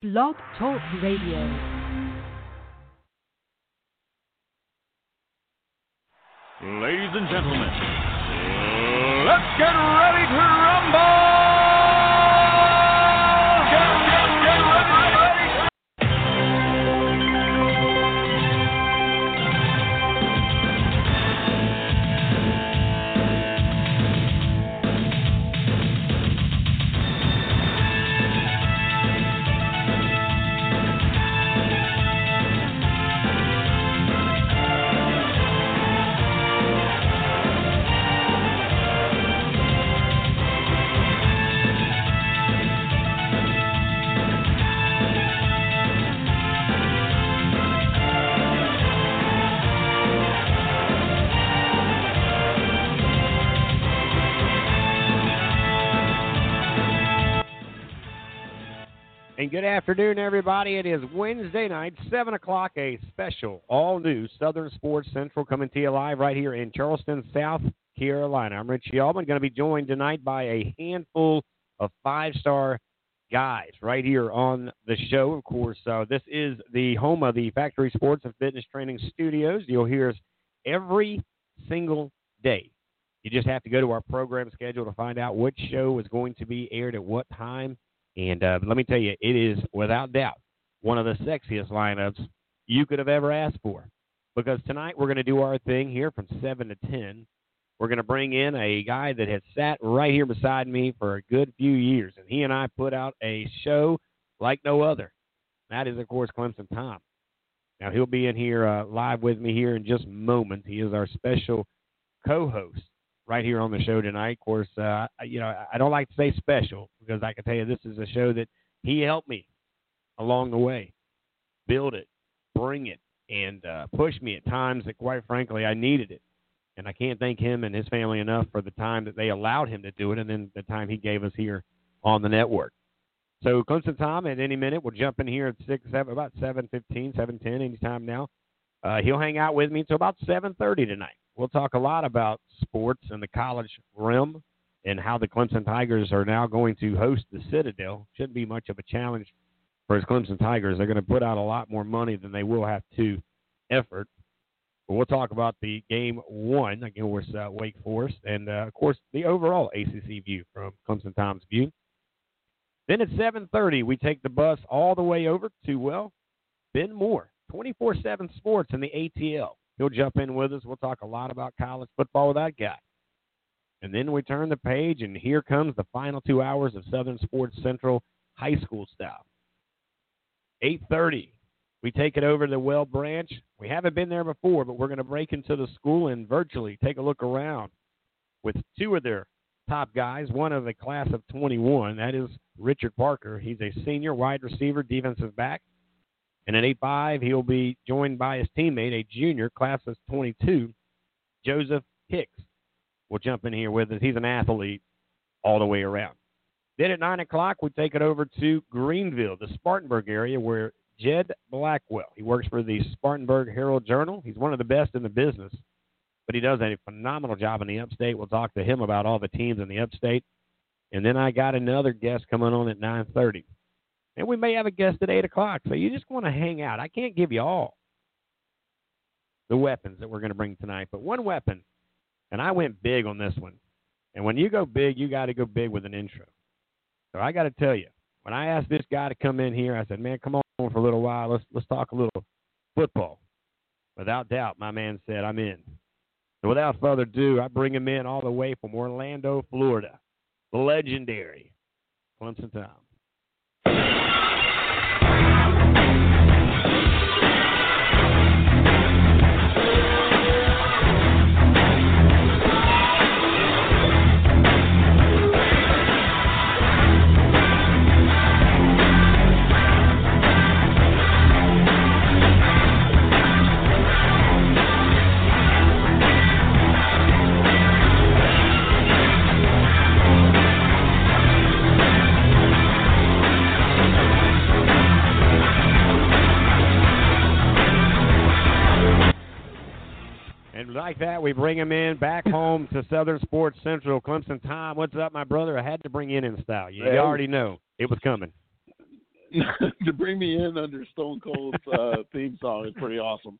Blog Talk Radio. Ladies and gentlemen, let's get ready to good afternoon, everybody. It is Wednesday night, 7 o'clock, a special, all new Southern Sports Central coming to you live right here in Charleston, South Carolina. I'm Richie Allman, going to be joined tonight by a handful of five star guys right here on the show. Of course, uh, this is the home of the Factory Sports and Fitness Training Studios. You'll hear us every single day. You just have to go to our program schedule to find out which show is going to be aired at what time. And uh, let me tell you, it is without doubt one of the sexiest lineups you could have ever asked for. Because tonight we're going to do our thing here from 7 to 10. We're going to bring in a guy that has sat right here beside me for a good few years. And he and I put out a show like no other. That is, of course, Clemson Tom. Now, he'll be in here uh, live with me here in just moments. He is our special co host right here on the show tonight. Of course, uh, you know, I don't like to say special because I can tell you this is a show that he helped me along the way, build it, bring it, and uh, push me at times that, quite frankly, I needed it. And I can't thank him and his family enough for the time that they allowed him to do it and then the time he gave us here on the network. So Clemson Tom at any minute will jump in here at six, seven, about seven fifteen, seven ten, anytime now. Uh, he'll hang out with me until about seven thirty tonight. We'll talk a lot about sports and the college realm and how the Clemson Tigers are now going to host the Citadel. Shouldn't be much of a challenge for his Clemson Tigers. They're going to put out a lot more money than they will have to effort. But we'll talk about the game one against uh, Wake Forest and, uh, of course, the overall ACC view from Clemson Tom's view. Then at 7:30, we take the bus all the way over to well, Ben Moore, 24/7 Sports in the ATL. He'll jump in with us. We'll talk a lot about college football with that guy. And then we turn the page, and here comes the final two hours of Southern Sports Central high school style. 8:30, we take it over to the Whale Branch. We haven't been there before, but we're going to break into the school and virtually take a look around with two of their top guys. One of the class of 21, that is Richard Parker. He's a senior wide receiver, defensive back. And at 8-5, he'll be joined by his teammate, a junior, class of 22, Joseph Hicks. Will jump in here with us. He's an athlete all the way around. Then at 9 o'clock, we take it over to Greenville, the Spartanburg area, where Jed Blackwell, he works for the Spartanburg Herald Journal. He's one of the best in the business, but he does a phenomenal job in the upstate. We'll talk to him about all the teams in the upstate. And then I got another guest coming on at 9.30 and we may have a guest at eight o'clock. So you just want to hang out. I can't give you all the weapons that we're going to bring tonight, but one weapon, and I went big on this one. And when you go big, you got to go big with an intro. So I got to tell you, when I asked this guy to come in here, I said, "Man, come on for a little while. Let's let's talk a little football." Without doubt, my man said, "I'm in." So without further ado, I bring him in all the way from Orlando, Florida, the legendary Clemson Tom. Like that, we bring him in back home to Southern Sports Central. Clemson Tom, what's up, my brother? I had to bring in in style. You, you already know it was coming. to bring me in under Stone Cold's uh, theme song is pretty awesome.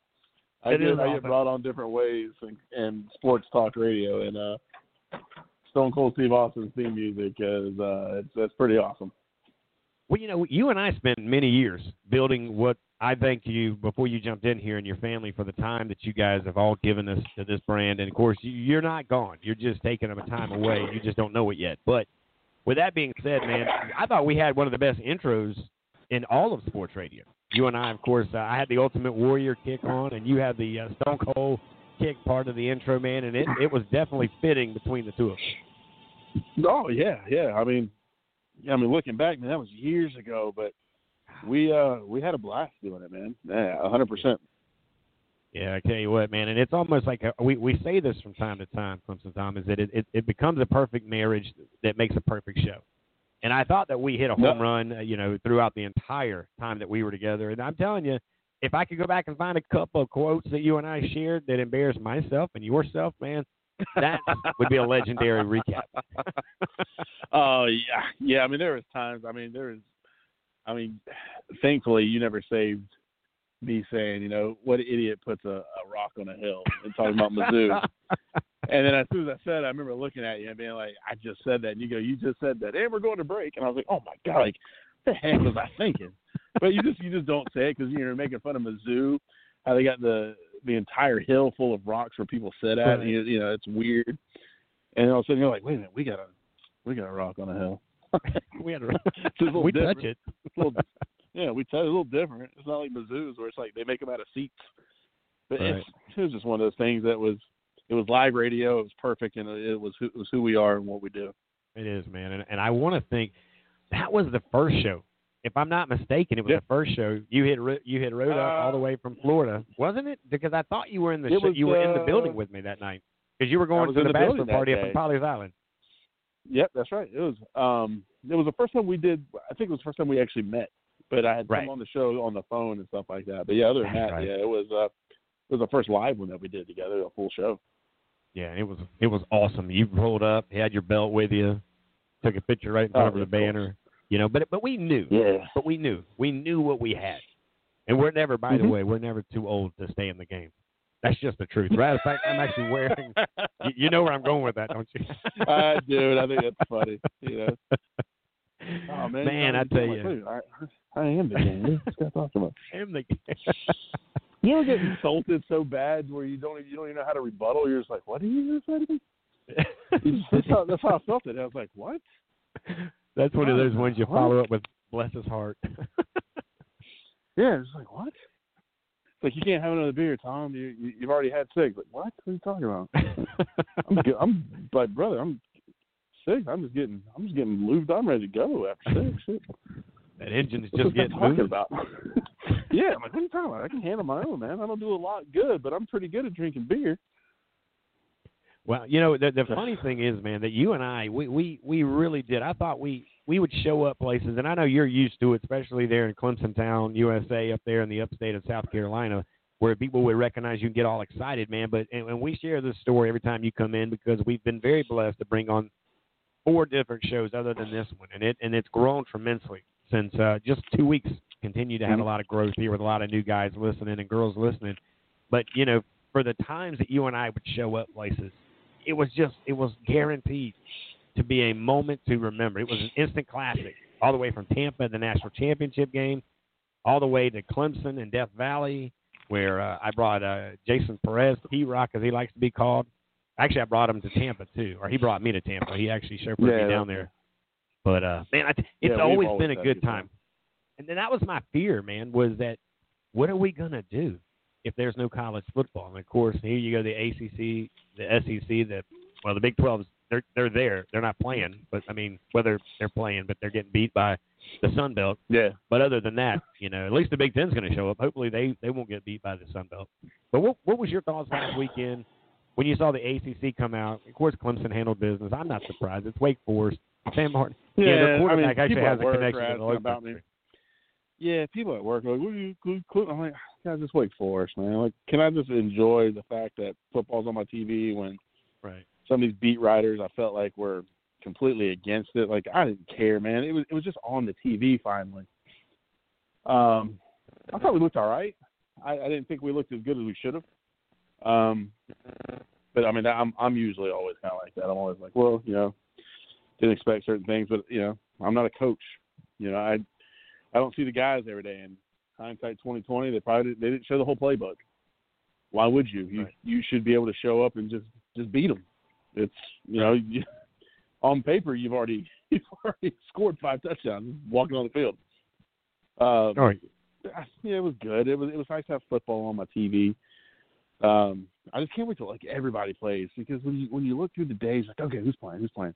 I It get is I get brought on different ways and, and sports talk radio and uh, Stone Cold Steve Austin's theme music is uh, it's that's pretty awesome. Well, you know, you and I spent many years building what I thank you before you jumped in here and your family for the time that you guys have all given us to this brand. And of course, you- you're not gone. You're just taking a time away. You just don't know it yet. But with that being said, man, I thought we had one of the best intros in all of sports radio. You and I, of course, uh, I had the Ultimate Warrior kick on, and you had the uh, Stone Cold kick part of the intro, man. And it, it was definitely fitting between the two of us. Oh yeah, yeah. I mean, yeah, I mean, looking back, man, that was years ago, but we uh we had a blast doing it, man. Yeah, a hundred percent. Yeah, I tell you what, man, and it's almost like a, we we say this from time to time, Clemson Tom, is that it, it it becomes a perfect marriage that makes a perfect show. And I thought that we hit a No. home run, uh, you know, throughout the entire time that we were together. And I'm telling you, if I could go back and find a couple of quotes that you and I shared that embarrassed myself and yourself, man, that would be a legendary recap. Oh yeah, yeah. I mean, there was times. I mean, there was. I mean, thankfully, you never saved me saying, you know, what idiot puts a, a rock on a hill and talking about Mizzou. and then as soon as I said, it, I remember looking at you and being like, I just said that, and you go, you just said that, and we're going to break, and I was like, oh my god, like, what the heck was I thinking? But you just you just don't say it because you're making fun of Mizzou, how they got the the entire hill full of rocks where people sit at. Right. And you, you know, it's weird. And all of a sudden you're like, wait a minute, we got a we got a rock on a hill. we had a we different. touch it. It's a little, yeah, we tell it a little different. It's not like Mizzou's where it's like they make them out of seats. But Right. it's, it was just one of those things that was it was live radio. It was perfect, and it was who, it was who we are and what we do. It is, man, and, and I want to think that was the first show. If I'm not mistaken, it was Yeah. the first show you hit. You hit rode up all the Uh, way from Florida, wasn't it? Because I thought you were in the show, was, you were in the uh, building with me that night because you were going to the, the bachelor party up in Pawleys Island. Yep, that's right. It was um it was the first time we did. I think it was the first time we actually met. But I had Right. come on the show on the phone and stuff like that. But yeah, other than that, right. yeah, it was uh it was the first live one that we did together, a full show. Yeah, it was it was awesome. You rolled up, had your belt with you, took a picture right in front Oh, of the of course. banner. You know, but but we knew, Yeah. but we knew, we knew what we had, and we're never. By the Mhm. way, we're never too old to stay in the game. That's just the truth. Matter of fact, I'm actually wearing. you, you know where I'm going with that, don't you? I do. I think that's funny. You know. Oh man, Man, I tell you. I, I am the game. Guy talking about? am the You ever get insulted so bad where you don't you don't even know how to rebuttal? You're just like, what did you just say to me? That's how, that's how I felt it. I was like, what? That's one of those ones you What? follow up with bless his heart. Yeah, it's like what? Like you can't have another beer, Tom. You, you you've already had six. Like what? What are you talking about? I'm good. I'm like brother. I'm six. I'm just getting I'm just getting lubed. I'm ready to go after six. That engine is just getting talking moving. about? yeah, I'm like, what are you talking about? I can handle my own, man. I don't do a lot good, but I'm pretty good at drinking beer. Well, you know, the the funny thing is, man, that you and I, we we we really did. I thought we we would show up places, and I know you're used to it, especially there in Clemson Town, USA, up there in the upstate of South Carolina, where people would recognize you and get all excited, man. But and, and we share this story every time you come in because we've been very blessed to bring on four different shows other than this one, and it and it's grown tremendously since uh, just two weeks. Continue to have a lot of growth here with a lot of new guys listening and girls listening. But you know, for the times that you and I would show up places, it was just it was guaranteed to be a moment to remember. It was an instant classic, all the way from Tampa, the national championship game, all the way to Clemson and Death Valley, where uh, I brought uh, Jason Perez, P Rock, as he likes to be called. Actually, I brought him to Tampa too, or he brought me to Tampa. He actually chauffeured Yeah, me down there. But uh, man, I, it's Yeah, always always been a good good time. And then that was my fear, man, was that what are we gonna do if there's no college football? And of course, here you go, the ACC, the SEC, the well, the Big 12s. They're they're there. They're not playing, but I mean, whether they're playing, but they're getting beat by the Sun Belt. Yeah. But other than that, you know, at least the Big Ten's going to show up. Hopefully, they they won't get beat by the Sun Belt. But what what was your thoughts last weekend when you saw the ACC come out? Of course, Clemson handled business. I'm not surprised. It's Wake Forest. Sam Hartman. Yeah, their I quarterback mean, actually has a connection to the local about me. Yeah, people at work are like, what are you, Cl- Cl-" I'm like, guys, just wait for us, man. Like, can I just enjoy the fact that football's on my TV when Right. some of these beat writers I felt like were completely against it. Like I didn't care, man. It was it was just on the TV finally. Um, I thought we looked all right. I, I didn't think we looked as good as we should have. Um, but I mean, I'm I'm usually always kind of like that. I'm always like, well, you know, didn't expect certain things, but you know, I'm not a coach. You know, I I don't see the guys every day. And hindsight 2020, they probably didn't, they didn't show the whole playbook. Why would you? You Right. you should be able to show up and just just beat them. It's you know, you, on paper you've already you've already scored five touchdowns walking on the field. Um, All right. yeah, it was good. It was it was nice to have football on my TV. Um, I just can't wait till like everybody plays because when you when you look through the days, like okay, who's playing? Who's playing?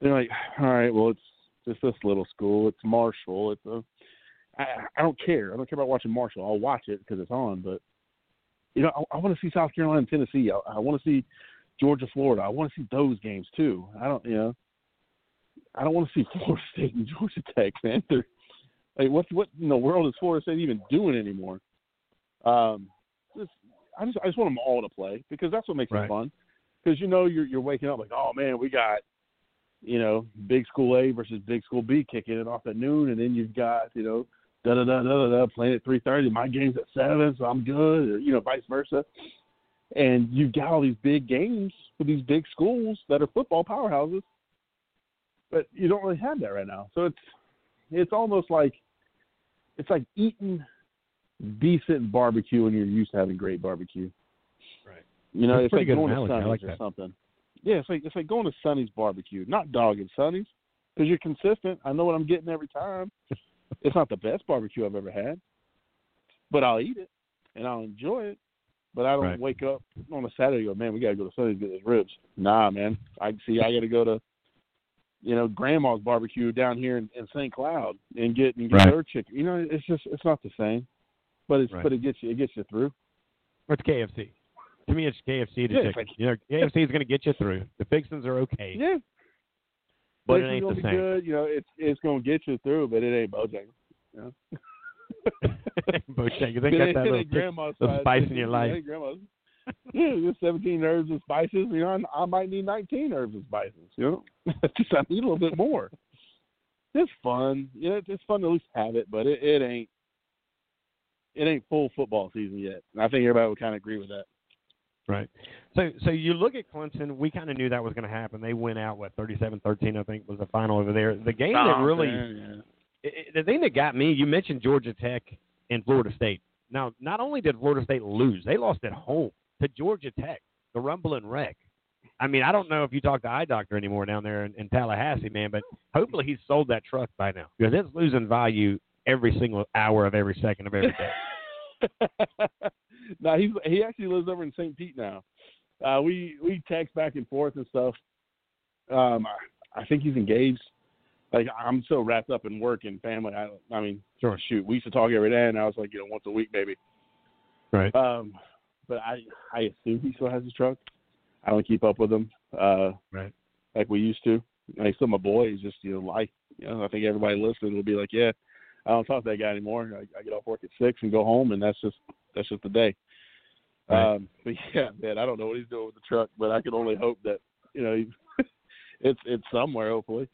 They're like, all right, well, it's just this little school. It's Marshall. It's a. I, I don't care. I don't care about watching Marshall. I'll watch it because it's on. But you know, I, I want to see South Carolina and Tennessee. I, I want to see Georgia, Florida. I want to see those games too. I don't, you know, I don't want to see Florida State and Georgia Tech, man. They're, like, what what in the world is Florida State even doing anymore? Um, just, I just I just want them all to play because that's what makes Right. it fun. Because you know you're you're waking up like, oh man, we got you know big school A versus big school B kicking it off at noon, and then you've got you know da da da da da playing at three thirty. My game's at seven, so I'm good. Or, you know, vice versa. And you've got all these big games with these big schools that are football powerhouses, but you don't really have that right now. So it's it's almost like it's like eating decent barbecue when you're used to having great barbecue. Right. You know, That's it's like going analogy. to I like or that. something. Yeah, it's like it's like going to Sonny's barbecue, not dogging Sonny's, because you're consistent. I know what I'm getting every time. it's not the best barbecue I've ever had, but I'll eat it and I'll enjoy it. But I don't Right. wake up on a Saturday and go, man, we gotta go to Sonny's to get those ribs. Nah, man. I see. I got to go to, you know, Grandma's barbecue down here in, in St. Cloud and get and get Right. their chicken. You know, it's just it's not the same, but it's Right. but it gets you it gets you through. What's KFC? To me, it's KFC to Yeah, chicken. you know, KFC is going to get you through. The fixins are okay, Yeah, but This it ain't the be same. good. You know, it's it's gonna get you through, but it ain't Bojangles. You know? Bojangles, they got that it little grandma's the spice in your life. grandma's. yeah, there's 17 herbs and spices. You know, I, might need 19 herbs and spices. You know, just I need a little bit more. It's fun. Yeah, it's, it's fun to at least have it, but it, it ain't. It ain't full football season yet. And I think everybody would kind of agree with that. Right. So so you look at Clemson, we kind of knew that was going to happen. They went out what 37-13 I think was the final over there. The game that Oh, really man, i- i- the thing that got me, you mentioned Georgia Tech and Florida State. Now, not only did Florida State lose, they lost at home to Georgia Tech, the Ramblin' Wreck. I mean, I don't know if you talk to Eye Doctor anymore down there in, in Tallahassee, man, but hopefully he's sold that truck by now because it's losing value every single hour of every second of every day. yeah. no, he's he actually lives over in St. Pete now. Uh, we we text back and forth and stuff. Um, I, I think he's engaged. Like I'm so wrapped up in work and family. I I mean, Sure. shoot, we used to talk every day, and I was like, you know, once a week maybe. Right. Um, but I I assume he still has his truck. I don't keep up with him. Uh, Right. Like we used to. Like still my boys, just you know life. You know, I think everybody listening will be like, yeah, I don't talk to that guy anymore. I, I get off work at six and go home, and that's just that's just the day. Right. Um, but yeah, man, I don't know what he's doing with the truck, but I can only hope that you know it's it's somewhere hopefully.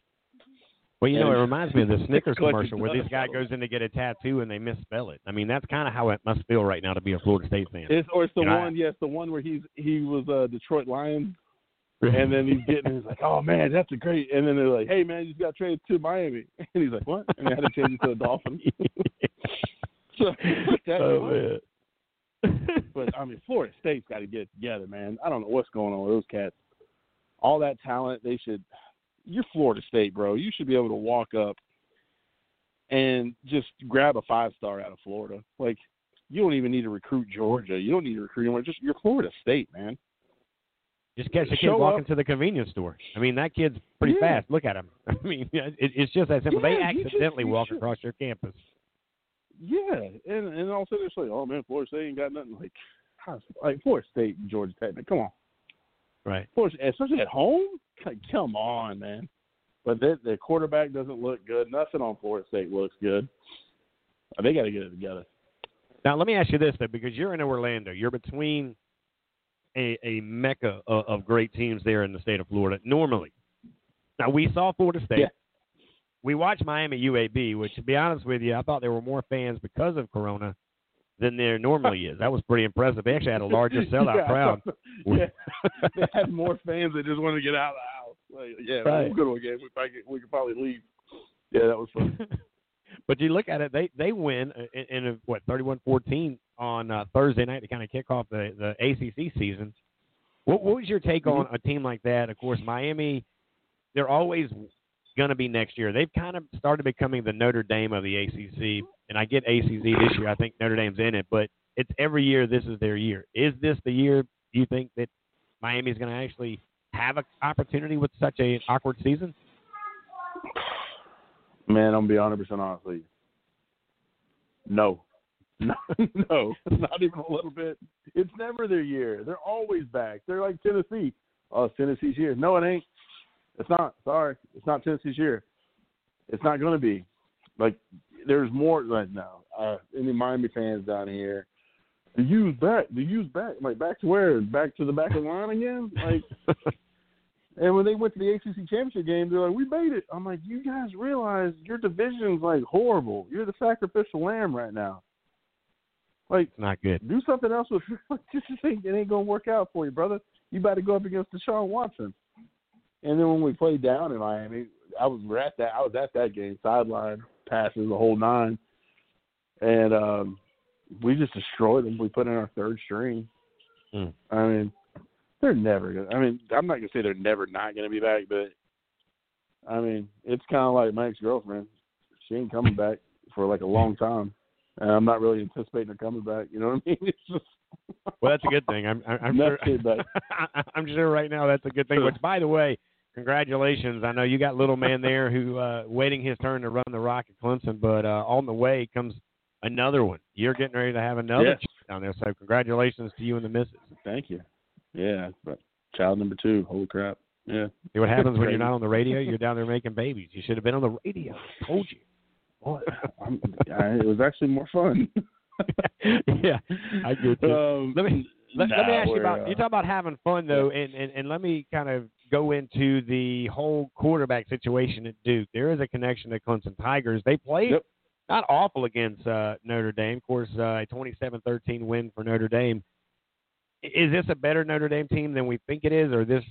Well, you know, it reminds me of the Snickers commercial where this guy goes in to get a tattoo and they misspell it. I mean, that's kind of how it must feel right now to be a Florida State fan. It's or it's the You know, one, yes, the one where he's he was uh Detroit Lions and then he's getting he's like, Oh man, that's a great and then they're like, Hey man, you just got traded to Miami and he's like, What? And they had to change it to the Dolphins. so that's oh, but I mean Florida State's gotta get together, man. I don't know what's going on with those cats. All that talent, they should you're Florida State, bro. You should be able to walk up and just grab a five star out of Florida. Like you don't even need to recruit Georgia. You don't need to recruit anyone. Just you're Florida State, man. Just catch a kid Show walking up. to the convenience store. I mean, that kid's pretty Yeah. fast. Look at him. I mean, it, it's just that simple. they Yeah, just- accidentally you walk should- across your campus. Yeah, and and all of a sudden it's like, oh man, Florida State ain't got nothing. Like, like Florida State and Georgia Tech. man, Come on, Right. Florida, especially at home. Like, Come on, man. But the the quarterback doesn't look good. Nothing on Florida State looks good. They got to get it together. Now, let me ask you this, though, because you're in Orlando. You're between a, a mecca of, of great teams there in the state of Florida, normally. Now, we saw Florida State. Yeah. we watched Miami UAB, which to be honest with you, I thought there were more fans because of Corona than there normally is. That was pretty impressive. They actually had a larger sellout yeah. crowd. yeah, they had more fans that just wanted to get out of the house. Like, yeah, Right. we'll go to a game. We probably, we could probably leave. Yeah, that was fun. but you look at it, they they win in, in a, what 31-14 on uh, Thursday night to kind of kick off the the ACC season. What, what was your take on a team like that? Of course, Miami, they're always going to be next year. They've kind of started becoming the Notre Dame of the ACC, and I get ACC this year. I think Notre Dame's in it, but it's every year. This is their year. Is this the year? You think that Miami's going to actually have an opportunity with such a awkward season? Man, I'm gonna be 100 percent honest with you. No, no, no, not even a little bit. It's never their year. They're always back. They're like Tennessee. Oh, it's Tennessee's year. No, it ain't. It's not. Sorry, it's not Tennessee's year. It's not going to be. Like, there's more. Like, no. Uh, any Miami fans down here, the U's back. The U's back. Like, back to where? Back to the back of the line again? Like, and when they went to the ACC championship game, they're like, "We made it." I'm like, "You guys realize your division's like horrible. You're the sacrificial lamb right now. Like, It's not good. do something else with this ain't it ain't gonna work out for you, brother. You about to go up against Deshaun Watson. And then when we played down in Miami, I was at that I was at that game, sideline passes the whole nine. And um we just destroyed them. We put in our third string. Hmm. I mean, they're never gonna I mean, I'm not gonna say they're never not gonna be back, but I mean, it's kinda like my ex girlfriend. She ain't coming back for like a long time. And I'm not really anticipating her coming back. You know what I mean? It's just Well, that's a good thing. I'm, I'm, I'm sure. I'm sure right now that's a good thing. Which, by the way, congratulations. I know you got little man there who uh, waiting his turn to run the rock at Clemson, but uh, on the way comes another one. You're getting ready to have another Yes. down there. So congratulations to you and the missus. Thank you. Yeah, but child number two. Holy crap. Yeah. See what happens when you're not on the radio? You're down there making babies. You should have been on the radio. Told you. I'm, it was actually more fun. yeah, I get you. Um, Let me let, let me ask you about uh, you talk about having fun though, and, and and let me kind of go into the whole quarterback situation at Duke. There is a connection to Clemson Tigers. They played Yep. not awful against uh, Notre Dame. Of course, uh, a 27-13 win for Notre Dame. Is this a better Notre Dame team than we think it is, or this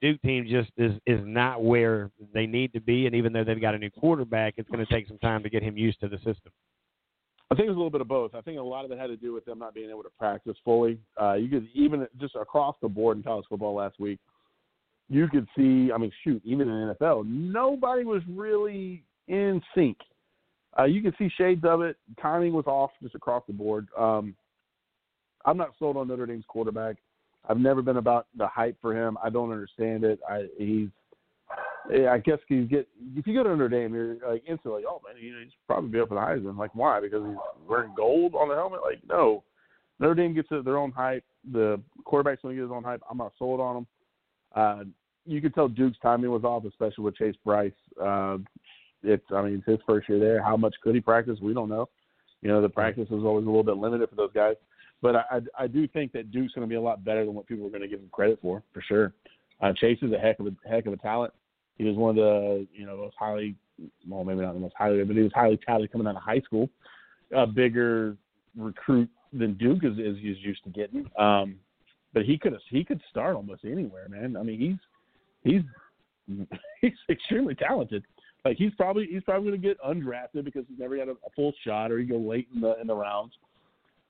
Duke team just is is not where they need to be? And even though they've got a new quarterback, it's going to take some time to get him used to the system. I think it was a little bit of both. I think a lot of it had to do with them not being able to practice fully. Uh, you could even just across the board in college football last week, you could see. I mean, shoot, even in NFL, nobody was really in sync. Uh, you could see shades of it. Timing was off just across the board. Um, I'm not sold on Notre Dame's quarterback. I've never been about the hype for him. I don't understand it. I he's I guess you get if you go to Notre Dame, you're like instantly, oh man, you know, he's probably be up for the Heisman. Like why? Because he's wearing gold on the helmet. Like no, Notre Dame gets their own hype. The quarterback's to get his own hype. I'm not sold on him. Uh, you could tell Duke's timing was off, especially with Chase Brice. Uh, it's I mean it's his first year there. How much could he practice? We don't know. You know the practice is always a little bit limited for those guys. But I, I, I do think that Duke's going to be a lot better than what people are going to give him credit for, for sure. Uh, Chase is a heck of a heck of a talent. He was one of the you know most highly, well maybe not the most highly, but he was highly touted coming out of high school. A bigger recruit than Duke is is, is used to getting. Um, but he could he could start almost anywhere, man. I mean he's he's he's extremely talented. Like he's probably he's probably going to get undrafted because he's never had a, a full shot, or he go late in the in the rounds.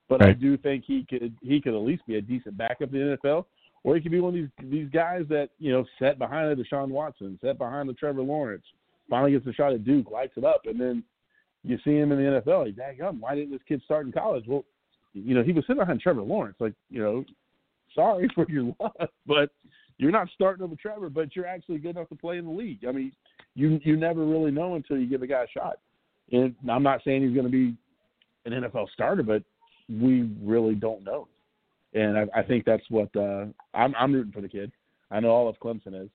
But I do think he could he could at least be a decent backup in the NFL, or he could be one of these these guys that you know set behind the Deshaun Watson, set behind the Trevor Lawrence, finally gets a shot at Duke, lights it up, and then you see him in the NFL. He's like, daggum, why didn't this kid start in college? Well, you know he was sitting behind Trevor Lawrence. Like you know, sorry for your luck, but you're not starting over Trevor, but you're actually good enough to play in the league. I mean, you you never really know until you give a guy a shot. And I'm not saying he's going to be an NFL starter, but we really don't know. And I, I think that's what uh, I'm, I'm rooting for the kid. I know all of Clemson is,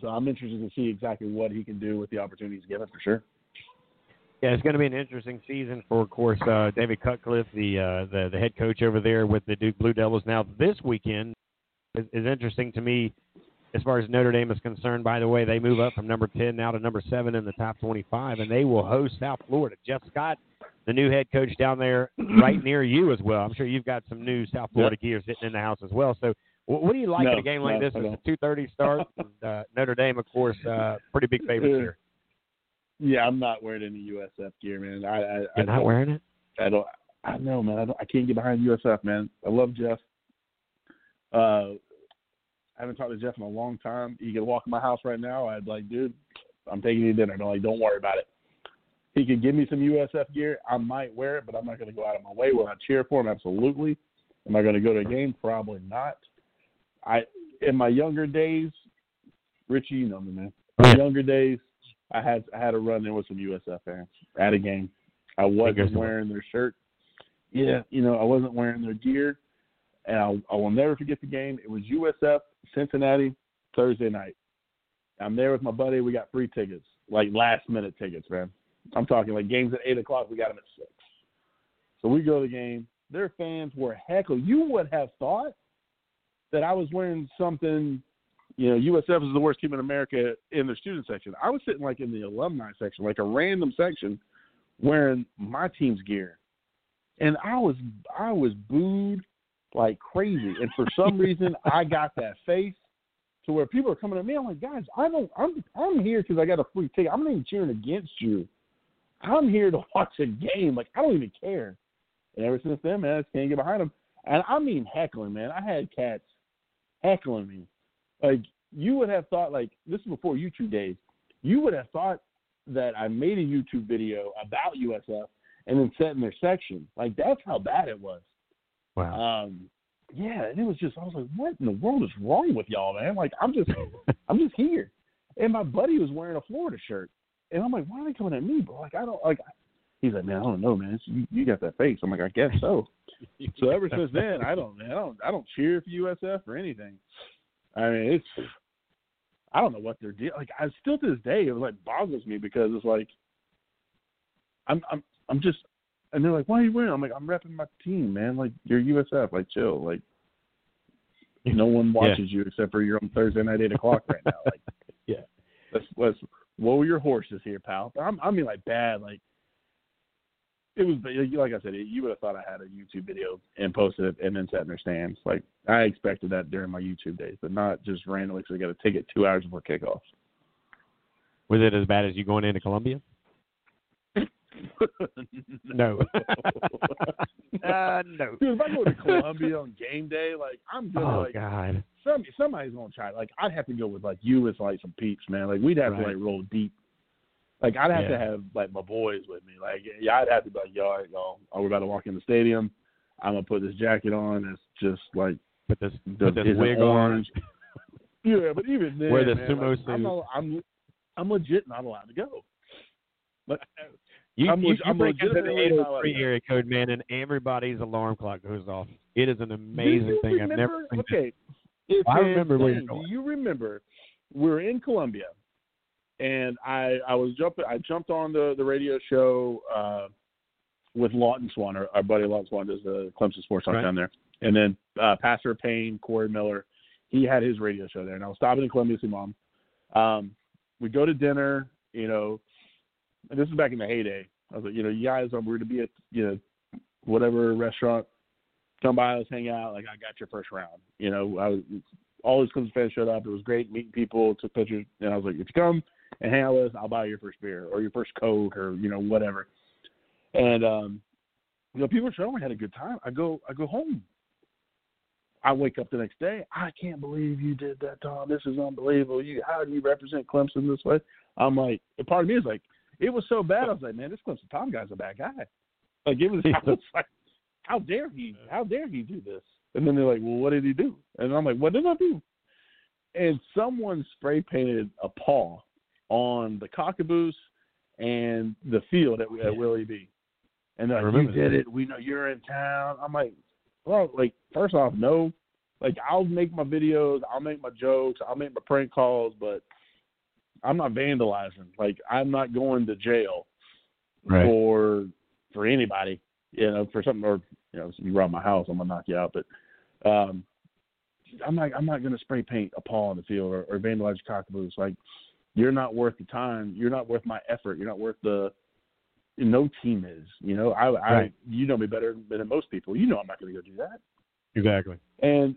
so I'm interested to see exactly what he can do with the opportunities given for sure. Yeah, it's going to be an interesting season for, of course, uh, David Cutcliffe, the, uh, the the head coach over there with the Duke Blue Devils. Now, this weekend is, is interesting to me. as far as Notre Dame is concerned. By the way, they move up from number 10 now to number 7 in the top 25, and they will host South Florida. Jeff Scott, the new head coach down there, right near you as well. I'm sure you've got some new South Florida gear sitting in the house as well. So, what do you like No, in a game like no, this? I It's a 2:30 start. and, uh, Notre Dame, of course, uh, pretty big favorites here. Yeah, I'm not wearing any USF gear, man. I, I, I You're not don't- wearing it? I don't. I know, man. I don't. I can't get behind USF, man. I love Jeff. Uh, I haven't talked to Jeff in a long time. You could walk in my house right now. I'd like, dude, I'm taking you to dinner. I'm like, don't worry about it. He could give me some USF gear. I might wear it, but I'm not going to go out of my way. Will I cheer for him? Absolutely. Am I going to go to a game? Probably not. I in my younger days, Richie, you know me, man. In my younger days, I had I had a run in with some USF fans at a game. I wasn't wearing their shirt. Yeah, you know, I wasn't wearing their gear, and I, I will never forget the game. It was USF Cincinnati Thursday night. I'm there with my buddy. We got free tickets, like last minute tickets, man. I'm talking like games at eight o'clock. We got them at six. So we go to the game. Their fans were heckle. You would have thought that I was wearing something. You know, USF is the worst team in America in the student section. I was sitting like in the alumni section, like a random section, wearing my team's gear, and I was I was booed like crazy. And for some reason, I got that face to where people are coming at me. I'm like, guys, I don't. I'm I'm here because I got a free ticket. I'm not even cheering against you. I'm here to watch a game. Like I don't even care. And ever since then, man, I just can't get behind them. And I mean heckling, man. I had cats heckling me. Like you would have thought, like this is before YouTube days. You would have thought that I made a YouTube video about USF and then set in their section. Like that's how bad it was. Wow. Um, yeah, and it was just I was like, what in the world is wrong with y'all, man? Like I'm just I'm just here. And my buddy was wearing a Florida shirt. And I'm like, why are they coming at me, bro? Like I don't like he's like, Man, I don't know, man. It's, you, you got that face. I'm like, I guess so. so ever since then I don't man, I don't I don't cheer for USF or anything. I mean it's I don't know what they're doing. Like I still to this day it was like boggles me because it's like I'm I'm I'm just and they're like, Why are you wearing? it?" I'm like, I'm repping my team, man. Like you're USF, like chill. Like no one watches you except for you're on Thursday night eight o'clock right now. Like Yeah. let's let's whoa were your horses here, pal. I'm, I mean like bad, like it was like I said, you would have thought I had a YouTube video and posted it and then sat in their stands. Like I expected that during my YouTube days, but not just randomly because I got a ticket two hours before kickoff. Was it as bad as you going into Columbia? No. uh, no. Dude, if I go to Columbia on game day, like I'm gonna Oh like God. some somebody's gonna try. Like I'd have to go with like you with like some peeps, man. Like we'd have to like roll deep. Like I'd have Yeah. to have like my boys with me. Like yeah, I'd have to be like, yo, right, y'all, oh, we're about to walk in the stadium. I'm gonna put this jacket on. It's just like Put this the put this wig orange. yeah, but even then, Wear the man, sumo like, I'm, suit, I'm I'm legit not allowed to go. But You, I'm you, leg- you I'm break into the legitimately 803 area code, man, and everybody's alarm clock goes off. It is an amazing thing. I've never seen. Okay. It's I remember where you're going. Do you remember we were in Columbia and I I was jumping I jumped on the, the radio show uh with Lawton Swan, our, our buddy Lawton Swan does the Clemson Sports Talk Right. down there. And then uh Pastor Payne, Corey Miller, he had his radio show there and I was stopping in Columbia to see mom. Um we go to dinner, you know, and this is back in the heyday. I was like, you know, you guys are we're to be at you know whatever restaurant come by, let's hang out. Like I got your first round. You know, I was all these Clemson fans showed up. It was great meeting people, took pictures, and I was like, if you come and hang out with us, I'll buy you your first beer or your first Coke or you know whatever. And um, you know, people showed up. Had a good time. I go, I go home. I wake up the next day. I can't believe you did that, Tom. This is unbelievable. You, how do you represent Clemson this way? I'm like, part of me is like, it was so bad. I was like, man, this Clemson Tom guy's a bad guy. Like it was, I was like, how dare he? How dare he do this? And then they're like, well, what did he do? And I'm like, what did I do? And someone spray painted a paw on the cockaboose and the field at, we at Willie B. And they're like, you did that. it. We know you're in town. I'm like, well, like first off, no. Like I'll make my videos, I'll make my jokes, I'll make my prank calls, but I'm not vandalizing. Like I'm not going to jail Right. for for anybody, you know, for something or you know, you rob my house, I'm gonna knock you out. But um I'm like I'm not going to spray paint a paw on the field or, or vandalize cockaboos. Like you're not worth the time. You're not worth my effort. You're not worth the. No team is. You know, I, I Right. you know me better than most people. You know I'm not going to go do that. Exactly. And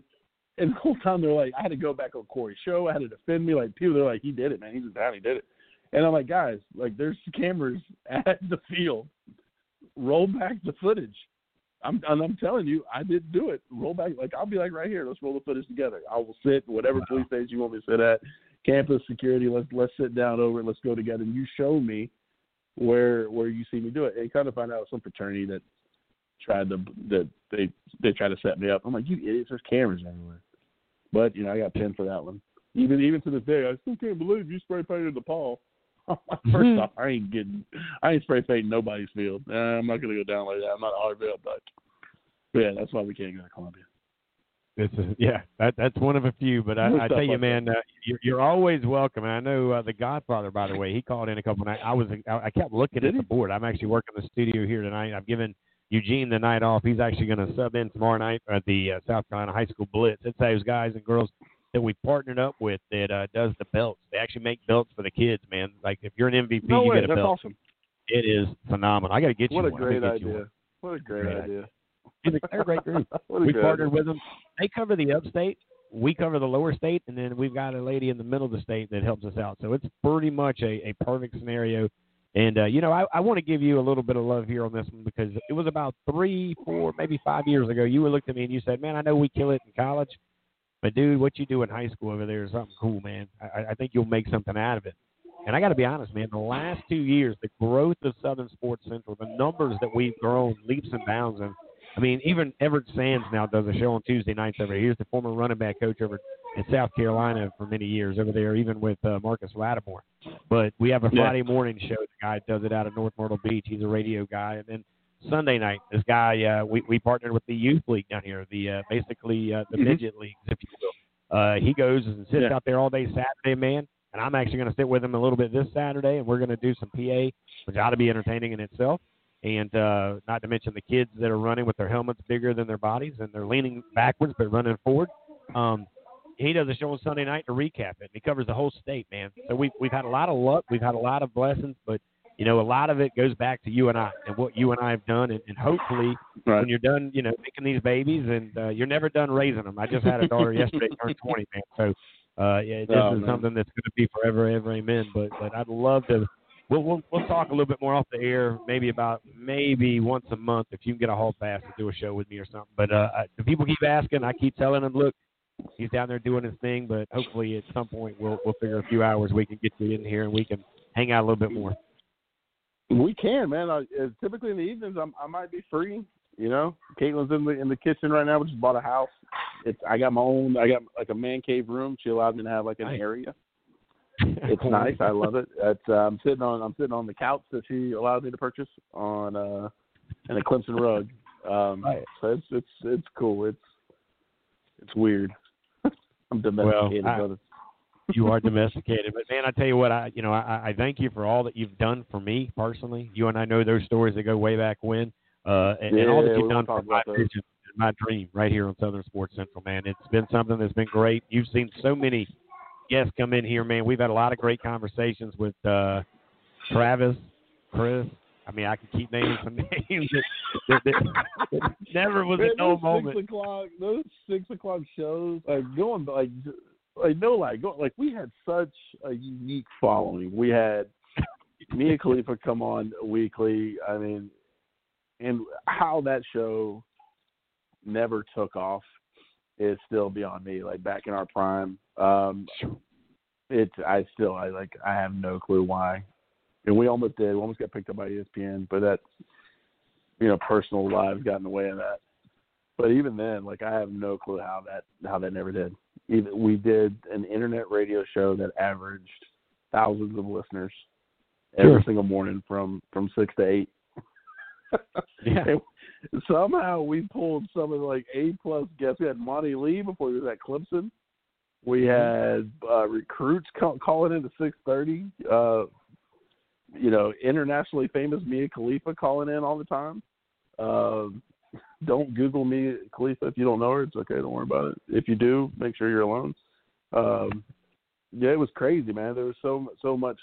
and the whole time they're like, I had to go back on Corey's show. I had to defend me. Like people, they're like, he did it, man. He was down. He did it. And I'm like, guys, like there's cameras at the field. Roll back the footage. I'm and I'm telling you, I didn't do it. Roll back. Like I'll be like right here. Let's roll the footage together. I will sit whatever Wow. police station you want me to sit at. Campus security. Let's let's sit down over. it. Let's go together. And you show me where where you see me do it. And kind of find out some fraternity that tried to that they they tried to set me up. I'm like, you idiots, there's cameras everywhere. But you know, I got pinned for that one. Even even to this day, I still can't believe you spray painted the paw. First off, I ain't getting, I ain't spray painting nobody's field. Uh, I'm not gonna go down like that. I'm not RBL, but but yeah, that's why we can't go to Columbia. This is yeah, that that's one of a few. But I, I stuff tell you, man, uh, you're, you're always welcome. And I know uh, the Godfather, by the way, he called in a couple nights. I was I, I kept looking Did at he? the board. I'm actually working the studio here tonight. I've given Eugene the night off. He's actually going to sub in tomorrow night at the uh, South Carolina High School Blitz. It's those guys and girls that we partnered up with that uh, does the belts. They actually make belts for the kids, man. Like if you're an MVP, No you way, get a that's belt. awesome. It is phenomenal. I got to get What you a one. I'm gonna great idea. What a great Great idea. They're a great group. A we partnered idea. with them. They cover the upstate. We cover the lower state, and then we've got a lady in the middle of the state that helps us out. So it's pretty much a, a perfect scenario. And uh, you know, I, I want to give you a little bit of love here on this one because it was about three, four, maybe five years ago. You looked at me and you said, "Man, I know we kill it in college, but dude, what you do in high school over there is something cool, man. I, I think you'll make something out of it." And I got to be honest, man. The last two years, the growth of Southern Sports Central, the numbers that we've grown leaps and bounds, and I mean, even Everett Sands now does a show on Tuesday nights over here. He's the former running back coach over in South Carolina for many years over there, even with uh, Marcus Lattimore. But we have a Yeah. Friday morning show. The guy does it out of North Myrtle Beach. He's a radio guy. And then Sunday night, this guy, uh, we, we partnered with the youth league down here, the uh, basically uh, the Mhm. midget leagues, if you will. Uh, he goes and sits Yeah. out there all day Saturday, man. And I'm actually going to sit with him a little bit this Saturday, and we're going to do some PA, which ought to be entertaining in itself and uh, not to mention the kids that are running with their helmets bigger than their bodies and they're leaning backwards but running forward. Um, he does a show on Sunday night to recap it. He covers the whole state, man. So we've we've had a lot of luck, we've had a lot of blessings, but you know a lot of it goes back to you and I and what you and I have done, and, and hopefully Right. when you're done, you know, making these babies, and uh, you're never done raising them. I just had a daughter yesterday turned 20, man. So uh, yeah, this Oh, is man. something that's going to be forever, ever, amen. But but I'd love to we'll, we'll we'll talk a little bit more off the air, maybe about maybe once a month if you can get a hall pass to do a show with me or something. But uh, I- the people keep asking, I keep telling them, look, he's down there doing his thing, but hopefully at some point we'll we'll figure a few hours we can get you in here and we can hang out a little bit more. We can, man. I, typically in the evenings, I'm, I might be free. You know, Caitlin's in the in the kitchen right now. We just bought a house. It's I got my own. I got like a man cave room. She allowed me to have like an Nice. area. It's nice. I love it. It's, uh, I'm sitting on I'm sitting on the couch that she allowed me to purchase on uh and a Clemson rug. Um, Right. So it's it's it's cool. It's it's weird. I'm domesticated, I- you are domesticated. But man, I tell you what, I you know I, I thank you for all that you've done for me personally. You and I know those stories that go way back when, uh, and, and all that Yeah, you've done for my vision and my dream right here on Southern Sports Central. Man, it's been something that's been great. You've seen so many guests come in here, man. We've had a lot of great conversations with uh, Travis, Chris. I mean, I can keep naming some names that, that, that, that never was Man, a dull those moment. Six o'clock, those six o'clock shows, like going like, like no like, go, like we had such a unique following. We had Mia Khalifa come on weekly. I mean, and how that show never took off is still beyond me. Like back in our prime, um, it's I still I like I have no clue why. And we almost did. We almost got picked up by ESPN, but that you know personal lives got in the way of that. But even then, like I have no clue how that how that never did. Even we did an internet radio show that averaged thousands of listeners every Sure. single morning from from six to eight. Yeah. And somehow we pulled some of the like A plus guests. We had Monte Lee before he was at Clemson. We had uh, recruits call, calling in to six thirty. Uh, you know, internationally famous Mia Khalifa calling in all the time. Um, don't Google Mia Khalifa. If you don't know her, it's okay. Don't worry about it. If you do, make sure you're alone. Um, yeah, it was crazy, man. There was so so much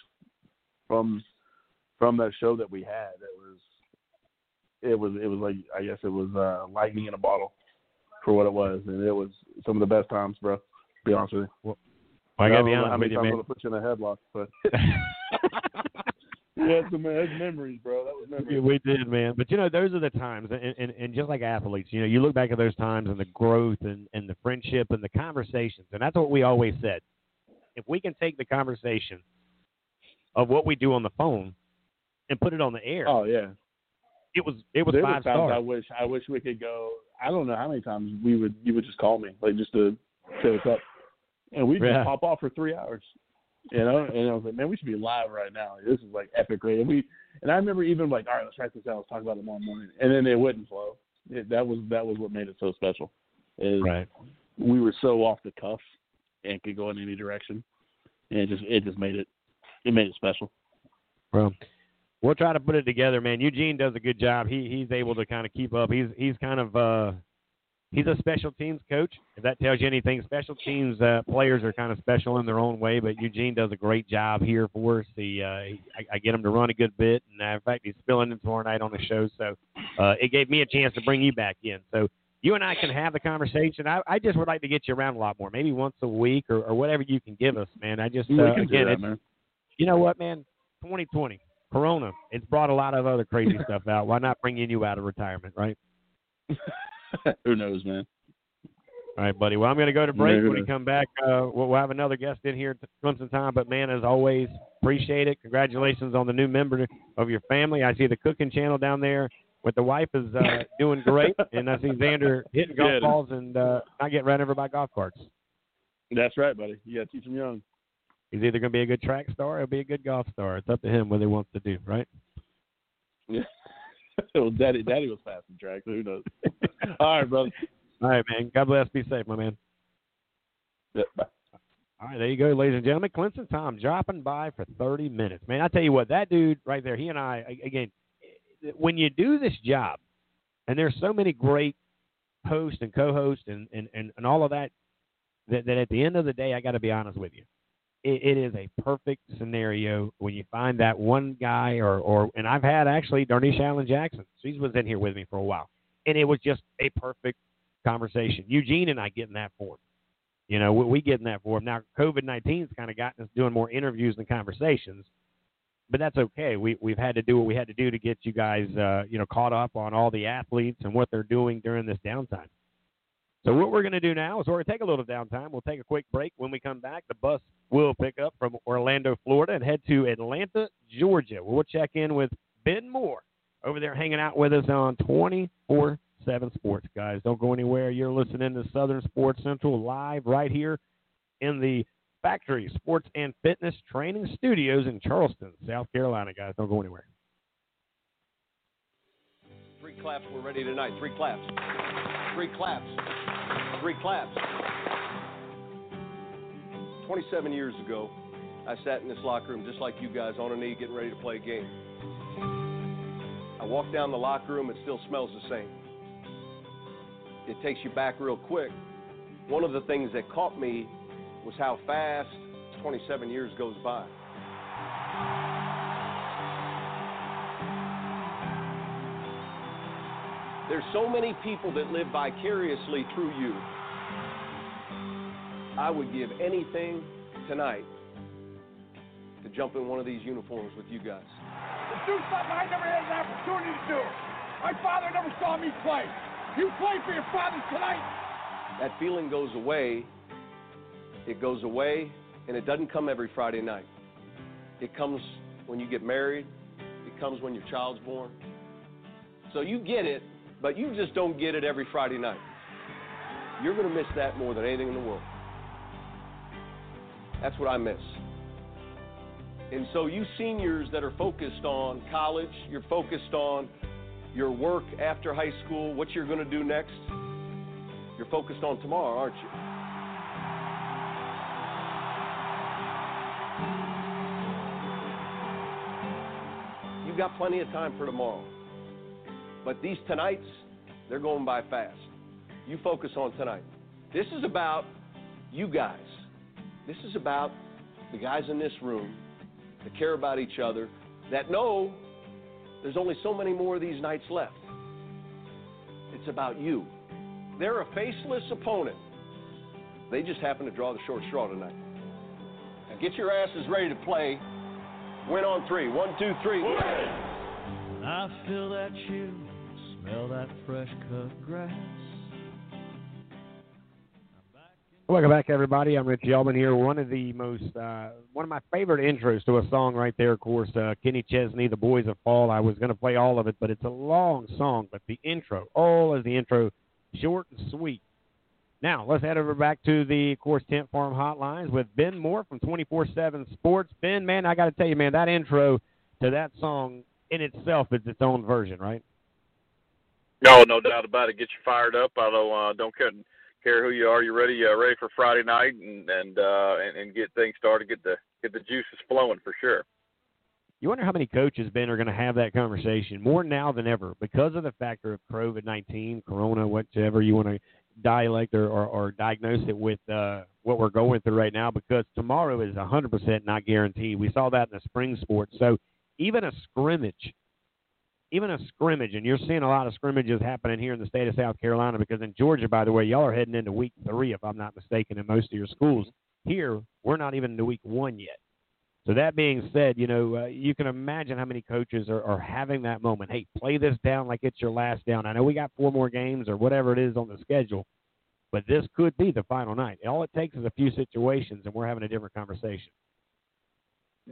from from that show that we had. It was it was it was like I guess it was uh, lightning in a bottle for what it was, and it was some of the best times, bro. To be honest with you. Well, I gotta be honest with you, man. I'm gonna put you in a headlock, but yeah, some that's memories, bro. That was Yeah, we did, man. But you know, those are the times, and, and and just like athletes, you know, you look back at those times and the growth and and the friendship and the conversations, and that's what we always said. If we can take the conversation of what we do on the phone and put it on the air, Oh yeah. it was it was there five was times I wish I wish we could go. I don't know how many times we would you would just call me like just to say what's up, and we would Yeah. just pop off for three hours. You know, and I was like, man, we should be live right now. This is like epic, right? And we and I remember even like, all right, let's write this down. Let's talk about it tomorrow morning. And then it wouldn't flow. It, that was that was what made it so special. Is Right. we were so off the cuff and could go in any direction, and it just it just made it it made it special. Well, we'll try to put it together, man. Eugene does a good job. He he's able to kind of keep up. He's he's kind of uh he's a special teams coach. If that tells you anything, special teams uh, players are kind of special in their own way. But Eugene does a great job here for us. He, uh, he I, I get him to run a good bit, and uh, in fact, he's filling in tomorrow night on the show. So uh, it gave me a chance to bring you back in. So you and I can have the conversation. I, I just would like to get you around a lot more, maybe once a week or, or whatever you can give us, man. I just uh, again, that, man. you know what, man? 2020, Corona, it's brought a lot of other crazy stuff out. Why not bring you out of retirement, right? Who knows, man? All right, buddy. Well, I'm going to go to break. When we come back, uh, we'll, we'll have another guest in here at Clemson time. But man, as always, appreciate it. Congratulations on the new member of your family. I see the cooking channel down there with the wife is uh, doing great, and I see Xander hitting golf Good. balls and uh, not getting run over by golf carts. That's right, buddy. You got to teach them young. He's either going to be a good track star or be a good golf star. It's up to him what he wants to do, right? Yeah. well, daddy, daddy was fast in track. So who knows? All right, brother. All right, man. God bless. Be safe, my man. Yeah, bye. All right, there you go, ladies and gentlemen. Clemson Tom dropping by for 30 minutes. Man, I tell you what, that dude right there, he and I, again, when you do this job, and there's so many great hosts and co-hosts and, and, and, and all of that, that, that at the end of the day, I got to be honest with you. It, it is a perfect scenario when you find that one guy, or, or and I've had actually Darniche Allen Jackson. She was in here with me for a while, and it was just a perfect conversation. Eugene and I getting that for him. You know, we, we getting that for him. Now, COVID 19's kind of gotten us doing more interviews and conversations, but that's okay. We, we've had to do what we had to do to get you guys, uh, you know, caught up on all the athletes and what they're doing during this downtime. So what we're going to do now is we're going to take a little downtime. We'll take a quick break. When we come back, the bus will pick up from Orlando, Florida, and head to Atlanta, Georgia. We'll check in with Ben Moore over there hanging out with us on 24 7 Sports, guys. Don't go anywhere. You're listening to Southern Sports Central live right here in the Factory Sports and Fitness Training Studios in Charleston, South Carolina, guys. Don't go anywhere. Three claps, we're ready tonight. Three claps. Three claps. Three claps. 27 years ago, I sat in this locker room just like you guys on a knee getting ready to play a game. I walk down the locker room, it still smells the same. It takes you back real quick. One of the things that caught me was how fast 27 years goes by. There's so many people that live vicariously through you. I would give anything tonight to jump in one of these uniforms with you guys. Do something I never had an opportunity to do. My father never saw me play. You play for your father tonight. That feeling goes away. It goes away, and it doesn't come every Friday night. It comes when you get married, it comes when your child's born. So you get it, but you just don't get it every Friday night. You're going to miss that more than anything in the world. That's what I miss. And so, you seniors that are focused on college, you're focused on your work after high school, what you're going to do next, you're focused on tomorrow, aren't you? You've got plenty of time for tomorrow. But these tonights, They're going by fast. You focus on tonight. This is about you guys. This is about the guys in this room that care about each other, that know there's only so many more of these nights left. It's about you. They're a faceless opponent. They just happen to draw the short straw tonight. Now get your asses ready to play. Win on three. One, two, three. I feel that chill, smell that fresh cut grass. Welcome back, everybody. I'm Rich Allman here. One of the most, uh, one of my favorite intros to a song right there. Of course, uh, Kenny Chesney, "The Boys of Fall." I was going to play all of it, but it's a long song. But the intro, all is the intro, short and sweet. Now let's head over back to the, of course, Tent Farm Hotlines with Ben Moore from 24/7 Sports. Ben, man, I got to tell you, man, that intro to that song in itself is its own version, right? No, no doubt about it. Get you fired up. Although uh, don't care care who you are. You're ready, uh, ready for Friday night, and and, uh, and and get things started. Get the get the juices flowing for sure. You wonder how many coaches, Ben, are going to have that conversation more now than ever because of the factor of COVID 19, Corona, whatever you want to dialect or, or, or diagnose it with uh, what we're going through right now because tomorrow is 100% not guaranteed. We saw that in the spring sports. So even a scrimmage even a scrimmage, and you're seeing a lot of scrimmages happening here in the state of South Carolina because in Georgia, by the way, y'all are heading into week three, if I'm not mistaken, in most of your schools. Here, we're not even into week one yet. So that being said, you know, uh, you can imagine how many coaches are, are having that moment. Hey, play this down like it's your last down. I know we got four more games or whatever it is on the schedule, but this could be the final night. All it takes is a few situations, and we're having a different conversation.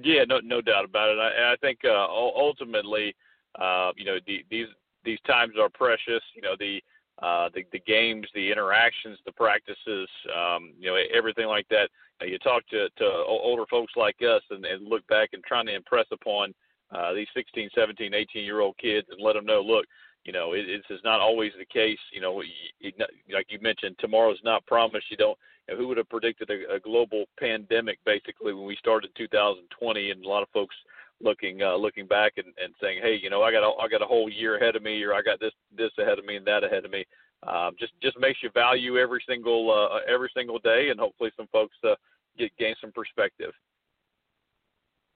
Yeah, no, no doubt about it. I, I think uh, ultimately – uh, you know, the, these these times are precious. You know, the uh, the, the games, the interactions, the practices, um, you know, everything like that. You, you talk to, to older folks like us and, and look back and trying to impress upon uh, these 16, 17, 18 year old kids and let them know, look, you know, it, it's not always the case. You know, it, like you mentioned, tomorrow's not promised. You don't. You know, who would have predicted a, a global pandemic basically when we started 2020? And a lot of folks looking uh, looking back and, and saying, hey, you know, I got a, I got a whole year ahead of me, or I got this this ahead of me and that ahead of me. Um, just just makes you value every single uh, every single day, and hopefully some folks uh, get gain some perspective.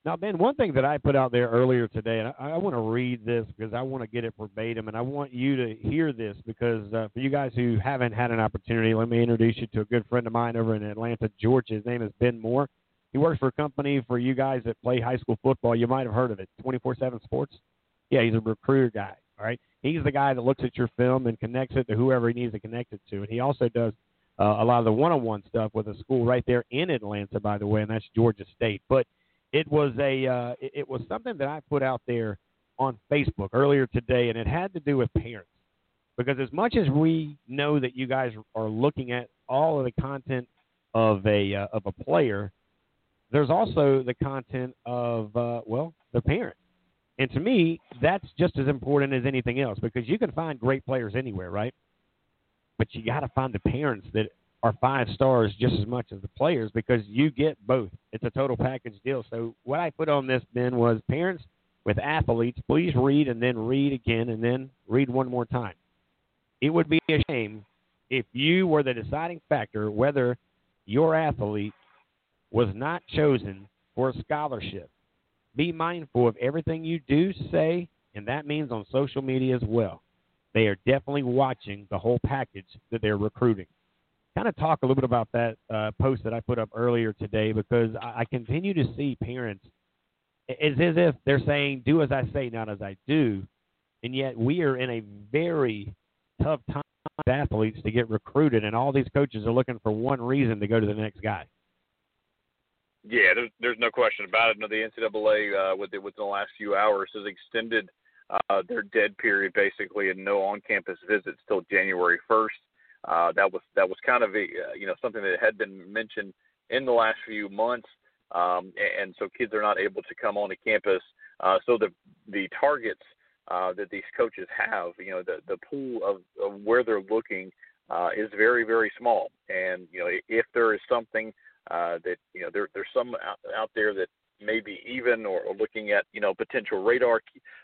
Now, Ben, one thing that I put out there earlier today, and I, I want to read this because I want to get it verbatim, and I want you to hear this because uh, for you guys who haven't had an opportunity, let me introduce you to a good friend of mine over in Atlanta, Georgia. His name is Ben Moore. He works for a company for you guys that play high school football. You might have heard of it, 24/7 Sports. Yeah, he's a recruiter guy. All right, he's the guy that looks at your film and connects it to whoever he needs to connect it to, and he also does uh, a lot of the one-on-one stuff with a school right there in Atlanta, by the way, and that's Georgia State. But it was a uh, it was something that I put out there on Facebook earlier today, and it had to do with parents. Because as much as we know that you guys are looking at all of the content of a uh, of a player, there's also the content of uh, well the parent and to me that's just as important as anything else because you can find great players anywhere right? But you got to find the parents that are five stars just as much as the players because you get both. It's a total package deal. So what i put on this ben was parents with athletes please read and then read again and then read one more time. It would be a shame if you were the deciding factor whether your athlete was not chosen for a scholarship. Be mindful of everything you do say, and that means on social media as well. They are definitely watching the whole package that they're recruiting. Kind of talk a little bit about that uh, post that I put up earlier today because I, I continue to see parents. It's as if they're saying, do as I say, not as I do. And yet we are in a very tough time for athletes to get recruited, and all these coaches are looking for one reason to go to the next guy. Yeah, there's there's no question about it. No, the NCAA uh, with the, within the last few hours has extended uh, their dead period basically and no on-campus visits till January 1st. Uh, that was that was kind of a uh, you know something that had been mentioned in the last few months, um, and, and so kids are not able to come onto campus. Uh, so the the targets uh, that these coaches have, you know, the the pool of, of where they're looking uh, is very very small. And you know, if there is something uh, that you know there there's some out, out there that maybe even or, or looking at you know potential radar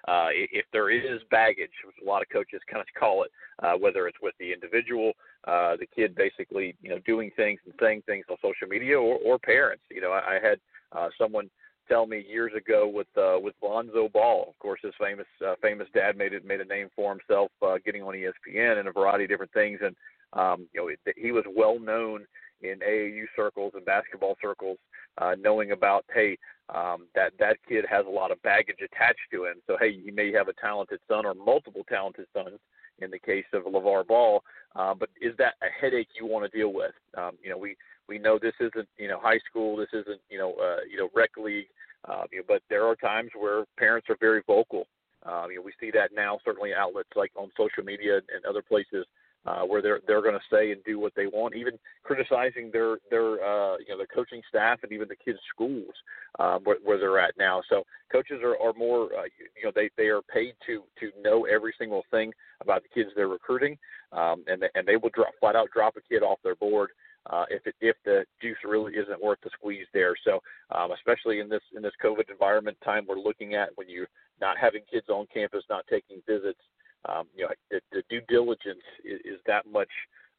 uh, if there is baggage, which a lot of coaches kind of call it, uh, whether it's with the individual, uh, the kid basically you know doing things and saying things on social media, or, or parents. You know, I, I had uh, someone tell me years ago with uh, with Lonzo Ball. Of course, his famous uh, famous dad made it made a name for himself, uh, getting on ESPN and a variety of different things. And um, you know, it, he was well known in AAU circles and basketball circles, uh, knowing about hey, um, that that kid has a lot of baggage attached to him. So hey, he may have a talented son or multiple talented sons. In the case of LeVar Ball, uh, but is that a headache you want to deal with? Um, you know, we we know this isn't you know high school, this isn't you know uh, you know rec league, uh, you know, but there are times where parents are very vocal. Um, you know, we see that now certainly outlets like on social media and other places uh, where they're they're going to say and do what they want, even criticizing their their uh, you know their coaching staff and even the kids' schools um, where, where they're at now. So coaches are, are more uh, you know they they are paid to to know every single thing about the kids they're recruiting, um, and they, and they will drop flat out drop a kid off their board uh, if it, if the juice really isn't worth the squeeze there. So um, especially in this in this COVID environment time we're looking at when you're not having kids on campus, not taking visits, um, you know the, the due diligence is, is that much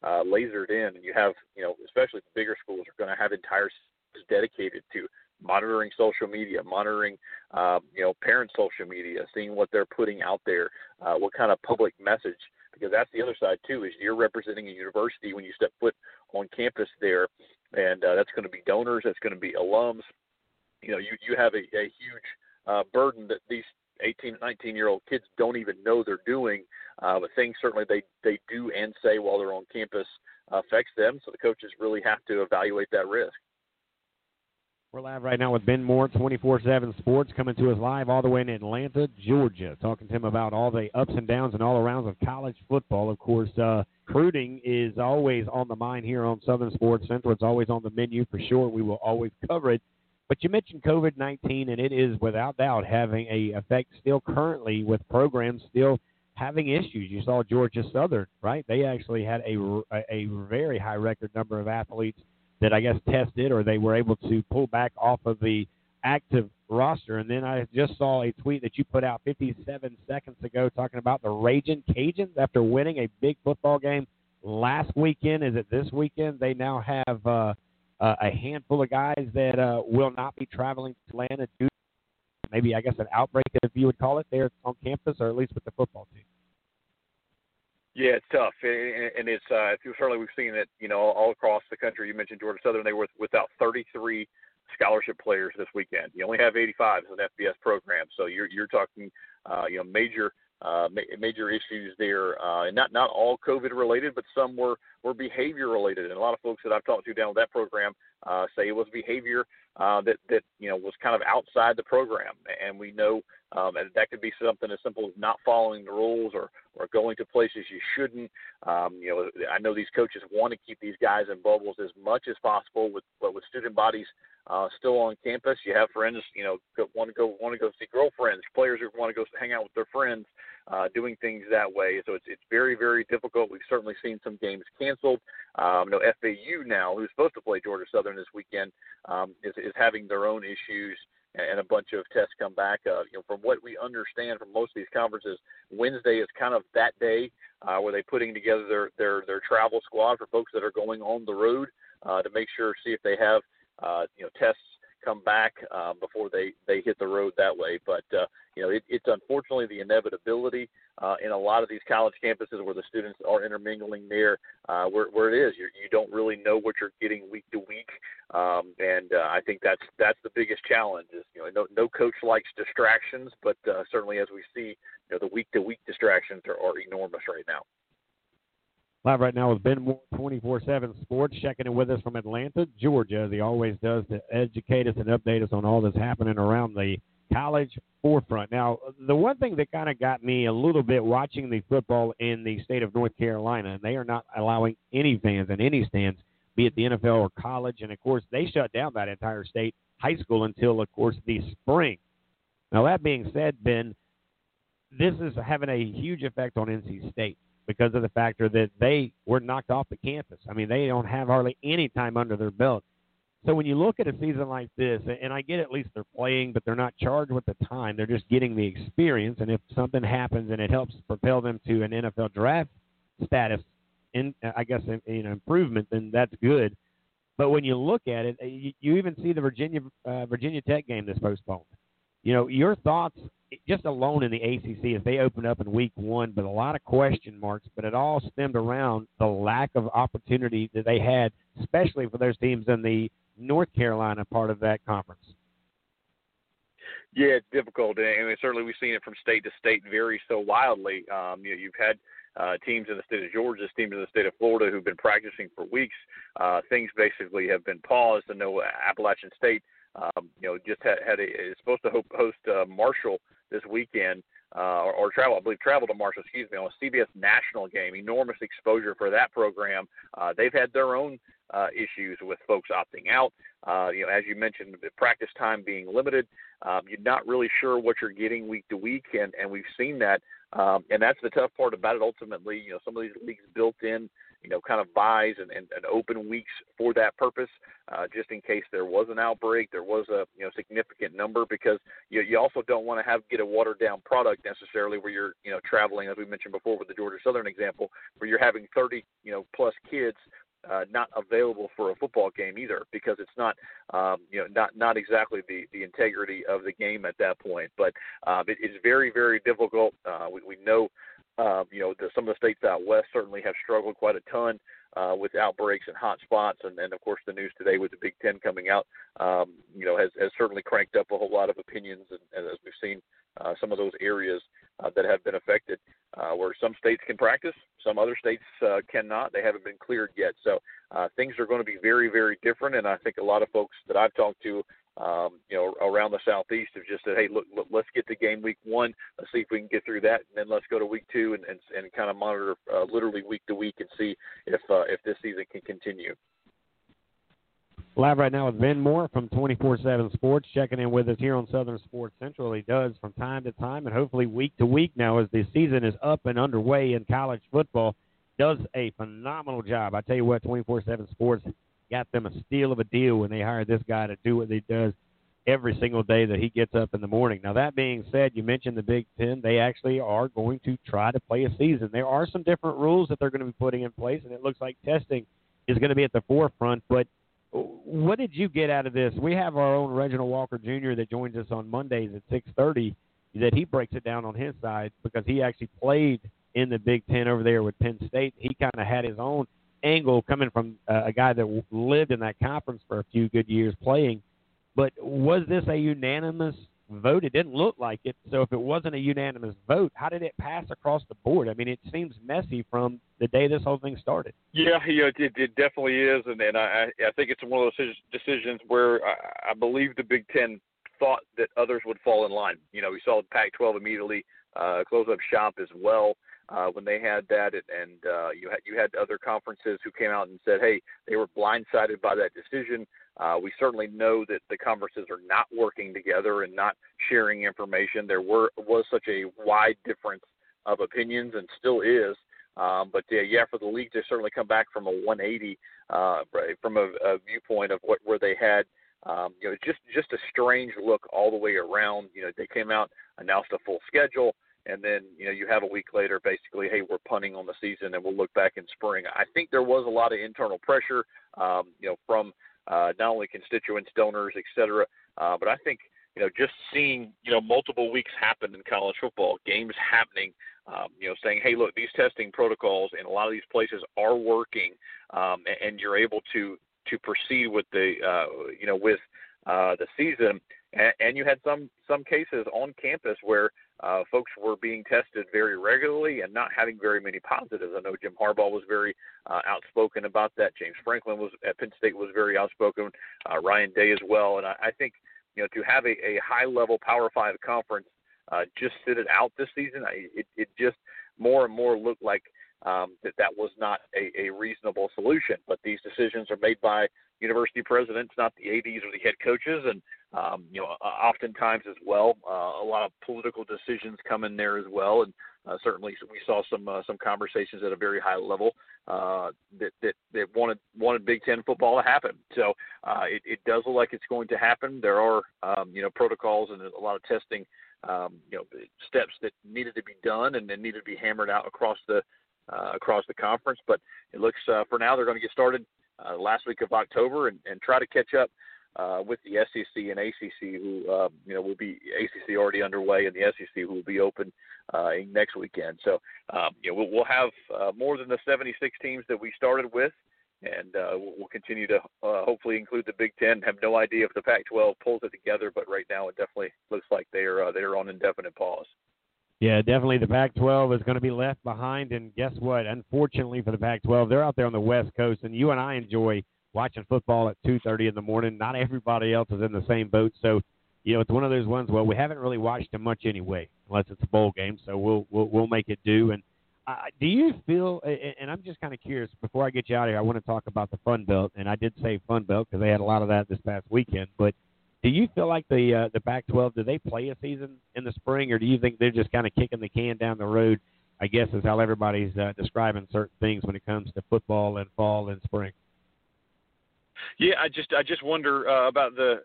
uh, lasered in, and you have you know especially the bigger schools are going to have entire dedicated to monitoring social media, monitoring um, you know parent social media, seeing what they're putting out there, uh, what kind of public message because that's the other side too. Is you're representing a university when you step foot on campus there, and uh, that's going to be donors, that's going to be alums. You know, you you have a, a huge uh, burden that these 18, 19 year old kids don't even know they're doing, uh, but things certainly they they do and say while they're on campus affects them. So the coaches really have to evaluate that risk. We're live right now with Ben Moore, 24 7 Sports, coming to us live all the way in Atlanta, Georgia, talking to him about all the ups and downs and all arounds of college football. Of course, uh, recruiting is always on the mind here on Southern Sports Central. It's always on the menu for sure. We will always cover it. But you mentioned COVID 19, and it is without doubt having a effect still currently with programs still having issues. You saw Georgia Southern, right? They actually had a, a very high record number of athletes that I guess tested or they were able to pull back off of the active roster. And then I just saw a tweet that you put out 57 seconds ago talking about the Raging Cajuns after winning a big football game last weekend. Is it this weekend? They now have uh, a handful of guys that uh, will not be traveling to Atlanta due maybe I guess an outbreak, if you would call it, there on campus, or at least with the football team. Yeah, it's tough, and it's uh, certainly we've seen it, you know, all across the country. You mentioned Georgia Southern; they were without 33 scholarship players this weekend. You only have 85 as an FBS program, so you're you're talking, uh, you know, major uh, ma- major issues there, uh, and not not all COVID related, but some were were behavior related. And a lot of folks that I've talked to down with that program uh, say it was behavior uh, that that you know was kind of outside the program, and we know um, and that could be something as simple as not following the rules or or going to places you shouldn't. Um, you know, I know these coaches want to keep these guys in bubbles as much as possible, with but with student bodies uh, still on campus, you have friends, you know, want to go want to go see girlfriends, players who want to go hang out with their friends, uh, doing things that way. So it's it's very very difficult. We've certainly seen some games canceled. Um, no FAU now, who's supposed to play Georgia Southern this weekend, um, is is having their own issues and a bunch of tests come back. Uh, you know, from what we understand from most of these conferences, Wednesday is kind of that day uh, where they're putting together their their their travel squad for folks that are going on the road uh, to make sure see if they have uh, you know tests come back uh, before they they hit the road that way. But uh, you know, it, it's unfortunately the inevitability uh, in a lot of these college campuses where the students are intermingling there, uh, where, where it is. You're, you don't really know what you're getting week to week, um, and uh, I think that's that's the biggest challenge. Is you know, no, no coach likes distractions, but uh, certainly as we see, you know, the week to week distractions are, are enormous right now. Live right now with Ben Moore, 24 7 Sports, checking in with us from Atlanta, Georgia, as he always does to educate us and update us on all that's happening around the college forefront. Now, the one thing that kind of got me a little bit watching the football in the state of North Carolina, and they are not allowing any fans in any stands, be it the NFL or college. And of course, they shut down that entire state, high school, until, of course, the spring. Now, that being said, Ben, this is having a huge effect on NC State because of the factor that they were knocked off the campus. I mean, they don't have hardly any time under their belt. So when you look at a season like this, and I get at least they're playing, but they're not charged with the time. They're just getting the experience. And if something happens and it helps propel them to an NFL draft status, in I guess you know improvement, then that's good. But when you look at it, you, you even see the Virginia uh, Virginia Tech game that's postponed. You know, your thoughts just alone in the ACC as they opened up in week one, but a lot of question marks. But it all stemmed around the lack of opportunity that they had, especially for those teams in the North Carolina part of that conference. Yeah, it's difficult, and certainly we've seen it from state to state vary so wildly. Um, you know, you've had uh, teams in the state of Georgia, teams in the state of Florida who've been practicing for weeks. Uh, things basically have been paused. I know Appalachian State, um, you know, just had, had a, is supposed to host uh, Marshall this weekend, uh, or, or travel, I believe, travel to Marshall, excuse me, on a CBS national game. Enormous exposure for that program. Uh, they've had their own uh, issues with folks opting out. Uh, you know, as you mentioned, the practice time being limited, um, you're not really sure what you're getting week to week, and and we've seen that. Um, and that's the tough part about it. Ultimately, you know, some of these leagues built in you know, kind of byes and, and, and open weeks for that purpose, uh, just in case there was an outbreak, there was a you know significant number, because you you also don't want to have get a watered down product necessarily where you're you know traveling, as we mentioned before with the Georgia Southern example, where you're having 30 you know plus kids uh, not available for a football game either because it's not um, you know not not exactly the the integrity of the game at that point. But uh, it is very very difficult. Uh, we, we know uh, you know, the, some of the states out west certainly have struggled quite a ton uh, with outbreaks and hot spots, and, and of course the news today with the Big Ten coming out, um, you know, has, has certainly cranked up a whole lot of opinions, and, and as we've seen, uh, some of those areas uh, that have been affected, uh, where some states can practice, some other states uh, cannot. They haven't been cleared yet, so uh, things are going to be very, very different. And I think a lot of folks that I've talked to um, you know, around the southeast have just said, hey, look, look, let's get to game week one. Let's see if we can get through that, and then let's go to week two and and, and kind of monitor uh, literally week to week and see if uh, if this season can continue. Live right now with Ben Moore from 24/7 Sports, checking in with us here on Southern Sports Central. He does from time to time, and hopefully week to week now as the season is up and underway in college football. Does a phenomenal job. I tell you what, 24/7 Sports got them a steal of a deal when they hired this guy to do what he does every single day that he gets up in the morning. Now, that being said, you mentioned the Big Ten. They actually are going to try to play a season. There are some different rules that they're going to be putting in place, and it looks like testing is going to be at the forefront. But what did you get out of this? We have our own Reginald Walker Jr. that joins us on Mondays at 6:30. That he breaks it down on his side because he actually played in the Big Ten over there with Penn State. He kind of had his own angle coming from uh, a guy that lived in that conference for a few good years playing. But was this a unanimous vote? It didn't look like it. So if it wasn't a unanimous vote, how did it pass across the board? I mean, it seems messy from the day this whole thing started. Yeah, yeah, it, it definitely is, and, and I, I think it's one of those decisions where I, I believe the Big Ten thought that others would fall in line. You know, we saw the Pac-12 immediately uh, close up shop as well uh, when they had that, and uh, you had you had other conferences who came out and said, hey, they were blindsided by that decision. Uh, we certainly know that the conferences are not working together and not sharing information. There were was such a wide difference of opinions, and still is. Um, but yeah, yeah, for the league to certainly come back from a 180 uh, from a, a viewpoint of what where they had. Um, you know, just just a strange look all the way around. You know, they came out, announced a full schedule, and then you know you have a week later basically hey we're punting on the season and we'll look back in spring. I think there was a lot of internal pressure um, you know from uh, not only constituents donors et cetera uh, but i think you know just seeing you know multiple weeks happen in college football games happening um, you know saying hey look these testing protocols in a lot of these places are working um, and, and you're able to to proceed with the uh, you know with uh, the season. And, and you had some some cases on campus where uh, folks were being tested very regularly and not having very many positives. I know Jim Harbaugh was very uh, outspoken about that. James Franklin was at Penn State was very outspoken. Uh, Ryan Day as well. And I, I think you know to have a, a high level Power Five conference uh, just sit it out this season, I, it, it just more and more looked like um, that that was not a, a reasonable solution. But these decisions are made by university presidents, not the ADs or the head coaches, and um, you know, oftentimes as well, uh, a lot of political decisions come in there as well, and uh, certainly we saw some uh, some conversations at a very high level uh, that that that wanted wanted Big Ten football to happen. So uh, it, it does look like it's going to happen. There are um, you know protocols and a lot of testing um, you know steps that needed to be done and then needed to be hammered out across the uh, across the conference. But it looks uh, for now they're going to get started uh, last week of October and, and try to catch up uh, with the SEC and ACC, who uh, you know will be ACC already underway, and the SEC who will be open uh, next weekend. So um, you know we'll, we'll have uh, more than the 76 teams that we started with, and uh, we'll continue to uh, hopefully include the Big Ten. Have no idea if the Pac-12 pulls it together, but right now it definitely looks like they are uh, they are on indefinite pause. Yeah, definitely the Pac 12 is going to be left behind. And guess what? Unfortunately for the Pac 12, they're out there on the West Coast, and you and I enjoy watching football at 2:30 in the morning. Not everybody else is in the same boat, so you know it's one of those ones. Well, we haven't really watched them much anyway, unless it's a bowl game. So we'll we'll, we'll make it do. And uh, do you feel? And I'm just kind of curious. Before I get you out of here, I want to talk about the Fun Belt, and I did say Fun Belt because they had a lot of that this past weekend. But do you feel like the uh, the Pac-12 do they play a season in the spring, or do you think they're just kind of kicking the can down the road? I guess is how everybody's uh, describing certain things when it comes to football and fall and spring. Yeah, I just I just wonder uh, about the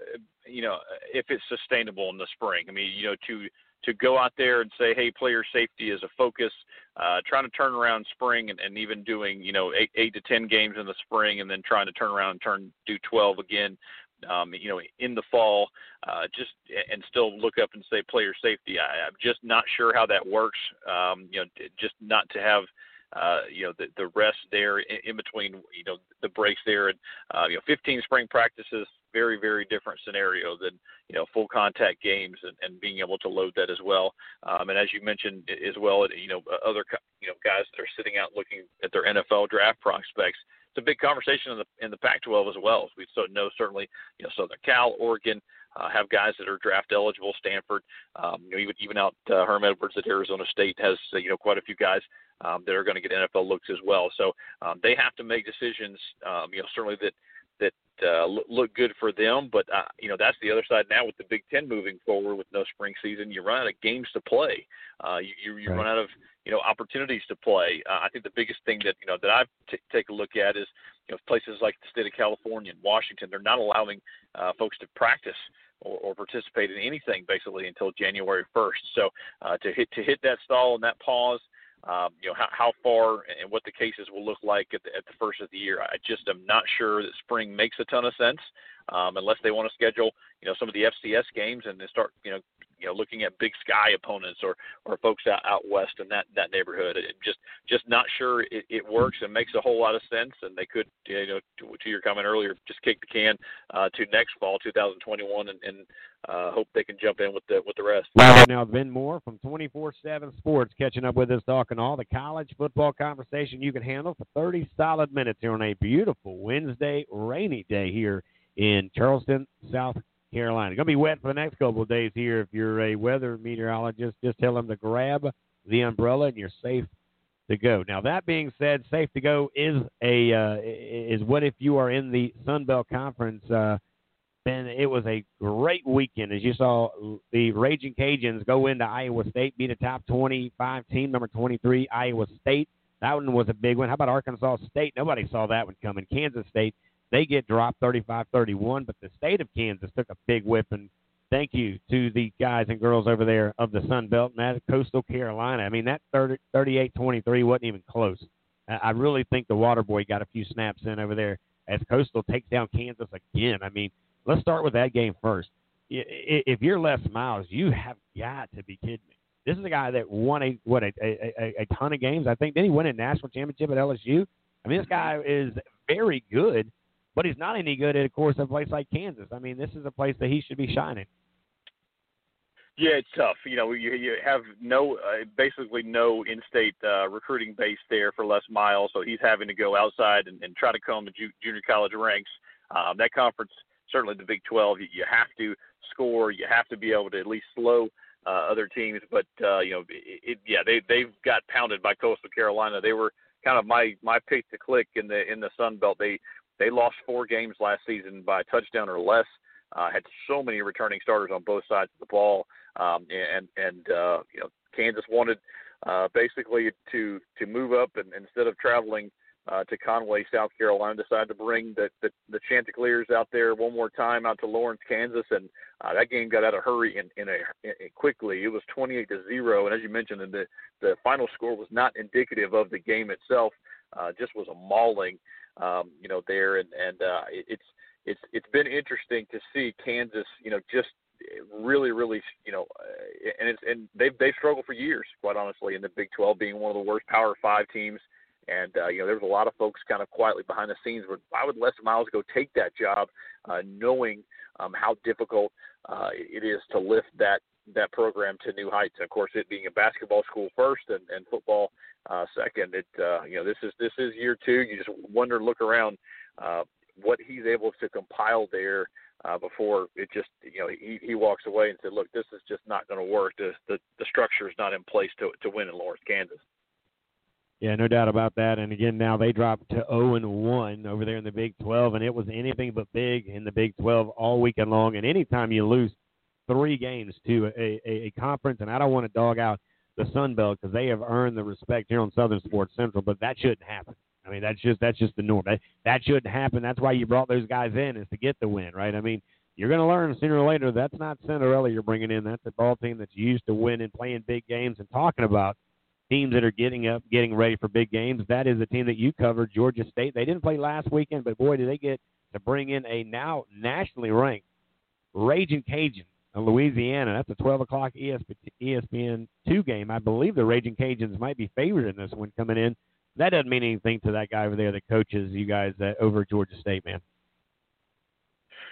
you know if it's sustainable in the spring. I mean, you know, to to go out there and say, hey, player safety is a focus, uh, trying to turn around spring and, and even doing you know eight eight to ten games in the spring and then trying to turn around and turn do twelve again. Um, you know, in the fall, uh, just and still look up and say player safety. I, I'm just not sure how that works. Um, you know, just not to have uh, you know, the, the rest there in, in between, you know, the breaks there. And, uh, you know, 15 spring practices, very, very different scenario than, you know, full contact games and, and being able to load that as well. Um, and as you mentioned as well, you know, other, you know, guys that are sitting out looking at their NFL draft prospects, it's a big conversation in the in the Pac-12 as well. As we so know, certainly, you know, Southern Cal, Oregon, uh, have guys that are draft eligible. Stanford, um, you know, even even out uh, Herm Edwards at Arizona State has uh, you know quite a few guys um, that are going to get NFL looks as well. So um, they have to make decisions. Um, you know, certainly that that uh, look good for them. But uh, you know, that's the other side now with the Big Ten moving forward with no spring season. You run out of games to play. Uh, you you, you right. run out of you know opportunities to play. Uh, I think the biggest thing that you know that I t- take a look at is you know places like the state of California and Washington. They're not allowing uh, folks to practice. Or, or participate in anything basically until January 1st. So uh, to hit to hit that stall and that pause, um, you know how, how far and what the cases will look like at the, at the first of the year. I just am not sure that spring makes a ton of sense um, unless they want to schedule you know some of the FCS games and then start you know you know looking at Big Sky opponents or or folks out out west in that that neighborhood. It just just not sure it, it works and makes a whole lot of sense. And they could you know to, to your comment earlier, just kick the can uh, to next fall, 2021, and, and uh, hope they can jump in with the with the rest. Well, now Ben Moore from 24/7 Sports catching up with us, talking all the college football conversation you can handle for 30 solid minutes here on a beautiful Wednesday rainy day here in Charleston, South Carolina. Going to be wet for the next couple of days here. If you're a weather meteorologist, just tell them to grab the umbrella and you're safe to go. Now that being said, safe to go is a uh, is what if you are in the Sun Belt Conference. Uh, then it was a great weekend as you saw the Raging Cajuns go into Iowa State, beat a top 25 team, number 23 Iowa State. That one was a big one. How about Arkansas State? Nobody saw that one coming. Kansas State they get dropped 35-31, but the state of Kansas took a big whip and thank you to the guys and girls over there of the Sun Belt and that Coastal Carolina. I mean, that 38-23 wasn't even close. I really think the Water Boy got a few snaps in over there as Coastal takes down Kansas again. I mean, let's start with that game first. If you're Les Miles, you have got to be kidding me. This is a guy that won a what a, a, a ton of games. I think did he win a national championship at LSU? I mean, this guy is very good but he's not any good at, of course, a place like Kansas. I mean, this is a place that he should be shining. Yeah, it's tough. You know, you you have no uh, basically no in-state uh, recruiting base there for Les Miles, so he's having to go outside and, and try to come to ju- junior college ranks. Um, that conference, certainly the Big 12, you, you have to score. You have to be able to at least slow uh, other teams. But uh, you know, it, it, yeah, they they've got pounded by Coastal Carolina. They were kind of my my pick to click in the in the Sun Belt. They they lost four games last season by a touchdown or less. Uh, had so many returning starters on both sides of the ball, um, and and uh, you know Kansas wanted uh, basically to to move up and instead of traveling uh, to Conway, South Carolina, decided to bring the, the the Chanticleers out there one more time out to Lawrence, Kansas, and uh, that game got out of hurry in, in a quickly. It was 28 to zero, and as you mentioned, the the final score was not indicative of the game itself. Uh, just was a mauling, um, you know, there, and and uh, it's it's it's been interesting to see Kansas, you know, just really, really, you know, uh, and it's and they've they've struggled for years, quite honestly, in the Big 12 being one of the worst Power Five teams. And uh, you know, there's a lot of folks kind of quietly behind the scenes. But why would Les Miles go take that job, uh, knowing um, how difficult uh, it is to lift that that program to new heights? Of course, it being a basketball school first and, and football uh, second. It uh, you know, this is this is year two. You just wonder, look around, uh, what he's able to compile there. Uh, before it just you know he he walks away and said, look, this is just not going to work. The the the structure is not in place to to win in Lawrence, Kansas. Yeah, no doubt about that. And again, now they dropped to 0 and 1 over there in the Big 12, and it was anything but big in the Big 12 all weekend long. And anytime you lose three games to a, a, a conference, and I don't want to dog out the Sun Belt because they have earned the respect here on Southern Sports Central, but that shouldn't happen. I mean, that's just that's just the norm. That that shouldn't happen. That's why you brought those guys in is to get the win, right? I mean, you're going to learn sooner or later that's not Cinderella you're bringing in. That's a ball team that's used to winning, playing big games, and talking about teams that are getting up, getting ready for big games. That is a team that you covered, Georgia State. They didn't play last weekend, but boy, did they get to bring in a now nationally ranked Raging Cajun Louisiana. That's a 12 o'clock ESPN two game. I believe the Raging Cajuns might be favored in this one coming in. That doesn't mean anything to that guy over there that coaches you guys uh, over Georgia State, man.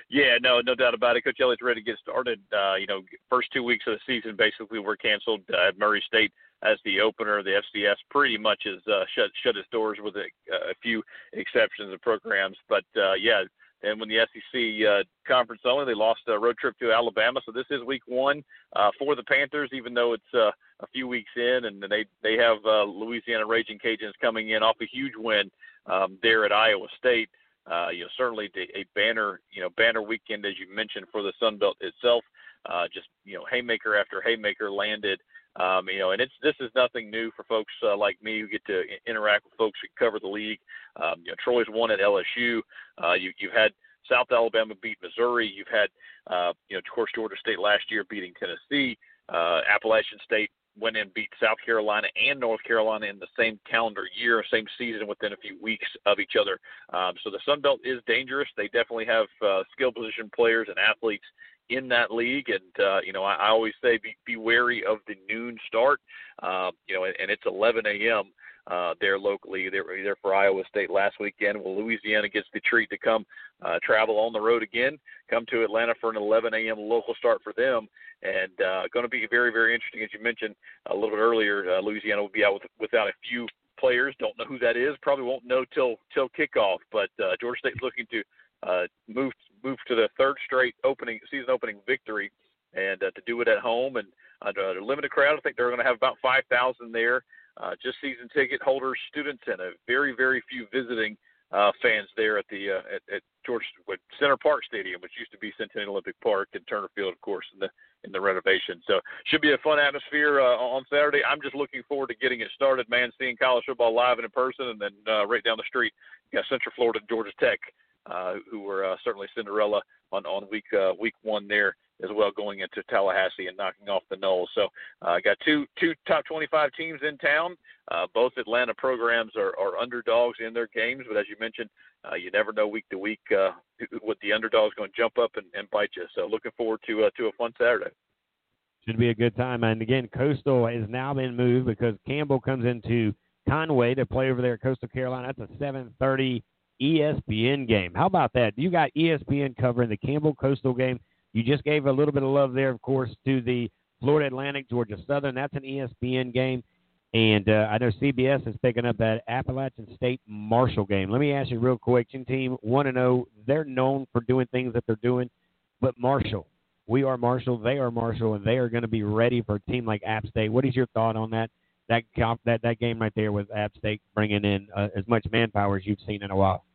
Yeah, no, no doubt about it. Coach Elliott's ready to get started. Uh, you know, first two weeks of the season basically were canceled uh, at Murray State as the opener. The FCS pretty much has uh, shut shut its doors with a, a few exceptions of programs. But uh, yeah, and when the SEC uh, conference only, they lost a road trip to Alabama. So this is week one uh, for the Panthers, even though it's uh, a few weeks in, and they they have uh, Louisiana Raging Cajuns coming in off a huge win um, there at Iowa State. Uh, you know, certainly a banner, you know, banner weekend as you mentioned for the Sun Belt itself. Uh, just you know, haymaker after haymaker landed. Um, you know, and it's this is nothing new for folks uh, like me who get to interact with folks who cover the league. Um, you know, Troy's won at LSU. Uh, you, you've had South Alabama beat Missouri. You've had, uh, you know, of course, Georgia State last year beating Tennessee. Uh, Appalachian State went and beat South Carolina and North Carolina in the same calendar year, same season within a few weeks of each other. Um, so the Sun Belt is dangerous. They definitely have uh, skill position players and athletes in that league. And uh, you know, I, I always say be, be wary of the noon start. Uh, you know, and, and it's 11 a.m. Uh, there locally. They there for Iowa State last weekend. Well, Louisiana gets the treat to come uh, travel on the road again, come to Atlanta for an 11 a.m. local start for them, and uh, going to be very, very interesting. As you mentioned a little bit earlier, uh, Louisiana will be out with, without a few players. Don't know who that is. Probably won't know till till kickoff. But uh, Georgia State's looking to uh, move move to the third straight opening season opening victory, and uh, to do it at home and under a limited crowd. I think they're going to have about 5,000 there, uh, just season ticket holders, students, and a very very few visiting uh, fans there at the uh, at, at George what, Center Parc Stadium, which used to be Centennial Olympic Park and Turner Field, of course, in the in the renovation. So should be a fun atmosphere uh, on Saturday. I'm just looking forward to getting it started, man. Seeing college football live and in person, and then uh, right down the street, you got Central Florida Georgia Tech uh, who were uh, certainly Cinderella on on week uh, week one there as well, going into Tallahassee and knocking off the Noles. So I uh, got two two top 25 teams in town. Uh, both Atlanta programs are, are underdogs in their games, but as you mentioned, uh, you never know week to week uh, what the underdog's going to jump up and, and bite you. So looking forward to uh, to a fun Saturday. Should be a good time. And again, Coastal has now been moved because Campbell comes into Conway to play over there at Coastal Carolina. That's a 7:30 ESPN game. How about that? You got ESPN covering the Campbell Coastal game. You just gave a little bit of love there, of course, to the Florida Atlantic Georgia Southern. That's an ESPN game. And uh, I know CBS is picking up that Appalachian State Marshall game. Let me ask you real quick. Team 1 0, they're known for doing things that they're doing, but Marshall, we are Marshall, they are Marshall, and they are going to be ready for a team like App State. What is your thought on that? That that that game right there with App State bringing in uh, as much manpower as you've seen in a while.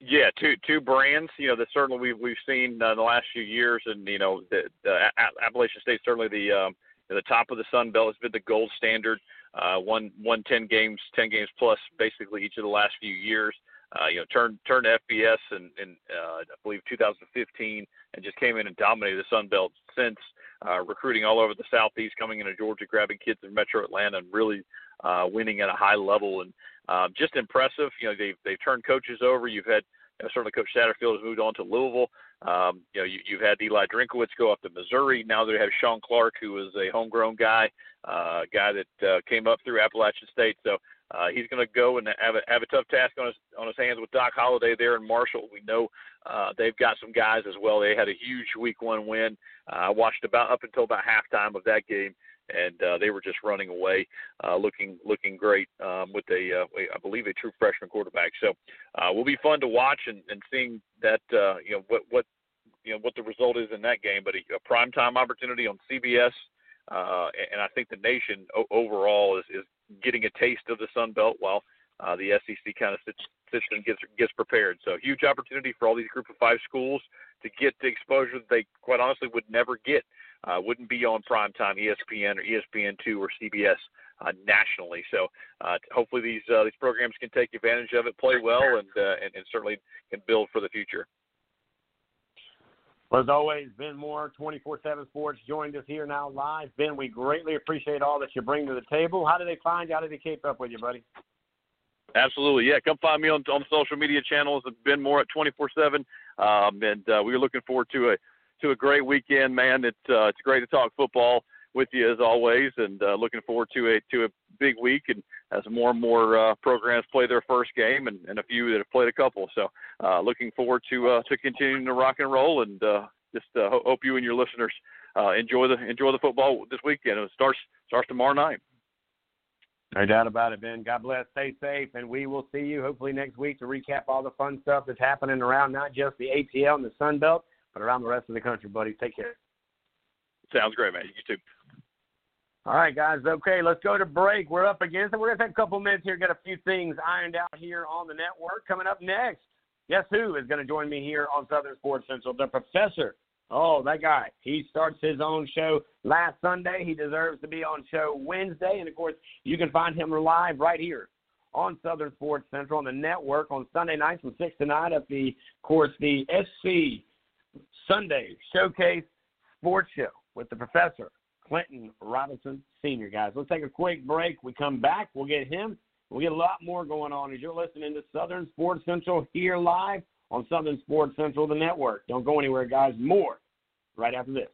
Yeah, two two brands. You know that certainly we've we've seen uh, in the last few years, and you know the, the Appalachian State certainly the um, the top of the Sun Belt has been the gold standard. Uh, won won 10 games, 10 games plus basically each of the last few years. Uh, you know, turned turned FBS in, in uh, I believe 2015, and just came in and dominated the Sun Belt since. Uh, recruiting all over the southeast, coming into Georgia, grabbing kids in Metro Atlanta, and really uh, winning at a high level. And uh, just impressive. You know, they've they've turned coaches over. You've had you know, certainly Coach Satterfield has moved on to Louisville. Um, you know, you, you've had Eli Drinkwitz go up to Missouri. Now they have Shawn Clark, who is a homegrown guy, uh, guy that uh, came up through Appalachian State. So uh, he's going to go and have a, have a tough task on his on his hands with Doc Holliday there in Marshall. We know uh, they've got some guys as well. They had a huge Week One win. Uh, I watched about up until about halftime of that game, and uh, they were just running away, uh, looking looking great um, with a uh, I believe a true freshman quarterback. So uh, will be fun to watch and, and seeing that uh, you know what what you know what the result is in that game. But a, a primetime opportunity on CBS, uh, and I think the nation o- overall is, is getting a taste of the Sun Belt while uh, the SEC kind of sits, sits and gets gets prepared. So huge opportunity for all these Group of Five schools to get the exposure that they quite honestly would never get uh, wouldn't be on primetime ESPN or ESPN2 or CBS uh, nationally. So uh, hopefully these uh, these programs can take advantage of it, play well, and, uh, and and certainly can build for the future. Well, as always, Ben Moore, 24-7 Sports, joined us here now live. Ben, we greatly appreciate all that you bring to the table. How do they find you? How do they keep up with you, buddy? Absolutely, yeah. Come find me on on social media channels. Ben Moore at 24-7, um, and uh, we're looking forward to a to a great weekend, man. It's uh, it's great to talk football with you as always, and uh, looking forward to a to a big week and as more and more uh, programs play their first game, and, and a few that have played a couple. So, uh, looking forward to uh, to continuing to rock and roll, and uh, just uh, hope you and your listeners uh, enjoy the enjoy the football this weekend. It starts starts tomorrow night. No doubt about it, Ben. God bless. Stay safe, and we will see you hopefully next week to recap all the fun stuff that's happening around not just the ATL and the Sun Belt, but around the rest of the country, buddy. Take care. Sounds great, man. You too. All right, guys. Okay, let's go to break. We're up against it. We're going to take a couple minutes here, get a few things ironed out here on the network. Coming up next, guess who is going to join me here on Southern Sports Central? The professor. Oh, that guy. He starts his own show last Sunday. He deserves to be on show Wednesday. And, of course, you can find him live right here on Southern Sports Central on the network on Sunday nights from 6 to 9 at the, of course, the SC Sunday Showcase Sports Show with the professor, Clinton Robinson Sr., guys. Let's take a quick break. We come back, we'll get him. We'll get a lot more going on as you're listening to Southern Sports Central here live on Southern Sports Central, the network. Don't go anywhere, guys. More right after this.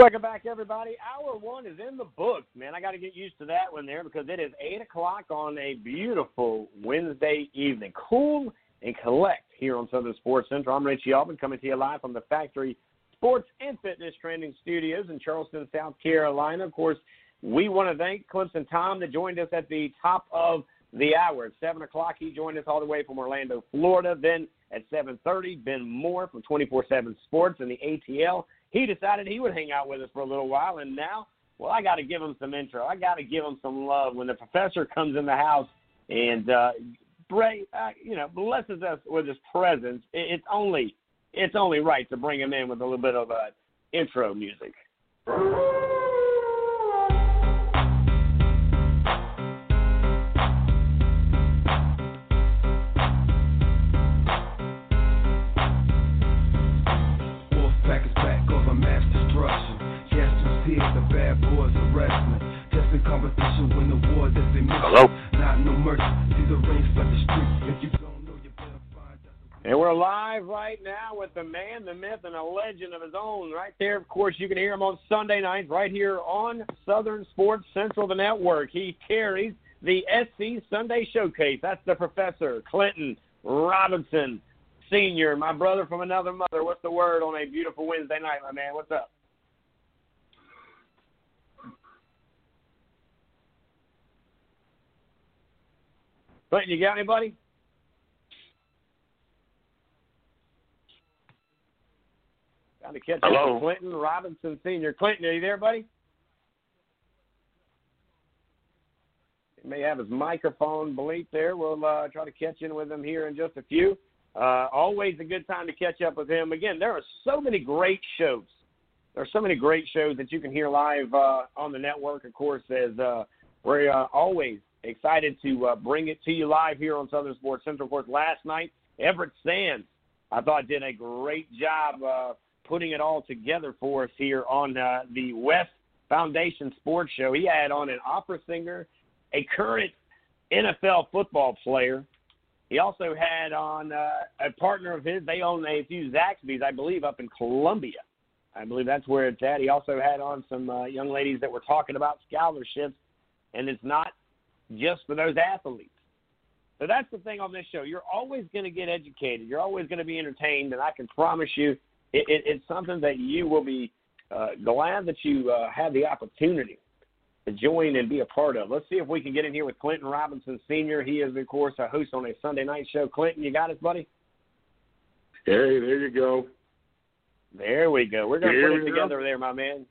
Welcome back, everybody. Hour one is in the books, man. I got to get used to that one there because it is 8 o'clock on a beautiful Wednesday evening. Cool and collect here on Southern Sports Central. I'm Richie Albin coming to you live from the Factory Sports and Fitness Training Studios in Charleston, South Carolina. Of course, we want to thank Clemson Tom that joined us at the top of the hour. At 7 o'clock, he joined us all the way from Orlando, Florida. Then at 7.30, Ben Moore from 24-7 Sports and the ATL he decided he would hang out with us for a little while, and now, well, I got to give him some intro. I got to give him some love when the professor comes in the house and uh, Bray, uh, you know, blesses us with his presence. It's only it's only right to bring him in with a little bit of uh, intro music. The bad boys of wrestling. Just in competition, win the war that they miss. Hello? Not no mercy. See the ring, start the street. If you don't know, you better find out. And we're live right now with the man, the myth, and a legend of his own. Right there, of course, you can hear him on Sunday nights right here on Southern Sports Central, the network. He carries the SC Sunday Showcase. That's the professor, Clinton Robinson Sr., my brother from another mother. What's the word on a beautiful Wednesday night, my man? What's up? Clinton, you got anybody? Got to catch Hello. up Clinton Robinson Sr. Clinton, are you there, buddy? He may have his microphone bleep there. We'll uh, try to catch in with him here in just a few. Uh, always a good time to catch up with him. Again, there are so many great shows. There are so many great shows that you can hear live uh, on the network. Of course, as uh, we're uh, always excited to uh, bring it to you live here on Southern Sports Central. Of last night, Everett Sands, I thought, did a great job uh, putting it all together for us here on uh, the West Foundation Sports Show. He had on an opera singer, a current NFL football player. He also had on uh, a partner of his. They own a few Zaxby's, I believe, up in Columbia. I believe that's where it's at. He also had on some uh, young ladies that were talking about scholarships, and it's not just for those athletes. So that's the thing on this show. You're always going to get educated. You're always going to be entertained, and I can promise you, it, it, it's something that you will be uh, glad that you uh, had the opportunity to join and be a part of. Let's see if we can get in here with Clinton Robinson Sr. He is, of course, a host on a Sunday night show. Clinton, you got us, buddy? Hey, there you go. There we go. We're going to put it together go. there, my man.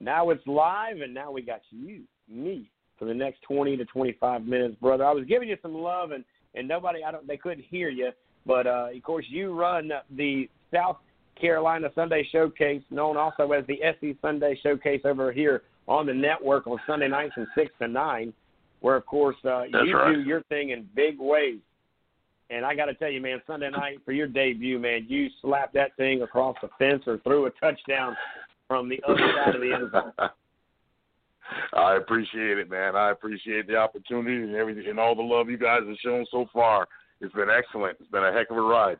Now it's live, and now we got you, me, for the next 20 to 25 minutes, brother. I was giving you some love, and and nobody, I don't, they couldn't hear you, but uh, of course you run the South Carolina Sunday Showcase, known also as the SC Sunday Showcase over here on the network on Sunday nights from six to nine, where of course uh, That's you right. do your thing in big ways. And I got to tell you, man, Sunday night for your debut, man, you slapped that thing across the fence or threw a touchdown from the other side of the end zone. I appreciate it, man. I appreciate the opportunity and everything and all the love you guys have shown so far. It's been excellent. It's been a heck of a ride.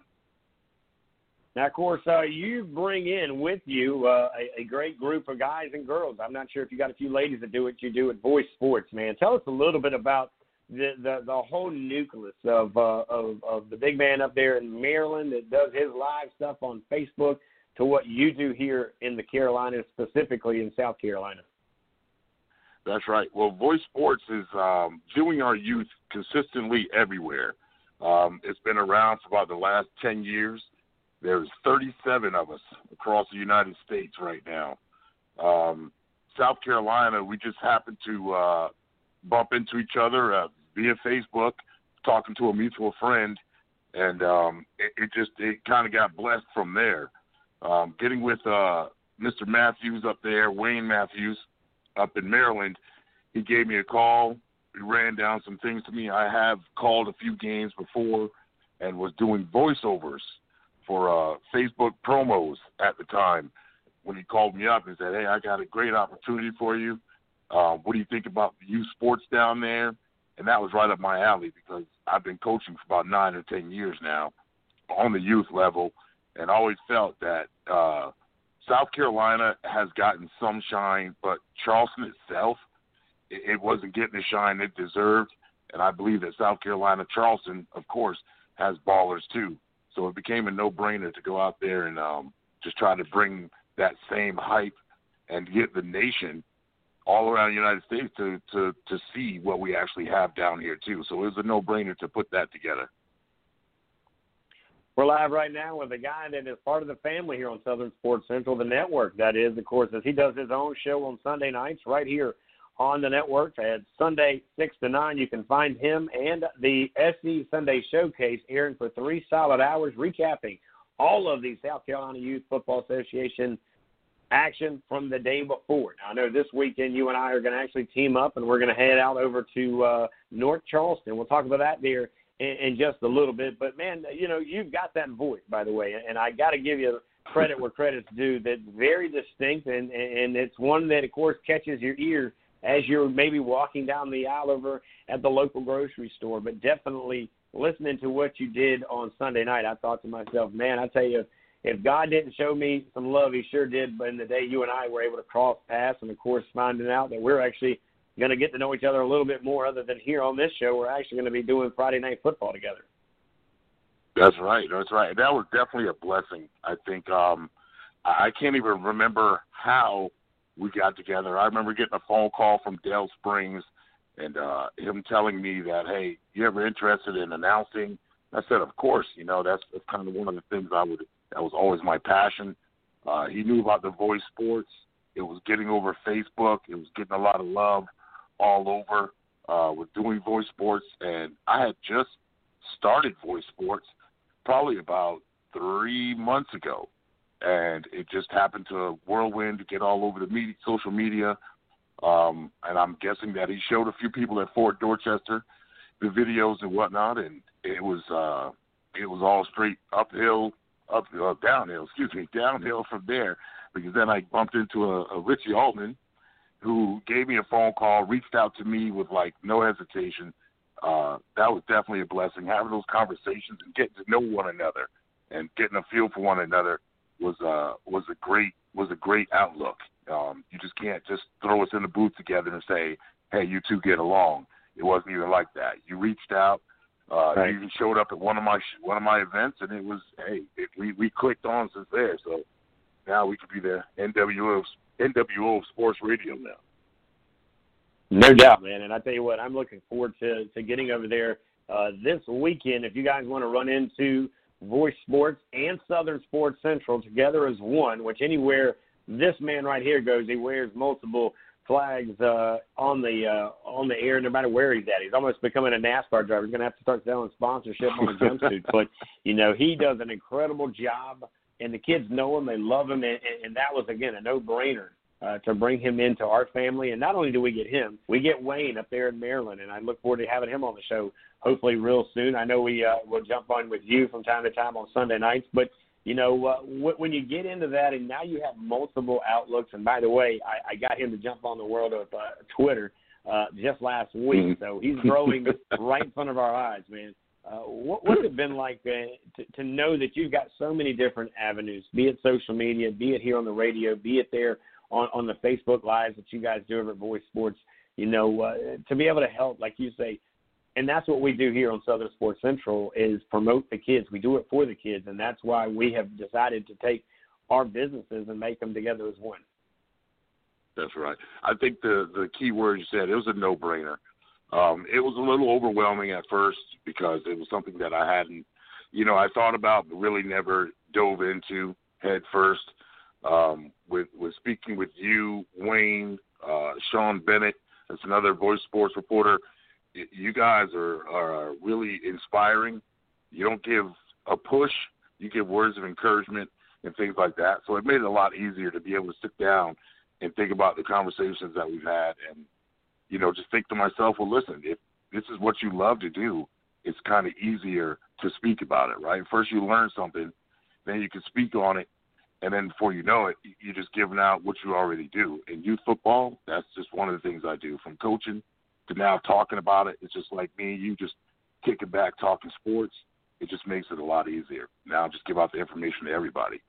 Now, of course, uh, you bring in with you uh, a, a great group of guys and girls. I'm not sure if you got a few ladies that do what you do at Voice Sports, man. Tell us a little bit about the the, the whole nucleus of, uh, of of the big man up there in Maryland that does his live stuff on Facebook to what you do here in the Carolinas, specifically in South Carolina. That's right. Well, Voice Sports is um, viewing our youth consistently everywhere. Um, it's been around for about the last 10 years. There's 37 of us across the United States right now. Um, South Carolina, we just happened to uh, bump into each other uh, via Facebook, talking to a mutual friend, and um, it, it just it kind of got blessed from there. Um, getting with uh, Mr. Matthews up there, Wayne Matthews, up in Maryland, he gave me a call. He ran down some things to me. I have called a few games before and was doing voiceovers for uh, Facebook promos at the time. When he called me up and said, "Hey, I got a great opportunity for you. Uh, what do you think about youth sports down there?" And that was right up my alley because I've been coaching for about nine or ten years now on the youth level, and always felt that uh, South Carolina has gotten some shine, but Charleston itself, it, it wasn't getting the shine it deserved. And I believe that South Carolina, Charleston, of course, has ballers too. So it became a no-brainer to go out there and um, just try to bring that same hype and get the nation all around the United States to to to see what we actually have down here too. So it was a no-brainer to put that together. We're live right now with a guy that is part of the family here on Southern Sports Central, the network. That is, of course, as he does his own show on Sunday nights right here on the network at Sunday six to nine. You can find him and the SC Sunday Showcase airing for three solid hours, recapping all of the South Carolina Youth Football Association action from the day before. Now, I know this weekend you and I are going to actually team up and we're going to head out over to uh, North Charleston. We'll talk about that there in, in just a little bit. But, man, you know, you've got that voice, by the way, and I got to give you credit where credit's due. That's very distinct, and, and it's one that, of course, catches your ear as you're maybe walking down the aisle over at the local grocery store. But definitely listening to what you did on Sunday night, I thought to myself, man, I tell you, if God didn't show me some love, He sure did. But in the day you and I were able to cross paths, and of course finding out that we're actually going to get to know each other a little bit more, other than here on this show, we're actually going to be doing Friday night football together. That's right. That's right. That was definitely a blessing. I think um I can't even remember how we got together. I remember getting a phone call from Dale Springs and uh him telling me that, hey, you ever interested in announcing? I said, of course. You know, that's, that's kind of one of the things I would that was always my passion. Uh, he knew about the voice sports. It was getting over Facebook. It was getting a lot of love all over uh, with doing voice sports. And I had just started voice sports probably about three months ago. And it just happened to a whirlwind to get all over the media, social media. Um, and I'm guessing that he showed a few people at Fort Dorchester the videos and whatnot, and it was uh, it was all straight uphill up uh, downhill, excuse me, downhill from there. Because then I bumped into a, a Richie Altman, who gave me a phone call, reached out to me with like no hesitation. Uh, that was definitely a blessing. Having those conversations and getting to know one another and getting a feel for one another was uh, was a great was a great outlook. Um, you just can't just throw us in the booth together and say, "Hey, you two get along." It wasn't even like that. You reached out, uh, Right. He even showed up at one of my sh- one of my events, and it was hey, it, we we clicked on since there. So now we could be the NWO NWO sports radio now. No doubt, man. And I tell you what, I'm looking forward to to getting over there uh, this weekend. If you guys want to run into Voice Sports and Southern Sports Central together as one, which anywhere this man right here goes, he wears multiple flags uh, on the uh, on the air, no matter where he's at. He's almost becoming a NASCAR driver. He's going to have to start selling sponsorship on the jumpsuit. But you know, he does an incredible job, and the kids know him, they love him, and, and- that was again a no-brainer uh, to bring him into our family. And not only do we get him, we get Wayne up there in Maryland, and I look forward to having him on the show hopefully real soon. I know we uh, will jump on with you from time to time on Sunday nights, but you know uh, wh- when you get into that, and now you have multiple outlooks. And by the way, I, I got him to jump on the world of uh, Twitter uh, just last week, Mhm. so he's growing right in front of our eyes, man. Uh, what, what's it been like uh, to, to know that you've got so many different avenues, be it social media, be it here on the radio, be it there on, on the Facebook lives that you guys do over at Voice Sports, you know, uh, to be able to help, like you say, and that's what we do here on Southern Sports Central is promote the kids. We do it for the kids, and that's why we have decided to take our businesses and make them together as one. That's right. I think the the key word you said it was a no brainer. Um, it was a little overwhelming at first because it was something that I hadn't, you know, I thought about but really never dove into head first. Um, with with speaking with you, Wayne, uh, Sean Bennett, that's another voice sports reporter. You guys are are really inspiring. You don't give a push, you give words of encouragement and things like that. So it made it a lot easier to be able to sit down and think about the conversations that we've had and you know just think to myself well listen if this is what you love to do it's kind of easier to speak about it right? First you learn something then you can speak on it and then before you know it you're just giving out what you already do. In youth football that's just one of the things i do. From coaching to now talking about it it's just like me and you just kicking back talking sports. It just makes it a lot easier. Now just give out the information to everybody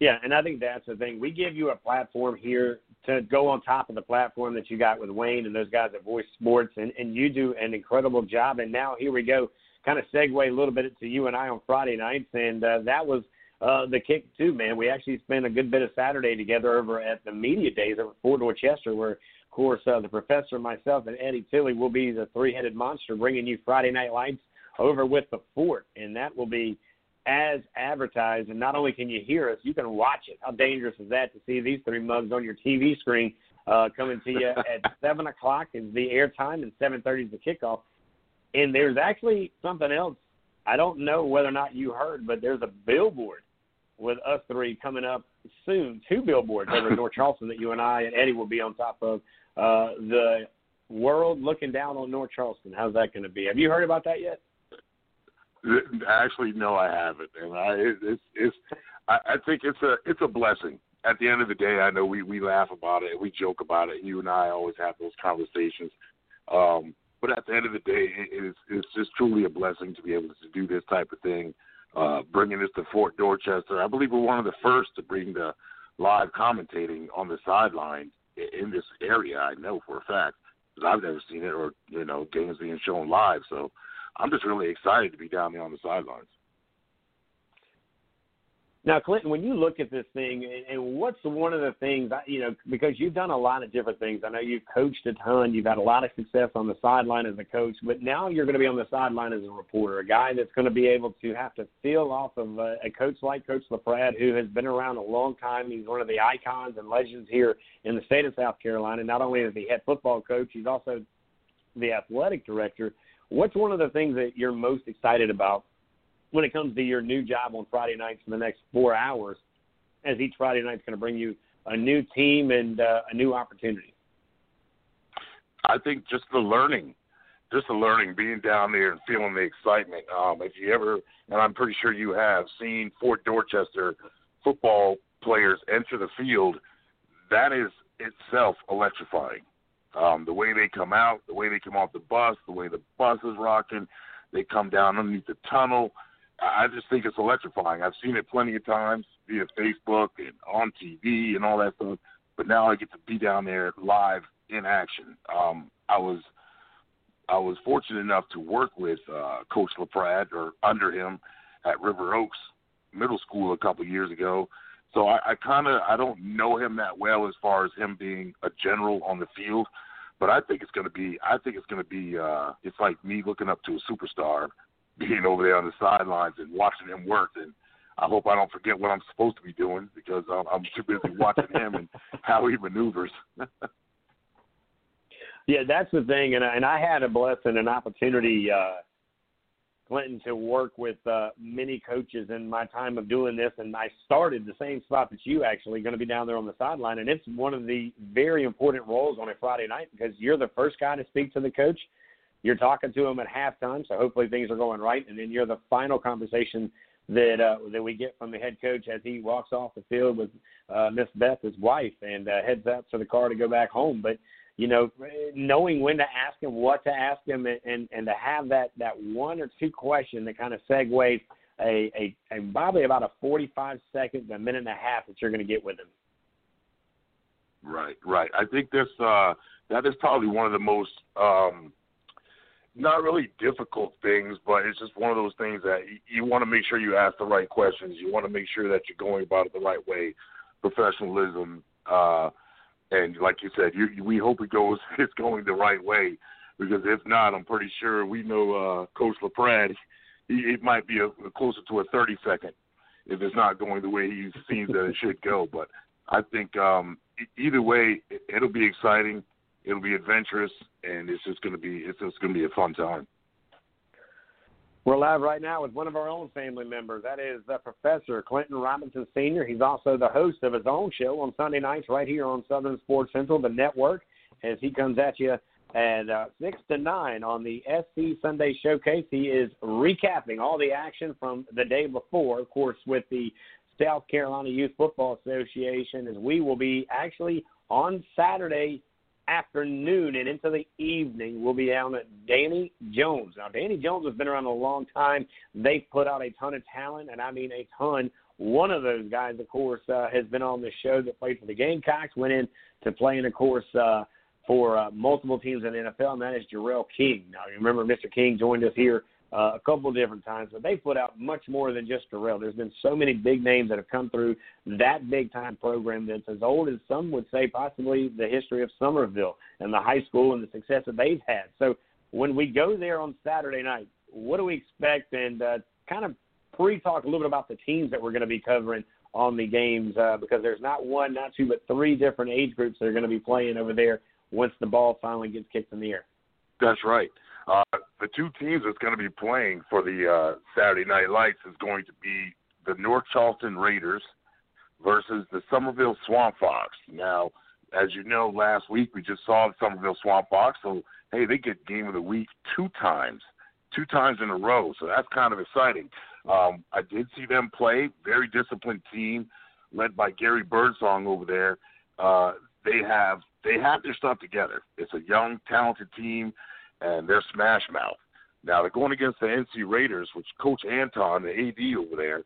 yeah, and I think that's the thing. We give you a platform here to go on top of the platform that you got with Wayne and those guys at Voice Sports, and, and you do an incredible job. And now here we go, kind of segue a little bit to you and I on Friday nights, and uh, that was uh, the kick too, man. We actually spent a good bit of Saturday together over at the media days over at Fort Dorchester, where of course uh, the professor, myself, and Eddie Tilley will be the three-headed monster, bringing you Friday Night Lights over with the Fort, and that will be as advertised. And not only can you hear us, you can watch it. How dangerous is that to see these three mugs on your TV screen uh, coming to you at seven o'clock is the airtime and seven thirty is the kickoff. And there's actually something else. I don't know whether or not you heard, but there's a billboard with us three coming up soon. Two billboards over in North Charleston that you and I and Eddie will be on top of. Uh, the world looking down on North Charleston. How's that going to be? Have you heard about that yet? Actually, no, I haven't, and I it, it's it's I, I think it's a it's a blessing. At the end of the day, I know we we laugh about it, we joke about it. You and I always have those conversations. Um, but at the end of the day, it, it's it's just truly a blessing to be able to do this type of thing. Uh, bringing this to Fort Dorchester, I believe we're one of the first to bring the live commentating on the sideline in this area. I know for a fact because I've never seen it, or you know, games being shown live. So I'm just really excited to be down there on the sidelines. Now, Clinton, when you look at this thing, and what's one of the things, you know, because you've done a lot of different things. I know you've coached a ton. You've had a lot of success on the sideline as a coach, but now you're going to be on the sideline as a reporter, a guy that's going to be able to have to feel off of a, a coach like Coach LaPrad, who has been around a long time. He's one of the icons and legends here in the state of South Carolina. Not only is he head football coach, he's also the athletic director. What's one of the things that you're most excited about when it comes to your new job on Friday nights for the next four hours, as each Friday night is going to bring you a new team and uh, a new opportunity? I think just the learning, just the learning, being down there and feeling the excitement. Um, if you ever, and I'm pretty sure you have, seen Fort Dorchester football players enter the field, that is itself electrifying. Um, the way they come out, the way they come off the bus, the way the bus is rocking, they come down underneath the tunnel. I just think it's electrifying. I've seen it plenty of times via Facebook and on TV and all that stuff, but now I get to be down there live in action. Um, I was I was fortunate enough to work with uh, Coach LaPrad or under him at River Oaks Middle School a couple years ago. So I, I kind of I don't know him that well as far as him being a general on the field, but I think it's going to be I think it's going to be uh, it's like me looking up to a superstar, being over there on the sidelines and watching him work. And I hope I don't forget what I'm supposed to be doing because I'm, I'm too busy watching him and how he maneuvers. yeah, that's the thing, and I, and I had a blessing, an opportunity. Uh, Clinton to work with uh, many coaches in my time of doing this, and I started the same spot that you actually going to be down there on the sideline, and it's one of the very important roles on a Friday night because you're the first guy to speak to the coach. You're talking to him at halftime, so hopefully things are going right, and then you're the final conversation that uh, that we get from the head coach as he walks off the field with uh, Miss Beth, his wife, and uh, heads out to the car to go back home. But you know, knowing when to ask him, what to ask him, and and, and to have that that one or two question that kind of segues a, a, a probably about a 45 second to a minute and a half that you're going to get with him. Right, right. I think this uh, that is probably one of the most um, not really difficult things, but it's just one of those things that you, you want to make sure you ask the right questions. You want to make sure that you're going about it the right way, professionalism, uh, and like you said, you, we hope it goes it's going the right way because if not, I'm pretty sure we know uh, Coach LaPrad. He, it might be a, a closer to a 30 second if it's not going the way he seems that it should go. But I think um, either way, it'll be exciting, it'll be adventurous, and it's just going to be it's just going to be a fun time. We're live right now with one of our own family members. That is the Professor Clinton Robinson Sr. He's also the host of his own show on Sunday nights right here on Southern Sports Central, the network, as he comes at you at uh, 6 to 9 on the SC Sunday Showcase. He is recapping all the action from the day before, of course, with the South Carolina Youth Football Association, as we will be actually on Saturday afternoon and into the evening, we'll be down at Danny Jones. Now, Danny Jones has been around a long time. They've put out a ton of talent, and I mean a ton. One of those guys, of course, uh, has been on the show that played for the Gamecocks, went in to playing, of course, uh, for uh, multiple teams in the NFL, and that is Jarrell King. Now, you remember Mr. King joined us here uh, a couple of different times, but they put out much more than just Jarrell. There's been so many big names that have come through that big time program that's as old as some would say possibly the history of Summerville and the high school and the success that they've had. So when we go there on Saturday night, what do we expect? And uh, kind of pre-talk a little bit about the teams that we're going to be covering on the games uh, because there's not one, not two, but three different age groups that are going to be playing over there once the ball finally gets kicked in the air. That's right. Uh, the two teams that's going to be playing for the uh, Saturday Night Lights is going to be the North Charleston Raiders versus the Summerville Swamp Fox. Now, as you know, last week we just saw the Summerville Swamp Fox, so hey, they get game of the week two times, two times in a row. So that's kind of exciting. Um, I did see them play, very disciplined team, led by Gary Birdsong over there. Uh, they have they have their stuff together. It's a young, talented team and they're smash mouth. Now they're going against the NC Raiders, which Coach Anton, the AD over there,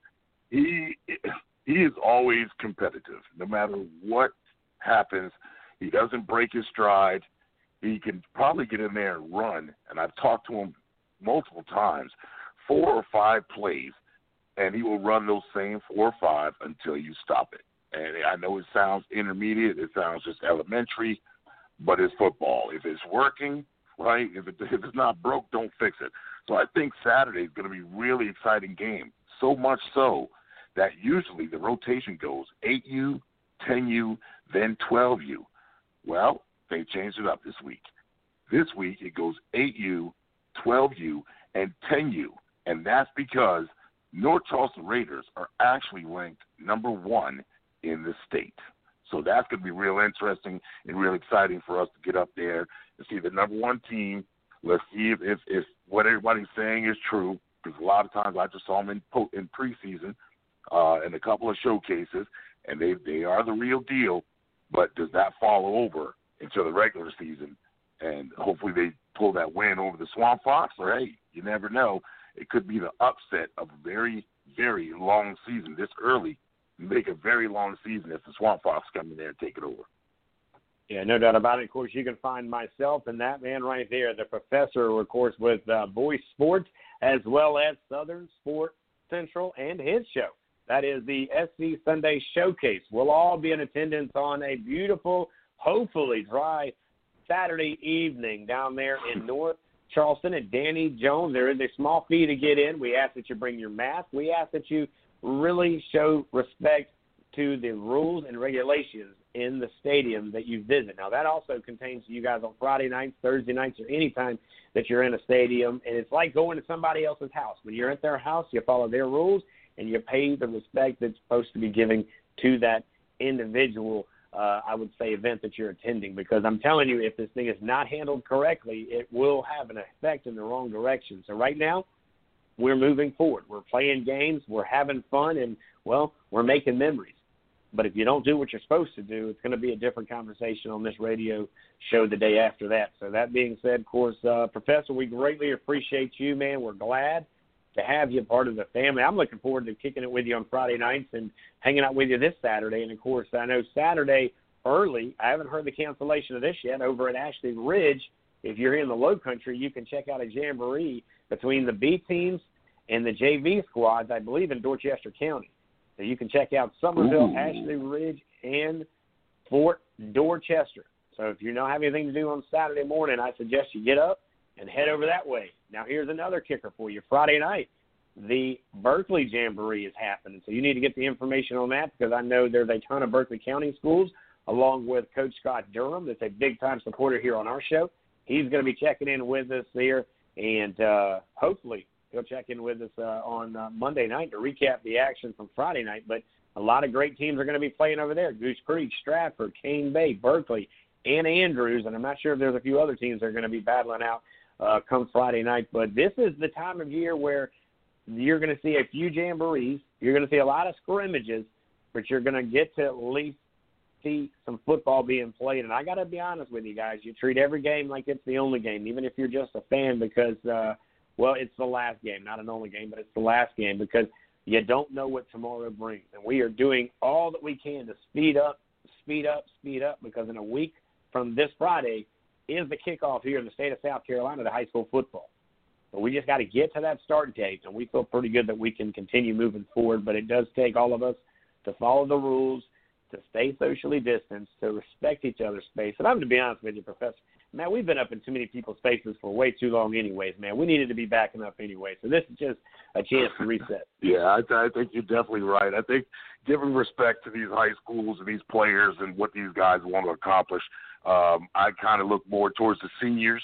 he he is always competitive. No matter what happens, he doesn't break his stride. He can probably get in there and run. And I've talked to him multiple times, four or five plays, and he will run those same four or five until you stop it. And I know it sounds intermediate, it sounds just elementary, but it's football. If it's working, right? If, it, if it's not broke, don't fix it. So I think Saturday is going to be a really exciting game. So much so that usually the rotation goes 8U, 10U, then 12U. Well, they changed it up this week. This week it goes 8U, 12U, and 10U. And that's because North Charleston Raiders are actually ranked number one in the state. So that's going to be real interesting and real exciting for us to get up there and see the number one team. Let's see if, if, if what everybody's saying is true, because a lot of times I just saw them in, in preseason uh, in a couple of showcases, and they, they are the real deal. But does that follow over into the regular season? And hopefully they pull that win over the Swamp Fox, or hey, you never know. It could be the upset of a very, very long season this early make a very long season if the Swamp Fox come in there and take it over. Yeah, no doubt about it. Of course, you can find myself and that man right there, the professor, of course, with uh, Voice Sports, as well as Southern Sport Central and his show. That is the SC Sunday Showcase. We'll all be in attendance on a beautiful, hopefully dry Saturday evening down there in North Charleston and Danny Jones. There is a small fee to get in. We ask that you bring your mask. We ask that you really show respect to the rules and regulations in the stadium that you visit. Now, that also contains you guys on Friday nights, Thursday nights, or any time that you're in a stadium. And it's like going to somebody else's house. When you're at their house, you follow their rules and you pay the respect that's supposed to be given to that individual, uh, I would say, event that you're attending. Because I'm telling you, if this thing is not handled correctly, it will have an effect in the wrong direction. So, right now, we're moving forward. We're playing games, we're having fun, and well, we're making memories. But if you don't do what you're supposed to do, it's going to be a different conversation on this radio show the day after that. So that being said, of course, uh, Professor, we greatly appreciate you, man. We're glad to have you part of the family. I'm looking forward to kicking it with you on Friday nights and hanging out with you this Saturday. And of course, I know Saturday early. I haven't heard the cancellation of this yet over at Ashley Ridge. If you're in the Low Country, you can check out a jamboree between the B teams and the JV squads, I believe, in Dorchester County. So you can check out Summerville, Ooh. Ashley Ridge, and Fort Dorchester. So if you don't have anything to do on Saturday morning, I suggest you get up and head over that way. Now here's another kicker for you. Friday night, the Berkeley Jamboree is happening. So you need to get the information on that because I know there's a ton of Berkeley County schools, along with Coach Scott Durham, that's a big time supporter here on our show. He's going to be checking in with us here, and uh, hopefully he'll check in with us uh, on uh, Monday night to recap the action from Friday night. But a lot of great teams are going to be playing over there: Goose Creek, Stratford, Cane Bay, Berkeley, and Andrews. And I'm not sure if there's a few other teams that are going to be battling out uh, come Friday night. But this is the time of year where you're going to see a few jamborees. You're going to see a lot of scrimmages, but you're going to get to at least see some football being played. And I got to be honest with you guys, you treat every game like it's the only game, even if you're just a fan, because uh, well, it's the last game, not an only game, but it's the last game because you don't know what tomorrow brings. And we are doing all that we can to speed up, speed up, speed up, because in a week from this Friday is the kickoff here in the state of South Carolina to high school football. But we just got to get to that start date, and we feel pretty good that we can continue moving forward. But it does take all of us to follow the rules, to stay socially distanced, to respect each other's space. And I'm to be honest with you, Professor. Man, we've been up in too many people's faces for way too long, anyways. Man, we needed to be backing up anyway. So this is just a chance to reset. Yeah, I, I think you're definitely right. I think giving respect to these high schools and these players and what these guys want to accomplish, um, I kind of look more towards the seniors.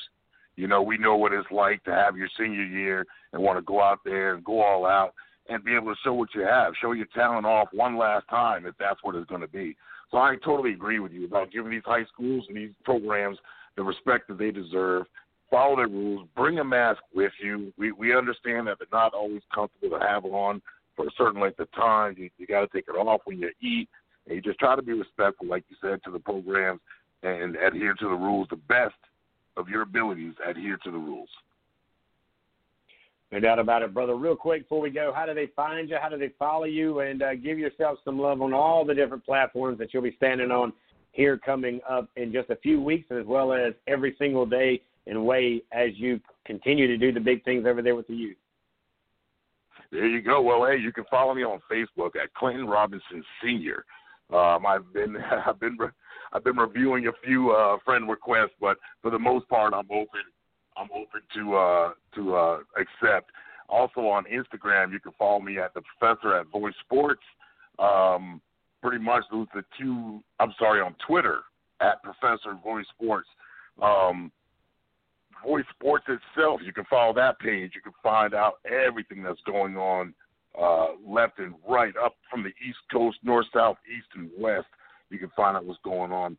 You know, we know what it's like to have your senior year and want to go out there and go all out and be able to show what you have, show your talent off one last time if that's what it's going to be. So I totally agree with you about giving these high schools and these programs the respect that they deserve. Follow their rules. Bring a mask with you. We we understand that they're not always comfortable to have on for a certain length of time. You, you got to take it off when you eat, and you just try to be respectful, like you said, to the programs and adhere to the rules. The best of your abilities, adhere to the rules. No doubt about it, brother. Real quick before we go, how do they find you? How do they follow you? And uh, give yourself some love on all the different platforms that you'll be standing on here coming up in just a few weeks, as well as every single day and way as you continue to do the big things over there with the youth. There you go. Well, hey, you can follow me on Facebook at Clinton Robinson Senior. Um, I've been I've been I've been reviewing a few uh, friend requests, but for the most part, I'm open. I'm open to uh, to uh, accept. Also on Instagram, you can follow me at the Professor at Voice Sports. Um, pretty much those the two. I'm sorry, on Twitter at Professor Voice Sports. Um, Voice Sports itself, you can follow that page. You can find out everything that's going on uh, left and right, up from the East Coast, north, south, east, and west. You can find out what's going on.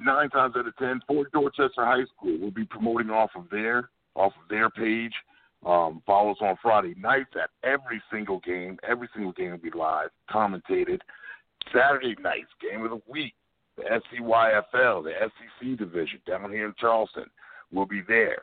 Nine times out of ten, Fort Dorchester High School will be promoting off of their off of their page. Um, follow us on Friday nights at every single game. Every single game will be live, commentated. Saturday nights, game of the week, the SCYFL, the SEC division down here in Charleston will be there.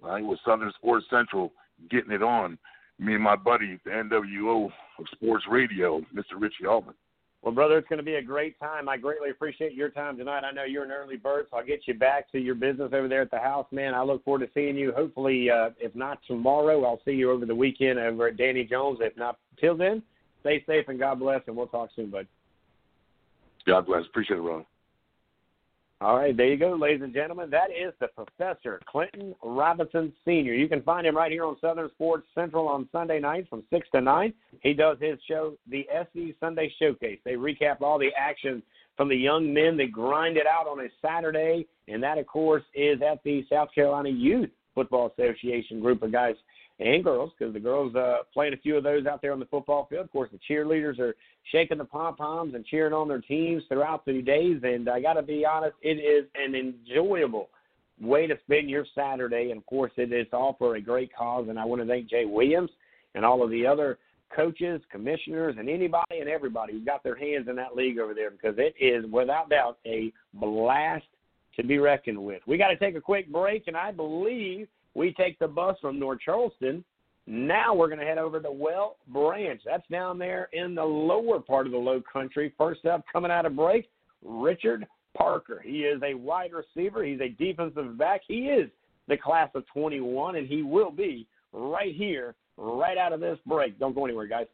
Right, with Southern Sports Central getting it on. Me and my buddy, the NWO of Sports Radio, Mr. Richie Altman. Well, brother, it's going to be a great time. I greatly appreciate your time tonight. I know you're an early bird, so I'll get you back to your business over there at the house, man. I look forward to seeing you. Hopefully, uh, if not tomorrow, I'll see you over the weekend over at Danny Jones. If not, till then, stay safe and God bless, and we'll talk soon, bud. God bless. Appreciate it, Ron. All right, there you go, ladies and gentlemen. That is the Professor Clinton Robinson Sr. You can find him right here on Southern Sports Central on Sunday nights from 6 to 9. He does his show, the SC Sunday Showcase. They recap all the action from the young men that grind it out on a Saturday, and that, of course, is at the South Carolina Youth Football Association group of guys and girls, because the girls uh, playing a few of those out there on the football field. Of course, the cheerleaders are shaking the pom poms and cheering on their teams throughout the days. And I got to be honest, it is an enjoyable way to spend your Saturday. And of course, it is all for a great cause. And I want to thank Jay Williams and all of the other coaches, commissioners, and anybody and everybody who's got their hands in that league over there because it is without doubt a blast to be reckoned with. We got to take a quick break, and I believe we take the bus from North Charleston. Now we're going to head over to Whale Branch. That's down there in the lower part of the low country. First up, coming out of break, Richard Parker. He is a wide receiver. He's a defensive back. He is the class of 21, and he will be right here, right out of this break. Don't go anywhere, guys.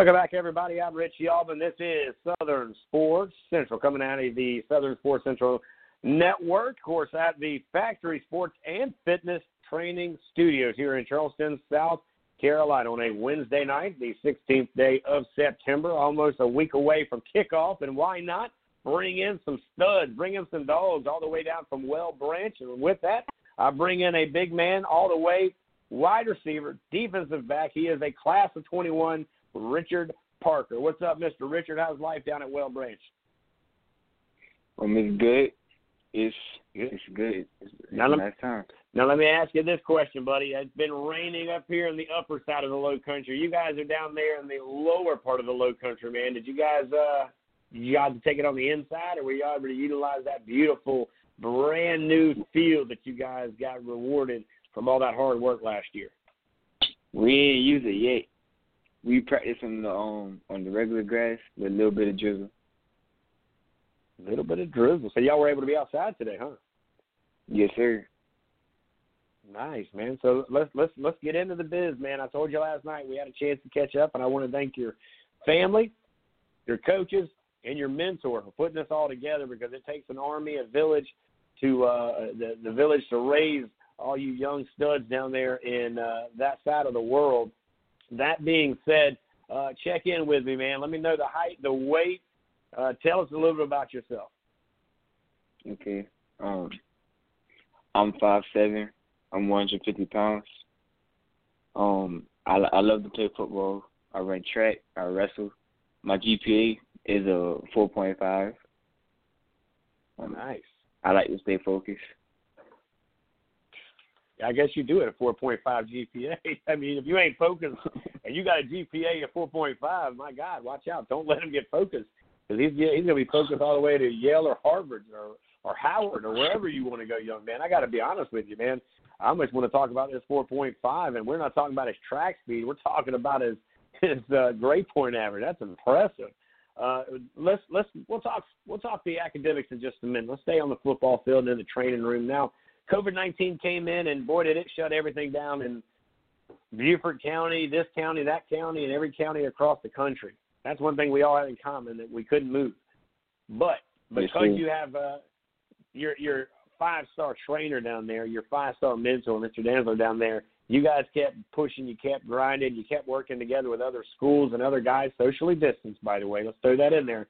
Welcome back, everybody. I'm Rich Yalman. This is Southern Sports Central coming out of the Southern Sports Central Network, of course, at the Factory Sports and Fitness Training Studios here in Charleston, South Carolina, on a Wednesday night, the 16th day of September, almost a week away from kickoff. And why not bring in some studs, bring in some dogs all the way down from Whale Branch? And with that, I bring in a big man all the way, wide receiver, defensive back. He is a class of 21 Richard Parker. What's up, Mr. Richard? How's life down at Whale Branch? Um, it's good. It's it's good. It's, it's Now nice time. Now let me ask you this question, buddy. It's been raining up here in the upper side of the low country. You guys are down there in the lower part of the low country, man. Did you guys uh did you guys take it on the inside or were you able to utilize that beautiful brand new field that you guys got rewarded from all that hard work last year? We ain't use it yet. We practice on the um on the regular grass with a little bit of drizzle. A little bit of drizzle. So y'all were able to be outside today, huh? Yes, sir. Nice, man. So let's let's let's get into the biz, man. I told you last night we had a chance to catch up, and I want to thank your family, your coaches, and your mentor for putting this all together because it takes an army, a village, to uh, the the village to raise all you young studs down there in uh, that side of the world. That being said, uh, check in with me, man. Let me know the height, the weight. Uh, tell us a little bit about yourself. Okay. Um, I'm five seven. I'm 150 pounds. Um, I I love to play football. I run track. I wrestle. My GPA is a 4.5. Um, Nice. I like to stay focused. I guess you do it at 4.5 GPA. I mean, if you ain't focused and you got a GPA of 4.5, my God, watch out! Don't let him get focused because he's he's gonna be focused all the way to Yale or Harvard or or Howard or wherever you want to go, young man. I got to be honest with you, man. I much want to talk about this 4.5, and we're not talking about his track speed. We're talking about his his uh, grade point average. That's impressive. Uh, let's let's we'll talk we'll talk the academics in just a minute. Let's stay on the football field and in the training room now. COVID nineteen came in and boy did it shut everything down in Beaufort County, this county, that county, and every county across the country. That's one thing we all had in common that we couldn't move. But because you have uh, your your five star trainer down there, your five star mentor, Mr. Danzler down there, you guys kept pushing, you kept grinding, you kept working together with other schools and other guys, socially distanced, by the way. Let's throw that in there.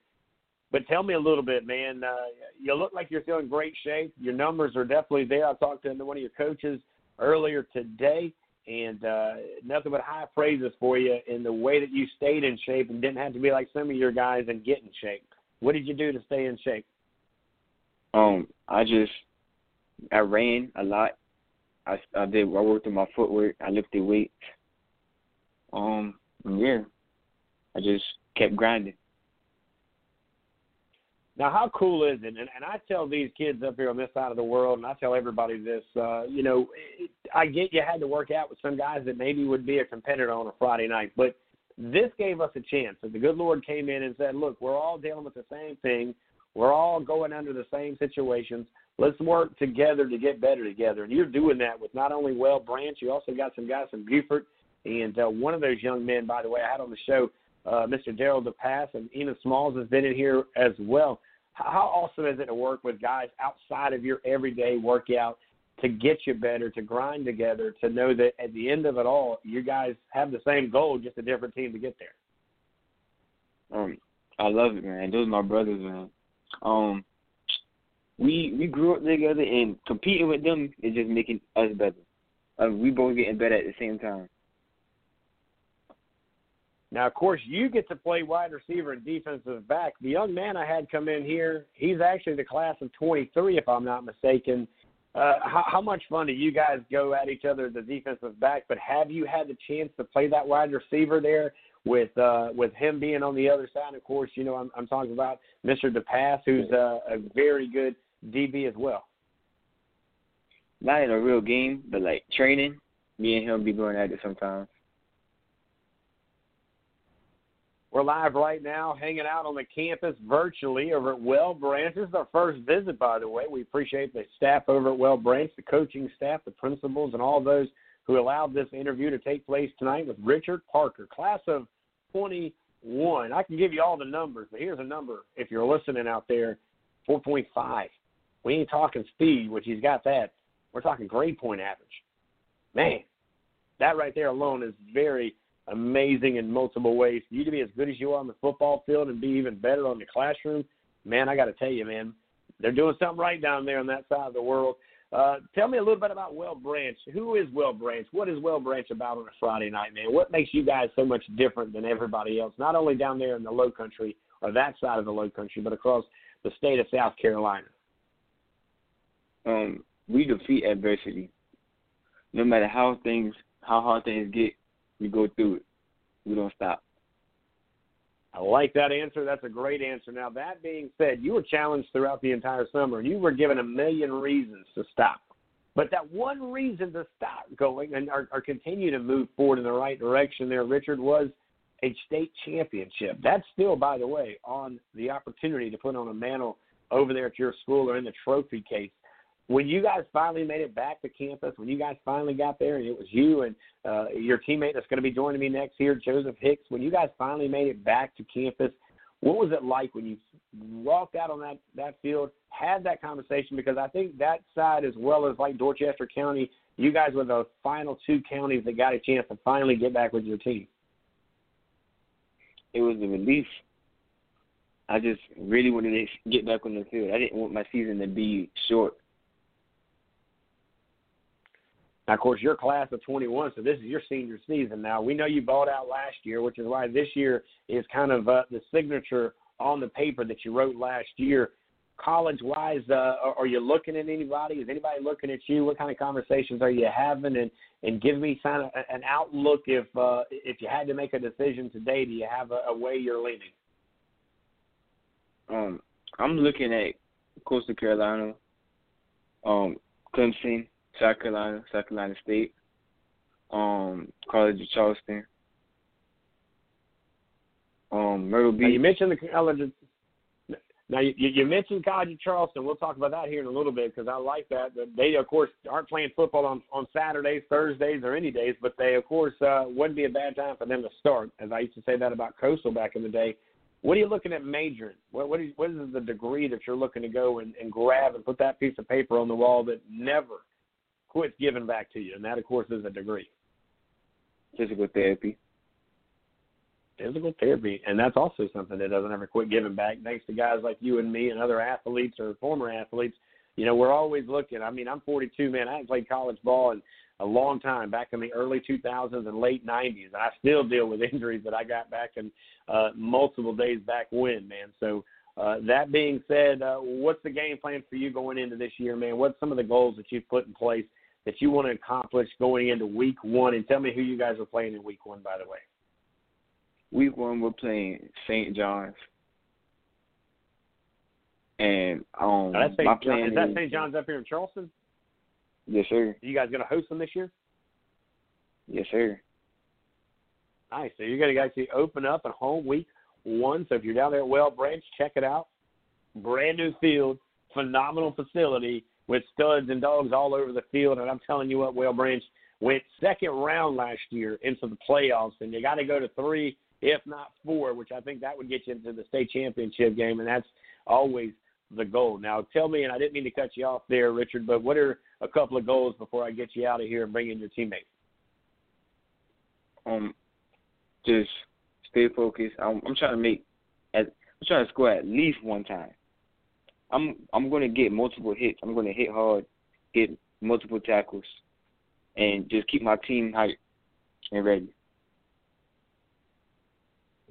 But tell me a little bit, man. Uh, you look like you're still in great shape. Your numbers are definitely there. I talked to one of your coaches earlier today, and uh, nothing but high praises for you in the way that you stayed in shape and didn't have to be like some of your guys and get in shape. What did you do to stay in shape? Um, I just I ran a lot. I I did I worked on my footwork. I lifted weights. Um, yeah, I just kept grinding. Now, how cool is it? And, and I tell these kids up here on this side of the world, and I tell everybody this. Uh, you know, it, I get you had to work out with some guys that maybe would be a competitor on a Friday night, but this gave us a chance. And the good Lord came in and said, "Look, we're all dealing with the same thing. We're all going under the same situations. Let's work together to get better together." And you're doing that with not only Whale Branch, you also got some guys from Beaufort, and uh, one of those young men, by the way, I had on the show, uh, Mr. Daryl DePass, and Enos Smalls has been in here as well. How awesome is it to work with guys outside of your everyday workout to get you better, to grind together, to know that at the end of it all, you guys have the same goal, just a different team to get there? Um, I love it, man. Those are my brothers, man. Um, we we grew up together, and competing with them is just making us better. Uh, we both getting better at the same time. Now, of course, you get to play wide receiver and defensive back. The young man I had come in here, he's actually the class of 23, if I'm not mistaken. Uh, how, how much fun do you guys go at each other a defensive back? But have you had the chance to play that wide receiver there with uh, with him being on the other side? Of course, you know I'm, I'm talking about Mr. DePass, who's uh, a very good DB as well. Not in a real game, but like training, me and him be going at it sometimes. We're live right now, hanging out on the campus virtually over at Whale Branch. This is our first visit, by the way. We appreciate the staff over at Whale Branch, the coaching staff, the principals, and all those who allowed this interview to take place tonight with Richard Parker, class of 21. I can give you all the numbers, but here's a number if you're listening out there 4.5. We ain't talking speed, which he's got that. We're talking grade point average. Man, that right there alone is very amazing in multiple ways. For you to be as good as you are on the football field and be even better on the classroom, man, I got to tell you, man, they're doing something right down there on that side of the world. Uh, tell me a little bit about Whale Branch. Who is Whale Branch? What is Whale Branch about on a Friday night, man? What makes you guys so much different than everybody else? Not only down there in the Low Country or that side of the Low Country, but across the state of South Carolina. Um, we defeat adversity. No matter how things, how hard things get, we go through it. We don't stop. I like that answer. That's a great answer. Now, that being said, you were challenged throughout the entire summer, and you were given a million reasons to stop. But that one reason to stop going and or, or continue to move forward in the right direction there, Richard, was a state championship. That's still, by the way, on the opportunity to put on a mantle over there at your school or in the trophy case. When you guys finally made it back to campus, when you guys finally got there, and it was you and uh, your teammate that's going to be joining me next here, Joseph Hicks, when you guys finally made it back to campus, what was it like when you walked out on that that field, had that conversation? Because I think that side, as well as like Dorchester County, you guys were the final two counties that got a chance to finally get back with your team. It was a relief. I just really wanted to get back on the field. I didn't want my season to be short. Now, of course, your class of 21, so this is your senior season. Now, we know you balled out last year, which is why this year is kind of uh, the signature on the paper that you wrote last year. College wise, uh, are are you looking at anybody? Is anybody looking at you? What kind of conversations are you having? And and give me kind of an outlook if uh, if you had to make a decision today. Do you have a, a way you're leaning? Um, I'm looking at Coastal Carolina, um, Clemson, South Carolina, South Carolina State, um, College of Charleston. Um, Myrtle Beach. Now, you mentioned the college. Of, now you, you mentioned College of Charleston. We'll talk about that here in a little bit because I like that. They of course aren't playing football on on Saturdays, Thursdays, or any days, but they of course uh, wouldn't be a bad time for them to start. As I used to say that about Coastal back in the day. What are you looking at majoring? What what is, what is the degree that you're looking to go and, and grab and put that piece of paper on the wall that never quits giving back to you? And that of course is a degree. Physical therapy physical therapy, and that's also something that doesn't ever quit giving back. Thanks to guys like you and me and other athletes or former athletes, you know, we're always looking. I mean, I'm 42, man. I haven't played college ball in a long time, back in the early 2000s and late 90s. And I still deal with injuries that I got back in uh, multiple days back when, man. So. Uh, that being said, uh, what's the game plan for you going into this year, man? What's some of the goals that you've put in place that you want to accomplish going into week one? And tell me who you guys are playing in week one, by the way. Week one, we're playing St. John's, and um, now, that's my St. plan is that St. John's up here in Charleston? Yes, sir. Are you guys going to host them this year? Yes, sir. Nice. So you're going to actually open up at home week one. So if you're down there at Whale Branch, check it out. Brand new field, phenomenal facility with studs and dogs all over the field. And I'm telling you what, Whale Branch went second round last year into the playoffs, and you got to go to three if not four, which I think that would get you into the state championship game, and that's always the goal. Now, tell me, and I didn't mean to cut you off there, Richard, but what are a couple of goals before I get you out of here and bring in your teammates? Um, just stay focused. I'm, I'm trying to make, at, I'm trying to score at least one time. I'm I'm to get multiple hits. I'm to hit hard, get multiple tackles, and just keep my team hyped and ready.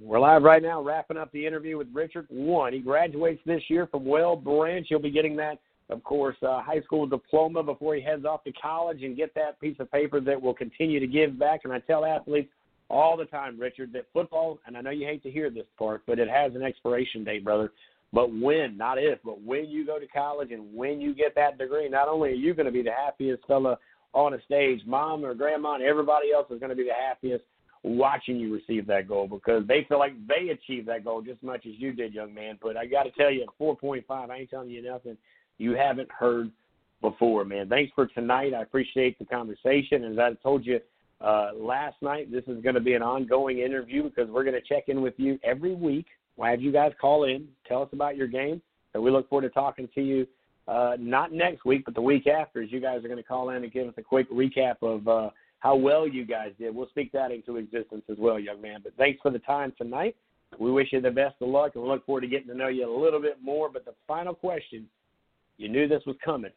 We're live right now, wrapping up the interview with Richard. One, he graduates this year from Whale Branch. He'll be getting that, of course, uh, high school diploma before he heads off to college and get that piece of paper that will continue to give back. And I tell athletes all the time, Richard, that football, and I know you hate to hear this part, but it has an expiration date, brother. But when, not if, but when you go to college and when you get that degree, not only are you going to be the happiest fella on a stage, mom or grandma and everybody else is going to be the happiest watching you receive that goal because they feel like they achieved that goal just as much as you did, young man. But I got to tell you, at 4.5, I ain't telling you nothing you haven't heard before, man. Thanks for tonight. I appreciate the conversation. As I told you uh, last night, this is going to be an ongoing interview because we're going to check in with you every week. We'll have you guys call in, tell us about your game, and we look forward to talking to you. Uh, not next week, but the week after, as you guys are going to call in and give us a quick recap of uh, how well you guys did. We'll speak that into existence as well, young man. But thanks for the time tonight. We wish you the best of luck and we look forward to getting to know you a little bit more. But the final question you knew this was coming.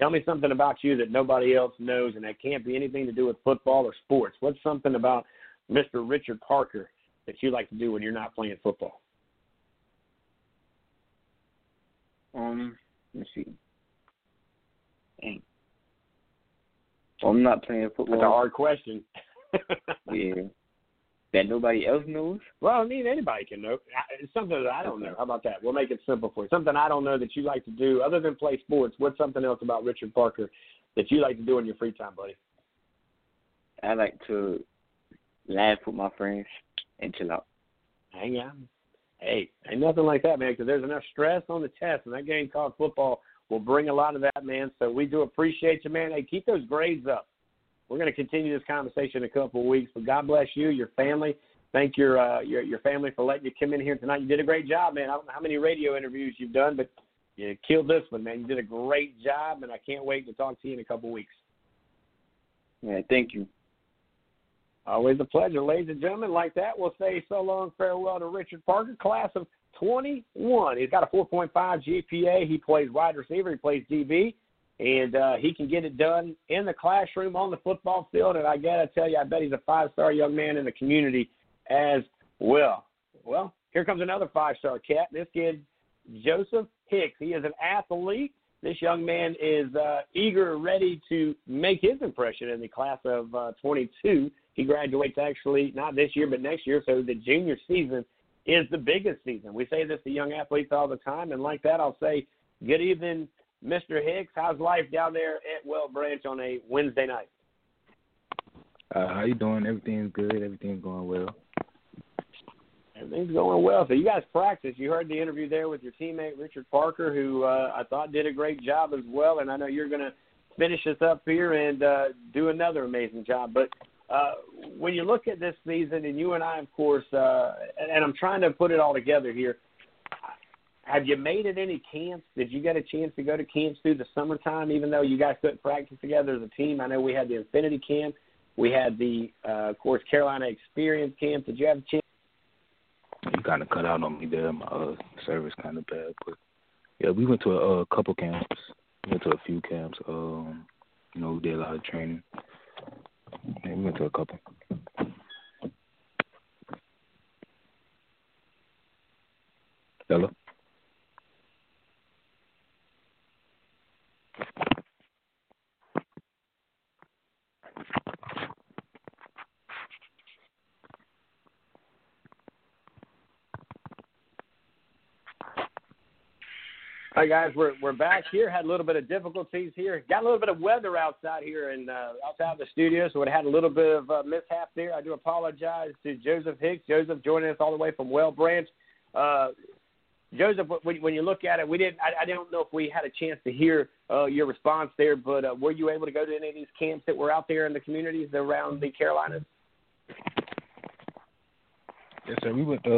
Tell me something about you that nobody else knows, and that can't be anything to do with football or sports. What's something about Mr. Richard Parker that you like to do when you're not playing football? Um, let's see. Dang. I'm not playing football. That's a hard question. yeah. That nobody else knows? Well, I mean, anybody can know. It's something that I don't know. How about that? We'll make it simple for you. Something I don't know that you like to do other than play sports. What's something else about Richard Parker that you like to do in your free time, buddy? I like to laugh with my friends and chill out. Hang out. Hey, ain't nothing like that, man, because there's enough stress on the test, and that game called football will bring a lot of that, man. So we do appreciate you, man. Hey, keep those grades up. We're going to continue this conversation in a couple of weeks, but God bless you, your family. Thank your uh, your your family for letting you come in here tonight. You did a great job, man. I don't know how many radio interviews you've done, but you killed this one, man. You did a great job, and I can't wait to talk to you in a couple of weeks. Yeah, thank you. Always a pleasure, ladies and gentlemen. Like that, we'll say so long farewell to Richard Parker, class of 21. He's got a 4.5 GPA. He plays wide receiver. He plays DB. And uh, he can get it done in the classroom, on the football field. And I got to tell you, I bet he's a five star young man in the community as well. Well, here comes another five star cat. This kid, Joseph Hicks. He is an athlete. This young man is uh, eager, ready to make his impression in the class of uh, 22. He graduates actually not this year, but next year. So the junior season is the biggest season. We say this to young athletes all the time, and like that, I'll say, good evening, Mr. Hicks. How's life down there at Whale Branch on a Wednesday night? Uh, how you doing? Everything's good. Everything's going well. Everything's going well. So you guys practice. You heard the interview there with your teammate Richard Parker, who uh, I thought did a great job as well. And I know you're going to finish us up here and uh, do another amazing job. But uh, when you look at this season, and you and I, of course, uh, and, and I'm trying to put it all together here. Have you made it any camps? Did you get a chance to go to camps through the summertime, even though you guys couldn't practice together as a team? I know we had the Infinity Camp, we had the, uh, of course, Carolina Experience Camp. Did you have a chance? You kind of cut out on me there. My uh, service kind of bad, but yeah, we went to a, a couple camps. We went to a few camps. Um, you know, did a lot of training. We went to a couple. Hello. Hi guys, we're we're back here. Had a little bit of difficulties here. Got a little bit of weather outside here and uh, outside the studio, so it had a little bit of uh, mishap there. I do apologize to Joseph Hicks. Joseph joining us all the way from Whale Branch. Uh, Joseph, when, when you look at it, we didn't. I, I don't know if we had a chance to hear uh, your response there, but uh, were you able to go to any of these camps that were out there in the communities around the Carolinas? Yes, sir. We went to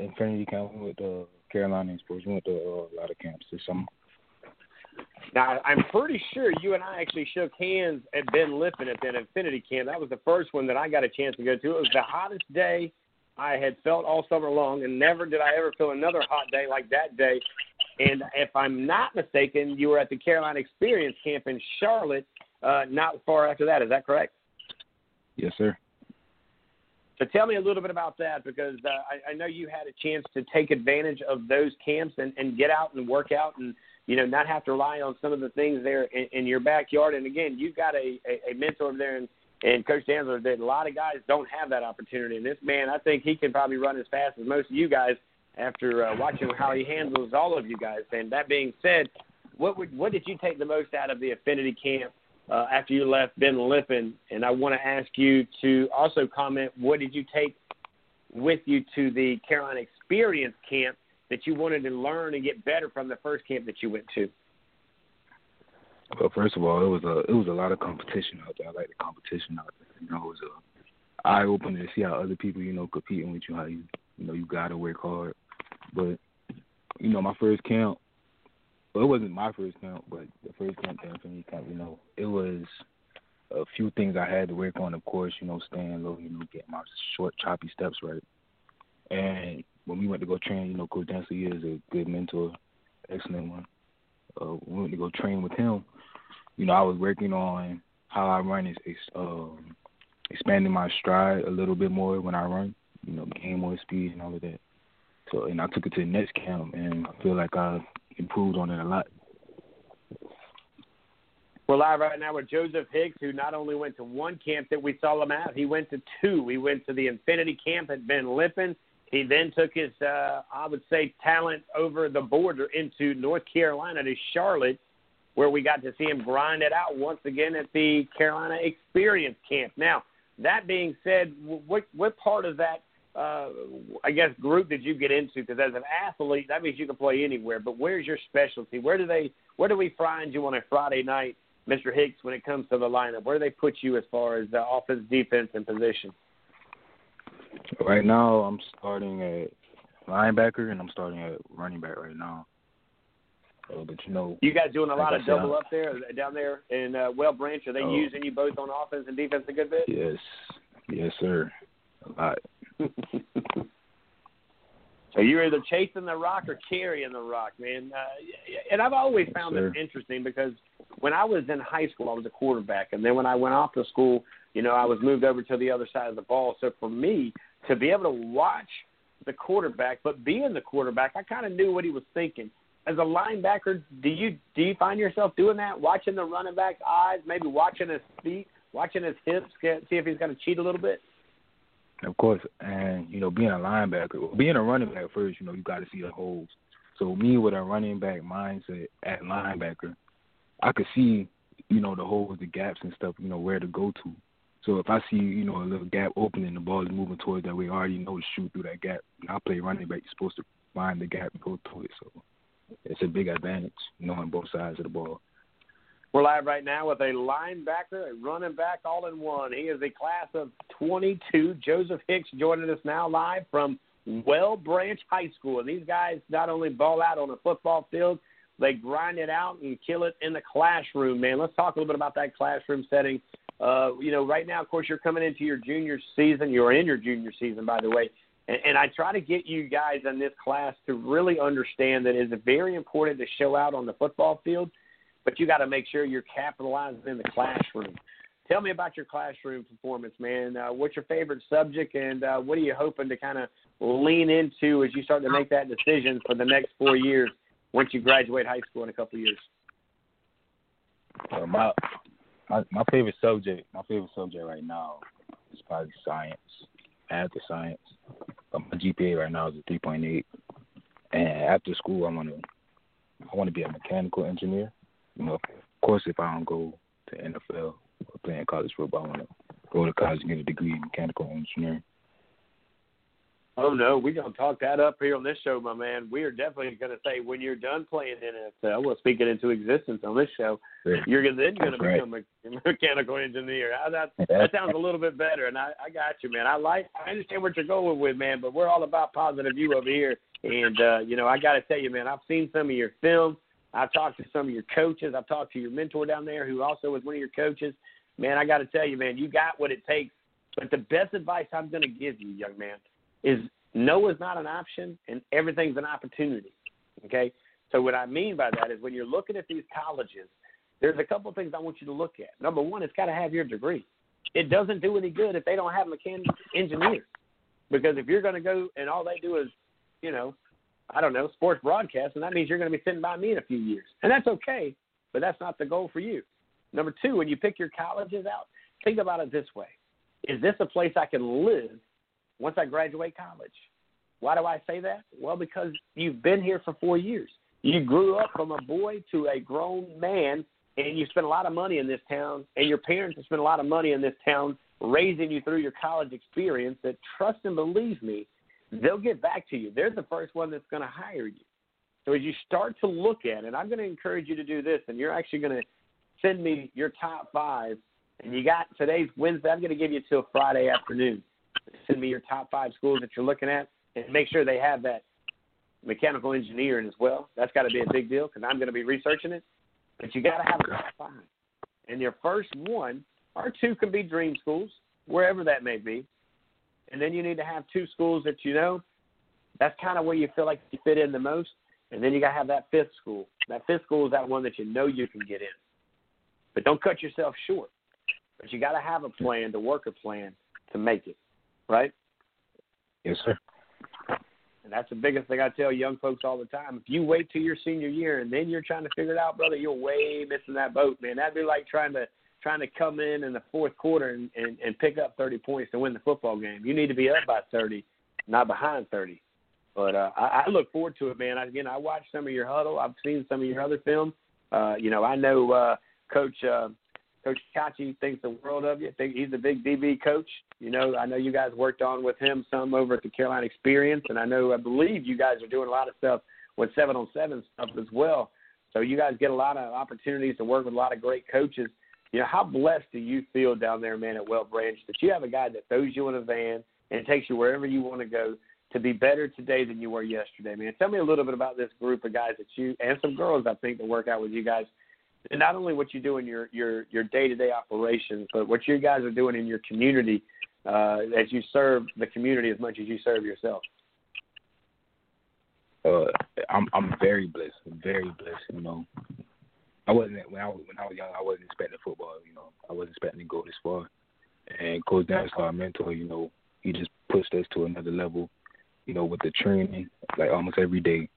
uh, Infinity Camp. We went to Carolina Sports. We went to uh, a lot of camps this summer. Now, I'm pretty sure you and I actually shook hands at Ben Lippen at that Infinity Camp. That was the first one that I got a chance to go to. It was the hottest day I had felt all summer long, and never did I ever feel another hot day like that day. And if I'm not mistaken, you were at the Carolina Experience Camp in Charlotte uh, not far after that. Is that correct? Yes, sir. So tell me a little bit about that because uh, I, I know you had a chance to take advantage of those camps and, and get out and work out and you know not have to rely on some of the things there in, in your backyard. And again, you've got a, a, a mentor there and, and Coach Danzler that a lot of guys don't have that opportunity. And this man, I think he can probably run as fast as most of you guys after uh, watching how he handles all of you guys. And that being said, what would what did you take the most out of the affinity camp uh, after you left Ben Lippen. And I want to ask you to also comment what did you take with you to the Carolina Experience Camp that you wanted to learn and get better from the first camp that you went to? Well, first of all, it was a it was a lot of competition out there. I like the competition out there. You know, it was a eye opener to see how other people, you know, competing with you, how you you know, you gotta work hard. But, you know, my first camp well, it wasn't my first camp, but the first camp, the Infinity Camp, you know, it was a few things I had to work on. Of course, you know, staying low, you know, getting my short, choppy steps right. And when we went to go train, you know, Coach Danzler is a good mentor, excellent one. Uh, we went to go train with him. You know, I was working on how I run is um, expanding my stride a little bit more when I run. You know, gain more speed and all of that. So, and I took it to the next camp, and I feel like I improved on it a lot. We're live right now with Joseph Hicks, who not only went to one camp that we saw him at, he went to two. He went to the Infinity Camp at Ben Lippen. He then took his, uh, I would say, talent over the border into North Carolina to Charlotte, where we got to see him grind it out once again at the Carolina Experience Camp. Now, that being said, what what part of that uh, I guess group did you get into? Because as an athlete, that means you can play anywhere. But where's your specialty? Where do they? Where do we find you on a Friday night, Mr. Hicks, when it comes to the lineup? Where do they put you as far as the offense, defense, and position? Right now, I'm starting at linebacker and I'm starting at running back right now. Uh, but you know, you guys doing a lot of double up there down there in uh, Whale Branch. Are they oh. using you both on offense and defense a good bit? Yes, yes, sir. A lot. so you're either chasing the rock or carrying the rock, man. Uh, and I've always found sure. this interesting because when I was in high school, I was a quarterback, and then when I went off to school, you know, I was moved over to the other side of the ball. So for me to be able to watch the quarterback, but being the quarterback, I kind of knew what he was thinking. As a linebacker, do you do you find yourself doing that, watching the running back's eyes, maybe watching his feet, watching his hips, see if he's going to cheat a little bit? Of course, and you know, being a linebacker, being a running back first, you know, you got to see the holes. So me with a running back mindset at linebacker, I could see, you know, the holes, the gaps and stuff, you know, where to go to. So if I see, you know, a little gap opening, the ball is moving towards that I already know to shoot through that gap. And I play running back, you're supposed to find the gap and go through it. So it's a big advantage knowing both sides of the ball. We're live right now with a linebacker, a running back, all in one. He is a class of 22. Joseph Hicks joining us now live from Whale Branch High School. And these guys not only ball out on the football field, they grind it out and kill it in the classroom, man. Let's talk a little bit about that classroom setting. Uh, you know, right now, of course, you're coming into your junior season. You're in your junior season, by the way. And, and I try to get you guys in this class to really understand that it's very important to show out on the football field, but you got to make sure you're capitalizing in the classroom. Tell me about your classroom performance, man. Uh, what's your favorite subject, and uh, what are you hoping to kind of lean into as you start to make that decision for the next four years once you graduate high school in a couple of years? Uh, my my my favorite subject, my favorite subject right now is probably science, after science. But my GPA right now is a three point eight, and after school I want to I want to be a mechanical engineer. You know, of course, if I don't go to NFL or play in college football, I want to go to college and get a degree in mechanical engineering. Oh no, we're gonna talk that up here on this show, my man. We are definitely gonna say when you're done playing in NFL, we'll speak it into existence on this show. Yeah. You're then gonna That's become a mechanical engineer. That that sounds a little bit better, and I, I got you, man. I like, I understand what you're going with, man. But we're all about positive you over here, and uh, you know, I got to tell you, man. I've seen some of your films. I've talked to some of your coaches. I've talked to your mentor down there, who also was one of your coaches. Man, I got to tell you, man, you got what it takes. But the best advice I'm going to give you, young man, is no is not an option and everything's an opportunity. Okay? So what I mean by that is when you're looking at these colleges, there's a couple of things I want you to look at. Number one, it's got to have your degree. It doesn't do any good if they don't have mechanics engineers. Because if you're going to go and all they do is, you know, I don't know, sports broadcast, and that means you're going to be sitting by me in a few years. And that's okay, but that's not the goal for you. Number two, when you pick your colleges out, think about it this way. Is this a place I can live once I graduate college. Why do I say that? Well, because you've been here for four years. You grew up from a boy to a grown man, and you spent a lot of money in this town, and your parents have spent a lot of money in this town raising you through your college experience. That trust and believe me, they'll get back to you. They're the first one that's going to hire you. So as you start to look at it, I'm going to encourage you to do this, and you're actually going to send me your top five. And you got today's Wednesday. I'm going to give you till Friday afternoon send me your top five schools that you're looking at and make sure they have that mechanical engineering as well. That's got to be a big deal because I'm going to be researching it. But you got to have a top five. And your first one or two can be dream schools, wherever that may be. And then you need to have two schools that you know that's kind of where you feel like you fit in the most. And then you got to have that fifth school. That fifth school is that one that you know you can get in. But don't cut yourself short. But you got to have a plan to work a plan to make it right? Yes, sir. And that's the biggest thing I tell young folks all the time. If you wait till your senior year and then you're trying to figure it out, brother, you're way missing that boat, man. That'd be like trying to trying to come in in the fourth quarter and, and, and pick up 30 points to win the football game. You need to be up by 30, not behind 30. But uh, I, I look forward to it, man. Again, I watched some of your huddle. I've seen some of your other films. Uh, you know, I know uh, Coach uh, Coach Kachi thinks the world of you. Think he's a big DB coach. You know, I know you guys worked on with him some over at the Carolina Experience, and I know I believe you guys are doing a lot of stuff with seven on seven stuff as well. So you guys get a lot of opportunities to work with a lot of great coaches. You know, how blessed do you feel down there, man, at Whale Branch that you have a guy that throws you in a van and takes you wherever you want to go to be better today than you were yesterday, man. Tell me a little bit about this group of guys that you and some girls I think that work out with you guys and not only what you do in your your your day to day operations, but what you guys are doing in your community uh, as you serve the community as much as you serve yourself. Uh, I'm I'm very blessed, very blessed. You know, I wasn't when I was when I was young. I wasn't expecting football. You know, I wasn't expecting to go this far. And Coach Dennis, our mentor, you know, he just pushed us to another level. You know, with the training, like almost every day,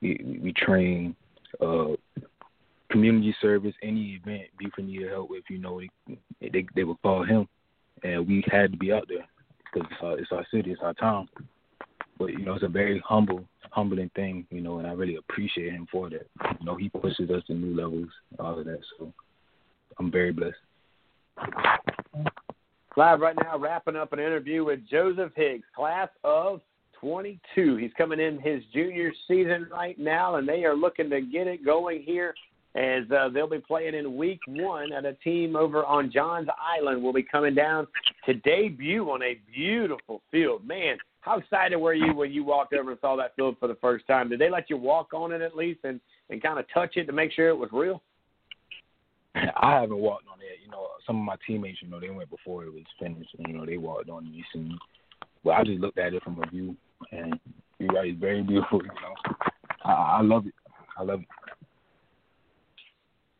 we we train. Uh, community service, any event Beaufort needed help with, you know, they, they they would call him, and we had to be out there because it's our, it's our city, it's our town. But you know, it's a very humble, humbling thing, you know, and I really appreciate him for that. You know, he pushes us to new levels, all of that. So I'm very blessed. Live right now, wrapping up an interview with Joseph Hicks, class of 22. He's coming in his junior season right now, and they are looking to get it going here as uh, they'll be playing in week one at a team over on Johns Island. Will be coming down to debut on a beautiful field. Man, how excited were you when you walked over and saw that field for the first time? Did they let you walk on it at least and, and kind of touch it to make sure it was real? I haven't walked on it. You know, some of my teammates, you know, they went before it was finished, and you know, they walked on it. You see, but I just looked at it from a view, and you're right, it's very beautiful. You know, I, I love it. I love it.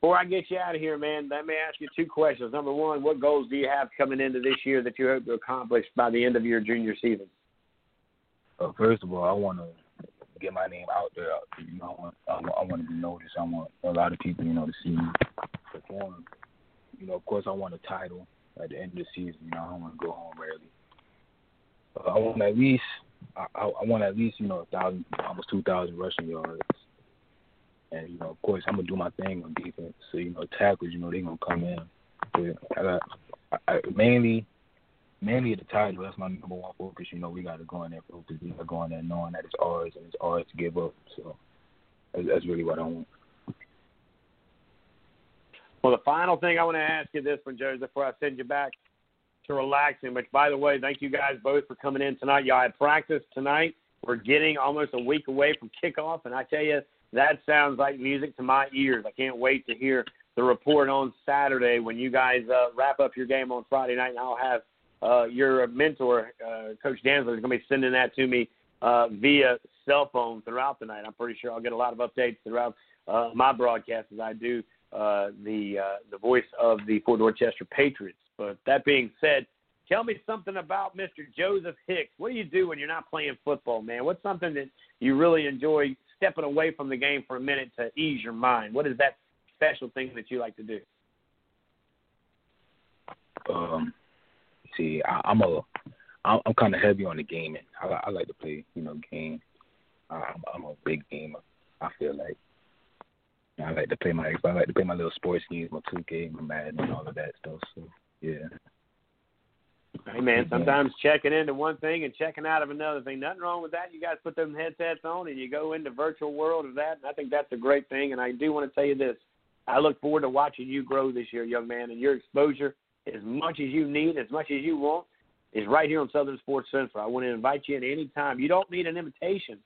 Before I get you out of here, man, let me ask you two questions. Number one, what goals do you have coming into this year that you hope to accomplish by the end of your junior season? Uh, first of all, I want to get my name out there. You know, I want, I want, to be noticed. I want a lot of people, you know, to see me perform. You know, of course, I want a title at the end of the season. You know, I don't want to go home early. Uh, I want at least, I, I, want at least, you know, a thousand, almost two thousand rushing yards. And you know, of course, I'm gonna do my thing on defense. So you know, tackles, you know, they're gonna come in. But I got I, mainly, mainly at the title. That's my number one focus. You know, we got to go in there focus. We got to go in there knowing that it's ours and it's ours to give up. So that's, that's really what I want. Well, the final thing I want to ask you this one, Joe, before I send you back to relaxing. Which, by the way, thank you guys both for coming in tonight. Y'all had practice tonight. We're getting almost a week away from kickoff, and I tell you, that sounds like music to my ears. I can't wait to hear the report on Saturday when you guys uh, wrap up your game on Friday night, and I'll have uh, your mentor, uh, Coach Danzler, is going to be sending that to me uh, via cell phone throughout the night. I'm pretty sure I'll get a lot of updates throughout uh, my broadcast as I do uh, the uh, the voice of the Fort Dorchester Patriots. But that being said, tell me something about Mr. Joseph Hicks. What do you do when you're not playing football, man? What's something that you really enjoy stepping away from the game for a minute to ease your mind? What is that special thing that you like to do? Um, see, I, I'm a, I'm, I'm kind of heavy on the gaming. I, I like to play, you know, game. I'm, I'm a big gamer. I feel like I like to play my, I like to play my little sports games, my 2K, my Madden, and all of that stuff. So yeah. Hey man, sometimes checking into one thing and checking out of another thing. Nothing wrong with that. You guys put them headsets on and you go into virtual world of that. And I think that's a great thing. And I do want to tell you this: I look forward to watching you grow this year, young man, and your exposure as much as you need, as much as you want, is right here on Southern Sports Central. I want to invite you in any time. You don't need an invitation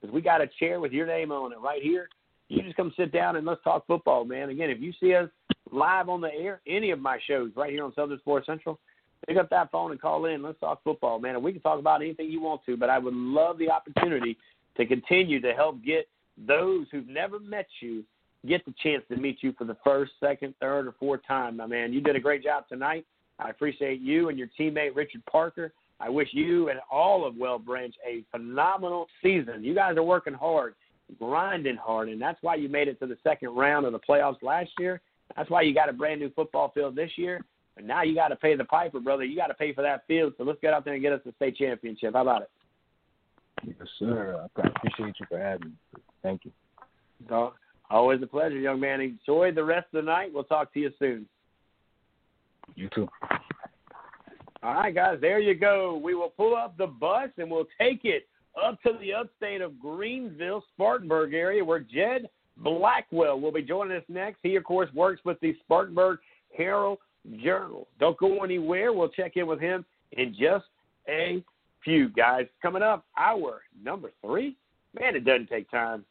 because we got a chair with your name on it right here. You just come sit down and let's talk football, man. Again, if you see us live on the air, any of my shows right here on Southern Sports Central, pick up that phone and call in. Let's talk football, man. And we can talk about anything you want to, but I would love the opportunity to continue to help get those who've never met you get the chance to meet you for the first, second, third, or fourth time, my man. You did a great job tonight. I appreciate you and your teammate Richard Parker. I wish you and all of Whale Branch a phenomenal season. You guys are working hard, grinding hard, and that's why you made it to the second round of the playoffs last year. That's why you got a brand new football field this year. And now you got to pay the piper, brother. You got to pay for that field. So let's get out there and get us a state championship. How about it? Yes, sir. I appreciate you for having me. Thank you. So, always a pleasure, young man. Enjoy the rest of the night. We'll talk to you soon. You too. All right, guys, there you go. We will pull up the bus and we'll take it up to the upstate of Greenville, Spartanburg area, where Jed Blackwell will be joining us next. He, of course, works with the Spartanburg Herald Journal. Don't go anywhere. We'll check in with him in just a few, guys. Coming up, hour number three. Man, it doesn't take time.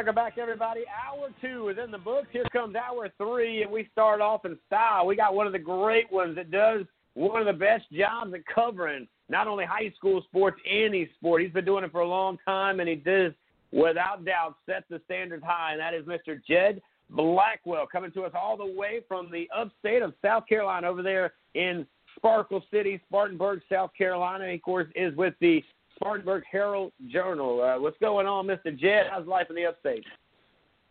Welcome back, everybody. Hour two is in the books. Here comes hour three, and we start off in style. We got one of the great ones that does one of the best jobs at covering not only high school sports, any sport. He's been doing it for a long time, and he does, without doubt, set the standards high, and that is Mr. Jed Blackwell coming to us all the way from the upstate of South Carolina over there in Sparkle City, Spartanburg, South Carolina. He, of course, is with the Spartanburg Herald Journal. Uh, what's going on, Mr. Jed? How's life in the upstate?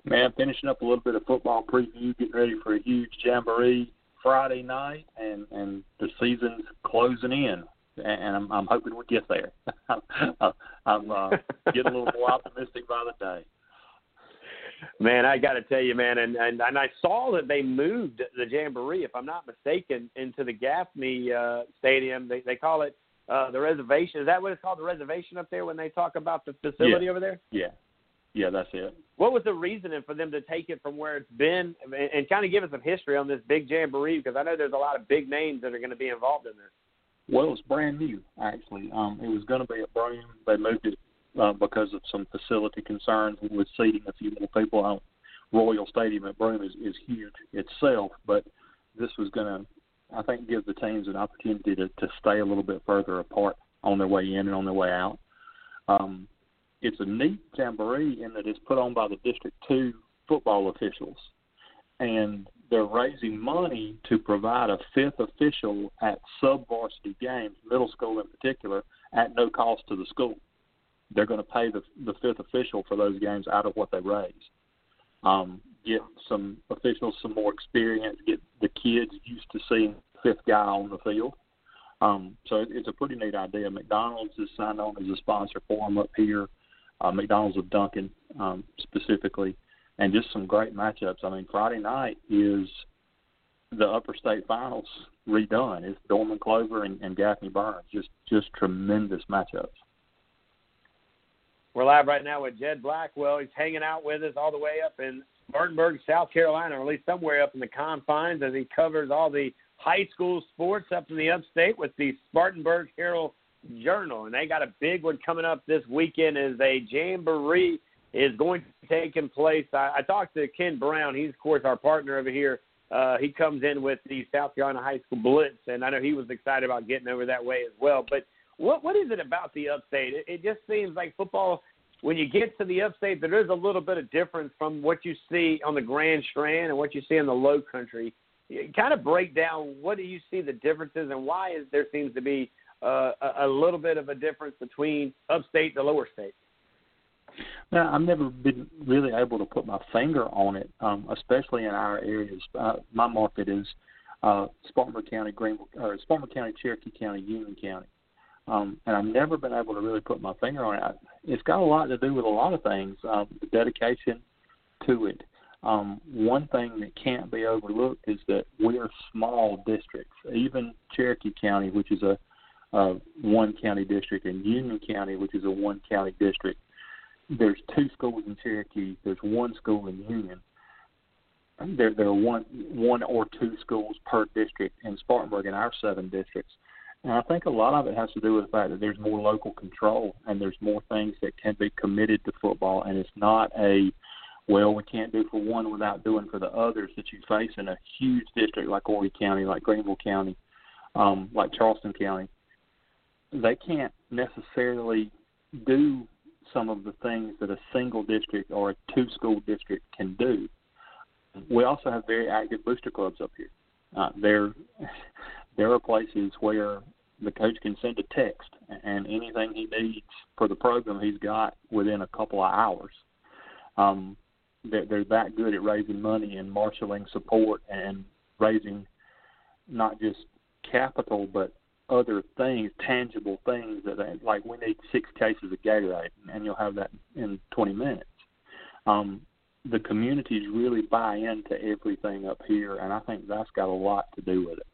Man, finishing up a little bit of football preview, getting ready for a huge jamboree Friday night, and and the season's closing in, and I'm I'm hoping we get there. I'm uh, getting a little more optimistic by the day. Man, I got to tell you, man, and, and and I saw that they moved the jamboree, if I'm not mistaken, into the Gaffney uh, Stadium. They they call it uh, the reservation. Is that what it's called, the reservation up there when they talk about the facility yeah. over there? Yeah, yeah, that's it. What was the reasoning for them to take it from where it's been and, and kind of give us some history on this big jamboree? Because I know there's a lot of big names that are going to be involved in this. Well, it's brand new actually. Um, it was going to be at Broome. They moved it uh, because of some facility concerns with seating a few more people. Royal Stadium at Broome is, is huge itself, but this was going to I think give the teams an opportunity to, to stay a little bit further apart on their way in and on their way out. Um, it's a neat jamboree in that it's put on by the District 2 football officials. And they're raising money to provide a fifth official at sub varsity games, middle school in particular, at no cost to the school. They're going to pay the, the fifth official for those games out of what they raise. Um, get some officials some more experience, get the kids used to seeing fifth guy on the field. Um, so it's a pretty neat idea. McDonald's is signed on as a sponsor for them up here. Uh, McDonald's of Duncan um, specifically, and just some great matchups. I mean, Friday night is the Upper State Finals redone. It's Dorman Clover and, and Gaffney Byrnes. Just just tremendous matchups. We're live right now with Jed Blackwell. He's hanging out with us all the way up in Spartanburg, South Carolina, or at least somewhere up in the confines, as he covers all the high school sports up in the upstate with the Spartanburg Herald Journal. And they got a big one coming up this weekend as a jamboree is going to be taking place. I, I talked to Ken Brown. He's, of course, our partner over here. Uh, he comes in with the South Carolina High School Blitz, and I know he was excited about getting over that way as well. But what what is it about the upstate? It, it just seems like football when you get to the upstate, there is a little bit of difference from what you see on the Grand Strand and what you see in the Low Country. Kind of break down what do you see the differences and why is there seems to be uh, a, a little bit of a difference between upstate the lower state. Now, I've never been really able to put my finger on it, um, especially in our areas. Uh, my market is uh, Spartanburg County, Greenville, or Spartanburg County, Cherokee County, Union County um, and I've never been able to really put my finger on it. It's got a lot to do with a lot of things. Um, the dedication to it. Um, one thing that can't be overlooked is that we're small districts. Even Cherokee County, which is a, a one county district, and Union County, which is a one county district. There's two schools in Cherokee. There's one school in Union. There, there are one, one or two schools per district in Spartanburg in our seven districts. And I think a lot of it has to do with the fact that there's more local control and there's more things that can be committed to football, and it's not a well, we can't do for one without doing for the others that you face in a huge district like Horry County, like Greenville County, um, like Charleston County. They can't necessarily do some of the things that a single district or a two school district can do. We also have very active booster clubs up here. Uh, there, there are places where the coach can send a text and anything he needs for the program he's got within a couple of hours. Um, they're, they're that good at raising money and marshaling support and raising not just capital but other things, tangible things that they, like we need six cases of Gatorade and you'll have that in 20 minutes. Um, the communities really buy into everything up here, and I think that's got a lot to do with it.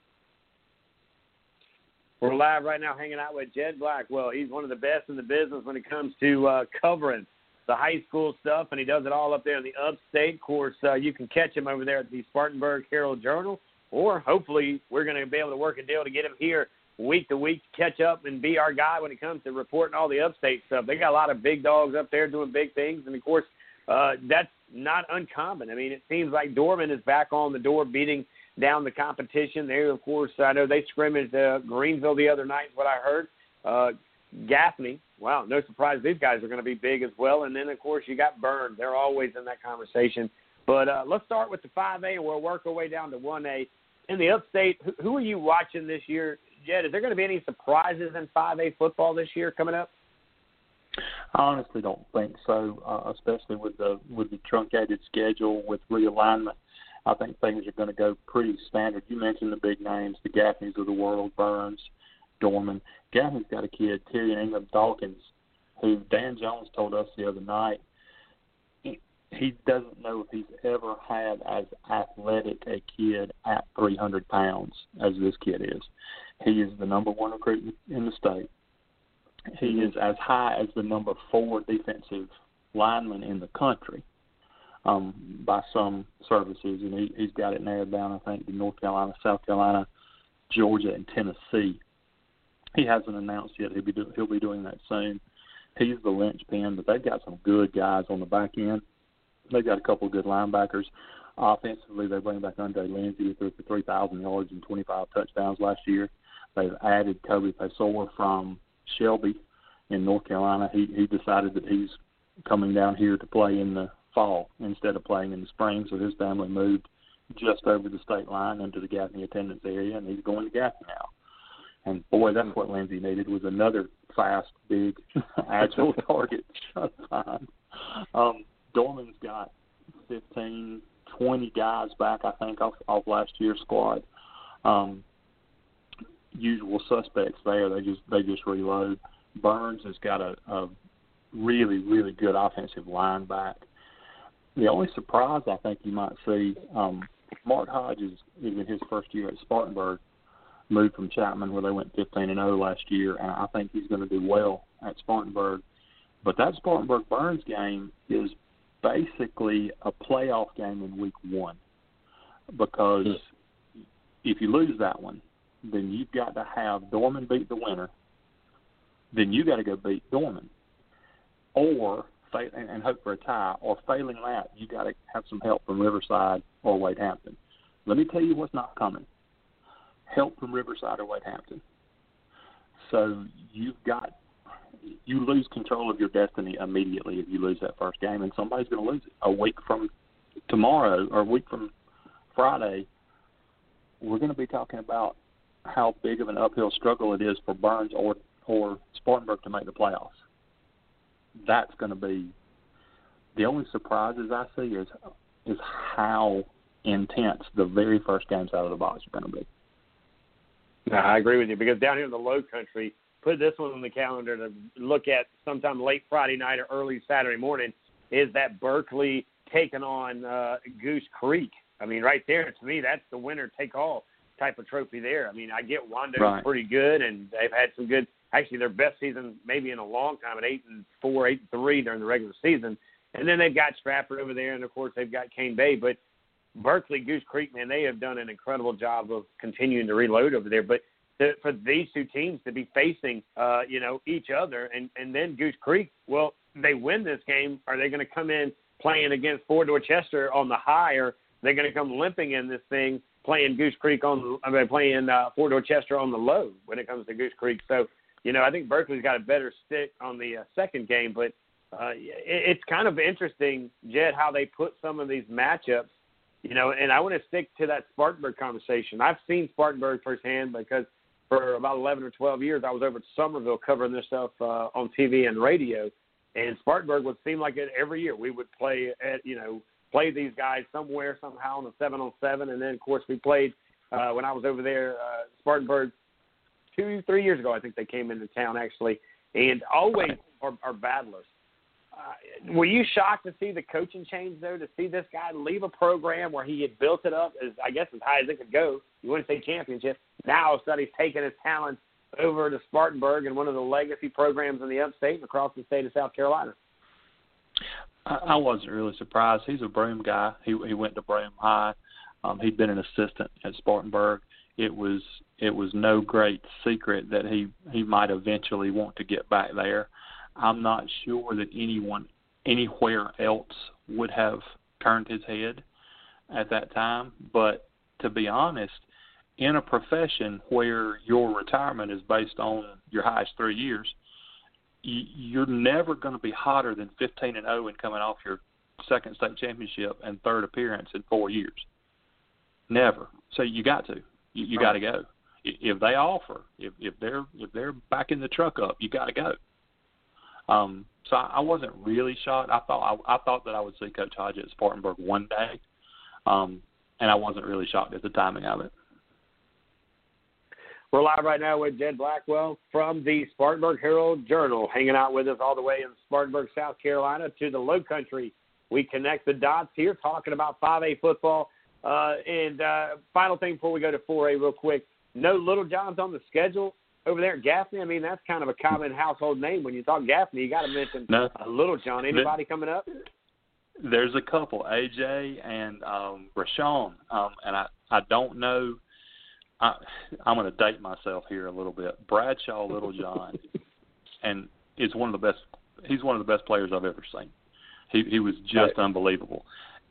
We're live right now hanging out with Jed Blackwell. He's one of the best in the business when it comes to uh, covering the high school stuff, and he does it all up there in the upstate. Of course, uh, you can catch him over there at the Spartanburg Herald Journal, or hopefully we're going to be able to work a deal to get him here week to week to catch up and be our guy when it comes to reporting all the upstate stuff. They got a lot of big dogs up there doing big things, and of course, uh, that's not uncommon. I mean, it seems like Dorman is back on the door, beating down the competition. There, of course, I know they scrimmaged uh, Greenville the other night. What I heard, uh, Gaffney. Wow, no surprise these guys are going to be big as well. And then, of course, you got Byrne. They're always in that conversation. But uh, let's start with the 5A, and we'll work our way down to 1A. In the upstate, who, who are you watching this year, Jed? Is there going to be any surprises in 5A football this year coming up? I honestly don't think so, uh, especially with the with the truncated schedule with realignment. I think things are going to go pretty standard. You mentioned the big names, the Gaffneys of the world, Byrnes, Dorman. Gaffney's got a kid, Tyrion Ingram Dawkins, who Dan Jones told us the other night he, he doesn't know if he's ever had as athletic a kid at 300 pounds as this kid is. He is the number one recruit in the state. He mm-hmm. is as high as the number four defensive lineman in the country um, by some services, and he, he's got it narrowed down, I think, to North Carolina, South Carolina, Georgia, and Tennessee. He hasn't announced yet. He'll be do, he'll be doing that soon. He's the linchpin, but they've got some good guys on the back end They've got a couple of good linebackers. Offensively, they bring back Andre Lindsey, who threw for 3,000 yards and 25 touchdowns last year. They've added Kobe Paysour from Shelby in North Carolina. He he decided that he's coming down here to play in the fall instead of playing in the spring, so his family moved just over the state line into the Gaffney attendance area, and he's going to Gaffney now. And boy, that's what Lindsey needed was another fast, big, agile target. um, Dorman's got 15, 20 guys back, I think, off, off last year's squad. Um, usual suspects there. They just they just reload. Byrnes has got a, a really really good offensive line back. The only surprise I think you might see, um, Mark Hodges is in his first year at Spartanburg, moved from Chapman where they went 15 and 0 last year, and I think he's going to do well at Spartanburg. But that Spartanburg Byrnes game is basically a playoff game in week one because if you lose that one, then you've got to have Dorman beat the winner. Then you got to go beat Dorman, or and hope for a tie. Or failing that, you got to have some help from Riverside or Wade Hampton. Let me tell you what's not coming: help from Riverside or Wade Hampton. So you've got you lose control of your destiny immediately if you lose that first game, and somebody's going to lose it. A week from tomorrow or a week from Friday, we're going to be talking about how big of an uphill struggle it is for Byrnes or or Spartanburg to make the playoffs. That's going to be the only surprises I see is is how intense the very first games out of the box are going to be. No, I agree with you because down here in the Low Country, put this one on the calendar to look at sometime late Friday night or early Saturday morning is that Berkeley taking on uh, Goose Creek. I mean, right there to me, that's the winner take all type of trophy there. I mean, I get Wando right. pretty good, and they've had some good. Actually, their best season maybe in a long time at eight and four, eight and three during the regular season. And then they've got Stratford over there, and of course they've got Cane Bay. But Berkeley, Goose Creek, man, they have done an incredible job of continuing to reload over there. But to, for these two teams to be facing, uh, you know, each other, and and then Goose Creek. Well, they win this game. Are they going to come in playing against Fort Dorchester on the high, or they're going to come limping in this thing playing Goose Creek on? I mean, playing uh, Fort Dorchester on the low when it comes to Goose Creek. So, you know, I think Berkeley's got a better stick on the uh, second game, but uh, it, it's kind of interesting, Jed, how they put some of these matchups. You know, and I want to stick to that Spartanburg conversation. I've seen Spartanburg firsthand because for about 11 or 12 years, I was over at Summerville covering this stuff uh, on TV and radio. And Spartanburg would seem like it every year. We would play at, you know, play these guys somewhere, somehow on a seven on seven. And then, of course, we played uh, when I was over there, uh, Spartanburg, two, three years ago, I think they came into town actually. And always are, are battlers. Uh, were you shocked to see the coaching change though? To see this guy leave a program where he had built it up as I guess as high as it could go. You wouldn't say championship. Now all of he's taking his talents over to Spartanburg and one of the legacy programs in the upstate and across the state of South Carolina. I, wasn't really surprised. He's a Broome guy. He he went to Broome High. Um, he'd been an assistant at Spartanburg. It was it was no great secret that he he might eventually want to get back there. I'm not sure that anyone anywhere else would have turned his head at that time. But to be honest, in a profession where your retirement is based on your highest three years, you're never going to be hotter than 15 and 0 and coming off your second state championship and third appearance in four years. Never. So you got to. You, you got to go. If they offer, if if they're if they're backing the truck up, you got to go. Um, so I, I wasn't really shocked. I thought I, I thought that I would see Coach Hodge at Spartanburg one day, um, and I wasn't really shocked at the timing of it. We're live right now with Jed Blackwell from the Spartanburg Herald Journal, hanging out with us all the way in Spartanburg, South Carolina, to the Low Country. We connect the dots here, talking about 5A football. Uh, and uh, final thing before we go to 4A, real quick. No Littlejohns on the schedule over there at Gaffney. I mean, that's kind of a common household name. When you talk Gaffney, you got to mention no. uh, Littlejohn. Anybody coming up? There's a couple, AJ and um, Rashawn, um, and I I don't know. I, I'm going to date myself here a little bit. Bradshaw Littlejohn, and is one of the best. He's one of the best players I've ever seen. He he was just right. unbelievable.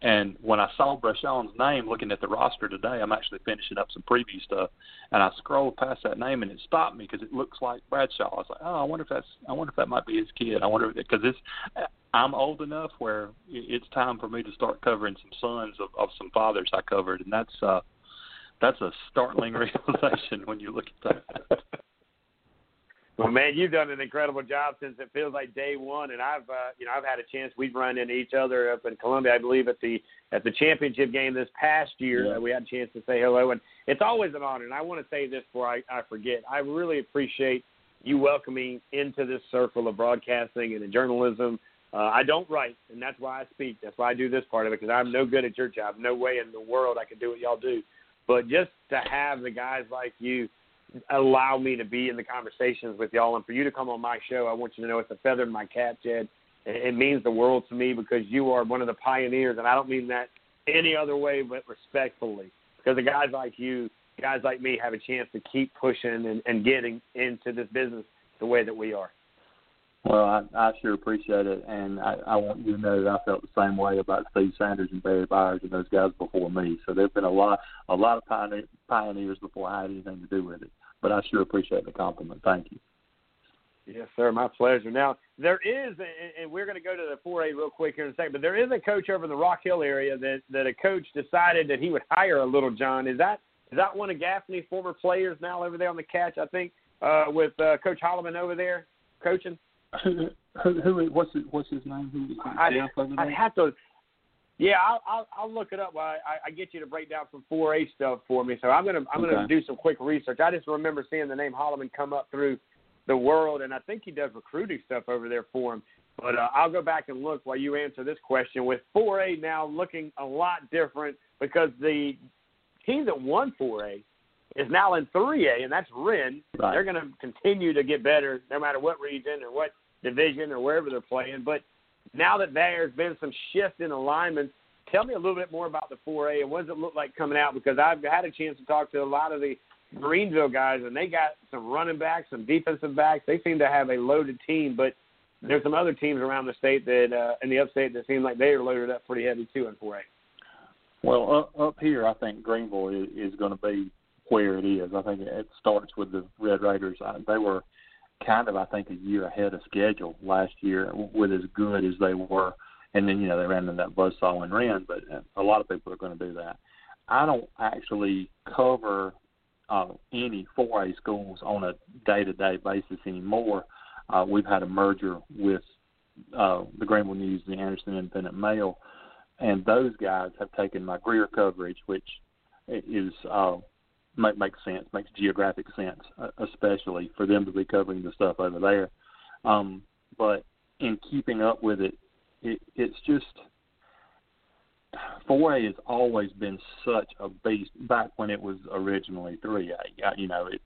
And when I saw Brashawn's name looking at the roster today, I'm actually finishing up some preview stuff, and I scrolled past that name and it stopped me because it looks like Bradshaw. I was like, oh, I wonder if that's, I wonder if that might be his kid. I wonder because it's, I'm old enough where it's time for me to start covering some sons of, of some fathers I covered, and that's, uh, that's a startling realization when you look at that. Well, man, you've done an incredible job since it feels like day one, and I've, uh, you know, I've had a chance. We've run into each other up in Columbia, I believe, at the at the championship game this past year. Yeah. Uh, we had a chance to say hello, and it's always an honor. And I want to say this before I, I forget. I really appreciate you welcoming into this circle of broadcasting and journalism. Uh, I don't write, and that's why I speak. That's why I do this part of it because I'm no good at your job. No way in the world I could do what y'all do. But just to have the guys like you allow me to be in the conversations with y'all and for you to come on my show. I want you to know it's a feather in my cap, Jed. It means the world to me because you are one of the pioneers, and I don't mean that any other way but respectfully. Because the guys like you, guys like me, have a chance to keep pushing and, and getting into this business the way that we are. Well, I, I sure appreciate it, and I, I want you to know that I felt the same way about Steve Sanders and Barry Byers and those guys before me. So there've been a lot, a lot of pioneer, pioneers before I had anything to do with it. But I sure appreciate the compliment. Thank you. Yes, sir. My pleasure. Now there is, and we're going to go to the 4A real quick here in a second. But there is a coach over in the Rock Hill area that that a coach decided that he would hire a Littlejohn. Is that is that one of Gaffney's former players now over there on the catch? I think uh, with uh, Coach Holloman over there coaching. Who, who, who what's his, what's his name? Who is I, Jeff over there? I have to. Yeah, I'll, I'll I'll look it up while I, I get you to break down some 4A stuff for me. So I'm gonna I'm Okay. gonna do some quick research. I just remember seeing the name Holloman come up through the world, and I think he does recruiting stuff over there for him. But uh, I'll go back and look while you answer this question. With 4A now looking a lot different because the team that won 4A is now in 3A, and that's Wren. Right. They're going to continue to get better no matter what region or what division or wherever they're playing. But now that there's been some shift in alignments, tell me a little bit more about the 4A and what does it look like coming out? Because I've had a chance to talk to a lot of the Greenville guys, and they got some running backs, some defensive backs. They seem to have a loaded team, but there's some other teams around the state that uh, in the upstate that seem like they are loaded up pretty heavy too in 4A. Well, up, up here, I think Greenville is, is going to be where it is. I think it starts with the Red Raiders. I, they were kind of, I think, a year ahead of schedule last year with as good as they were. And then, you know, they ran into that buzzsaw and ran, but uh, a lot of people are going to do that. I don't actually cover uh, any 4A schools on a day-to-day basis anymore. Uh, we've had a merger with uh, the Greenville News, the Anderson Independent Mail, and those guys have taken my Greer coverage, which is uh, make, makes sense, makes geographic sense, uh, especially for them to be covering the stuff over there. Um, but in keeping up with it, it it's just 4A has always been such a beast. Back when it was originally 3A, Uh, you know, it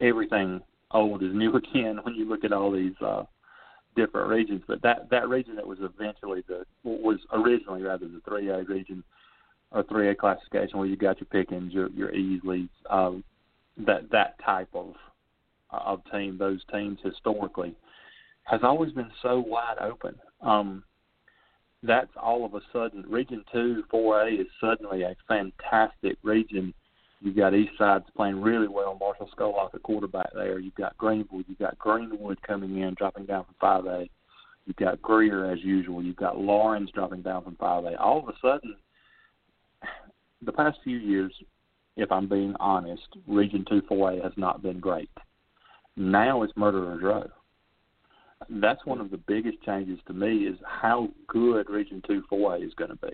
everything old is new again when you look at all these uh, different regions. But that that region that was eventually the was originally rather the 3A region or 3A classification where you got your Pickens, your your Easleys, um, that that type of of team, those teams historically has always been so wide open. Um, that's all of a sudden Region Two, Four A is suddenly a fantastic region. You've got East Side's playing really well. Marshall Skolak, a quarterback there. You've got Greenville. You've got Greenwood coming in, dropping down from Five A. You've got Greer as usual. You've got Laurens dropping down from Five A. All of a sudden, the past few years, if I'm being honest, Region Two, Four A has not been great. Now it's Murderers Row that's one of the biggest changes to me is how good Region Two Four A is going to be.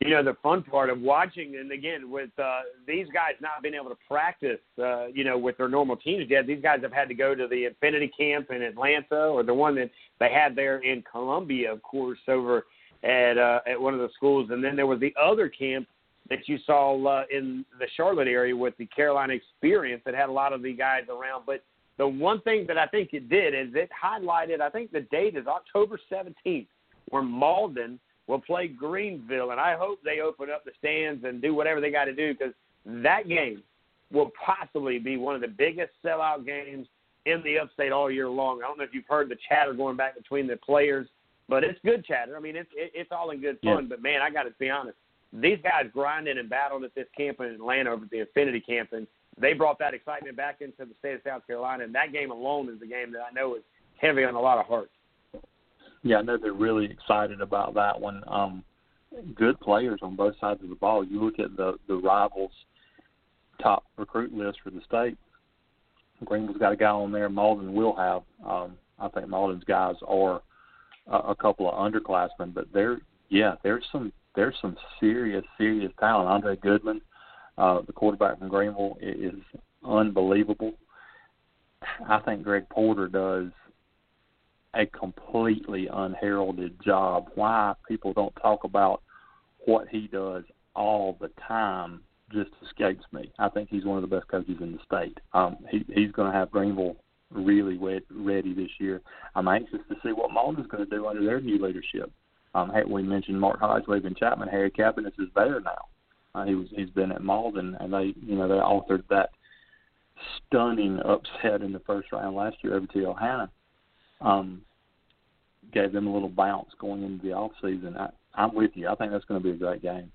You know the fun part of watching, and again with uh, these guys not being able to practice, uh, you know, with their normal teams yet. These guys have had to go to the Infinity Camp in Atlanta, or the one that they had there in Columbia, of course, over at uh, at one of the schools, and then there was the other camp that you saw uh, in the Charlotte area with the Carolina experience that had a lot of the guys around. But the one thing that I think it did is it highlighted, I think the date is October 17th, where Mauldin will play Greenville. And I hope they open up the stands and do whatever they got to do because that game will possibly be one of the biggest sellout games in the upstate all year long. I don't know if you've heard the chatter going back between the players, but it's good chatter. I mean, it's it's all in good fun. Yeah. But man, I got to be honest, these guys grinded and battled at this camp in Atlanta over at the Infinity Camp, and they brought that excitement back into the state of South Carolina. And that game alone is a game that I know is heavy on a lot of hearts. Yeah, I know they're really excited about that one. Um, good players on both sides of the ball. You look at the the rivals top recruit list for the state. Greenville's got a guy on there. Mauldin will have. Um, I think Mauldin's guys are a, couple of underclassmen, but there, yeah, there's some there's some serious serious talent. Andre Goodman, uh, the quarterback from Greenville, is unbelievable. I think Greg Porter does a completely unheralded job. Why people don't talk about what he does all the time just escapes me. I think he's one of the best coaches in the state. Um, he, he's going to have Greenville really wet, ready this year. I'm anxious to see what Mauldin's going to do under their new leadership. Um, we mentioned Mark Hodge leaving Chapman. Harry Cabinets is there now. Uh, he was he's been at Mauldin, and they you know they authored that stunning upset in the first round last year over to Ohana. Um, gave them a little bounce going into the off season. I, I'm with you. I think that's going to be a great game.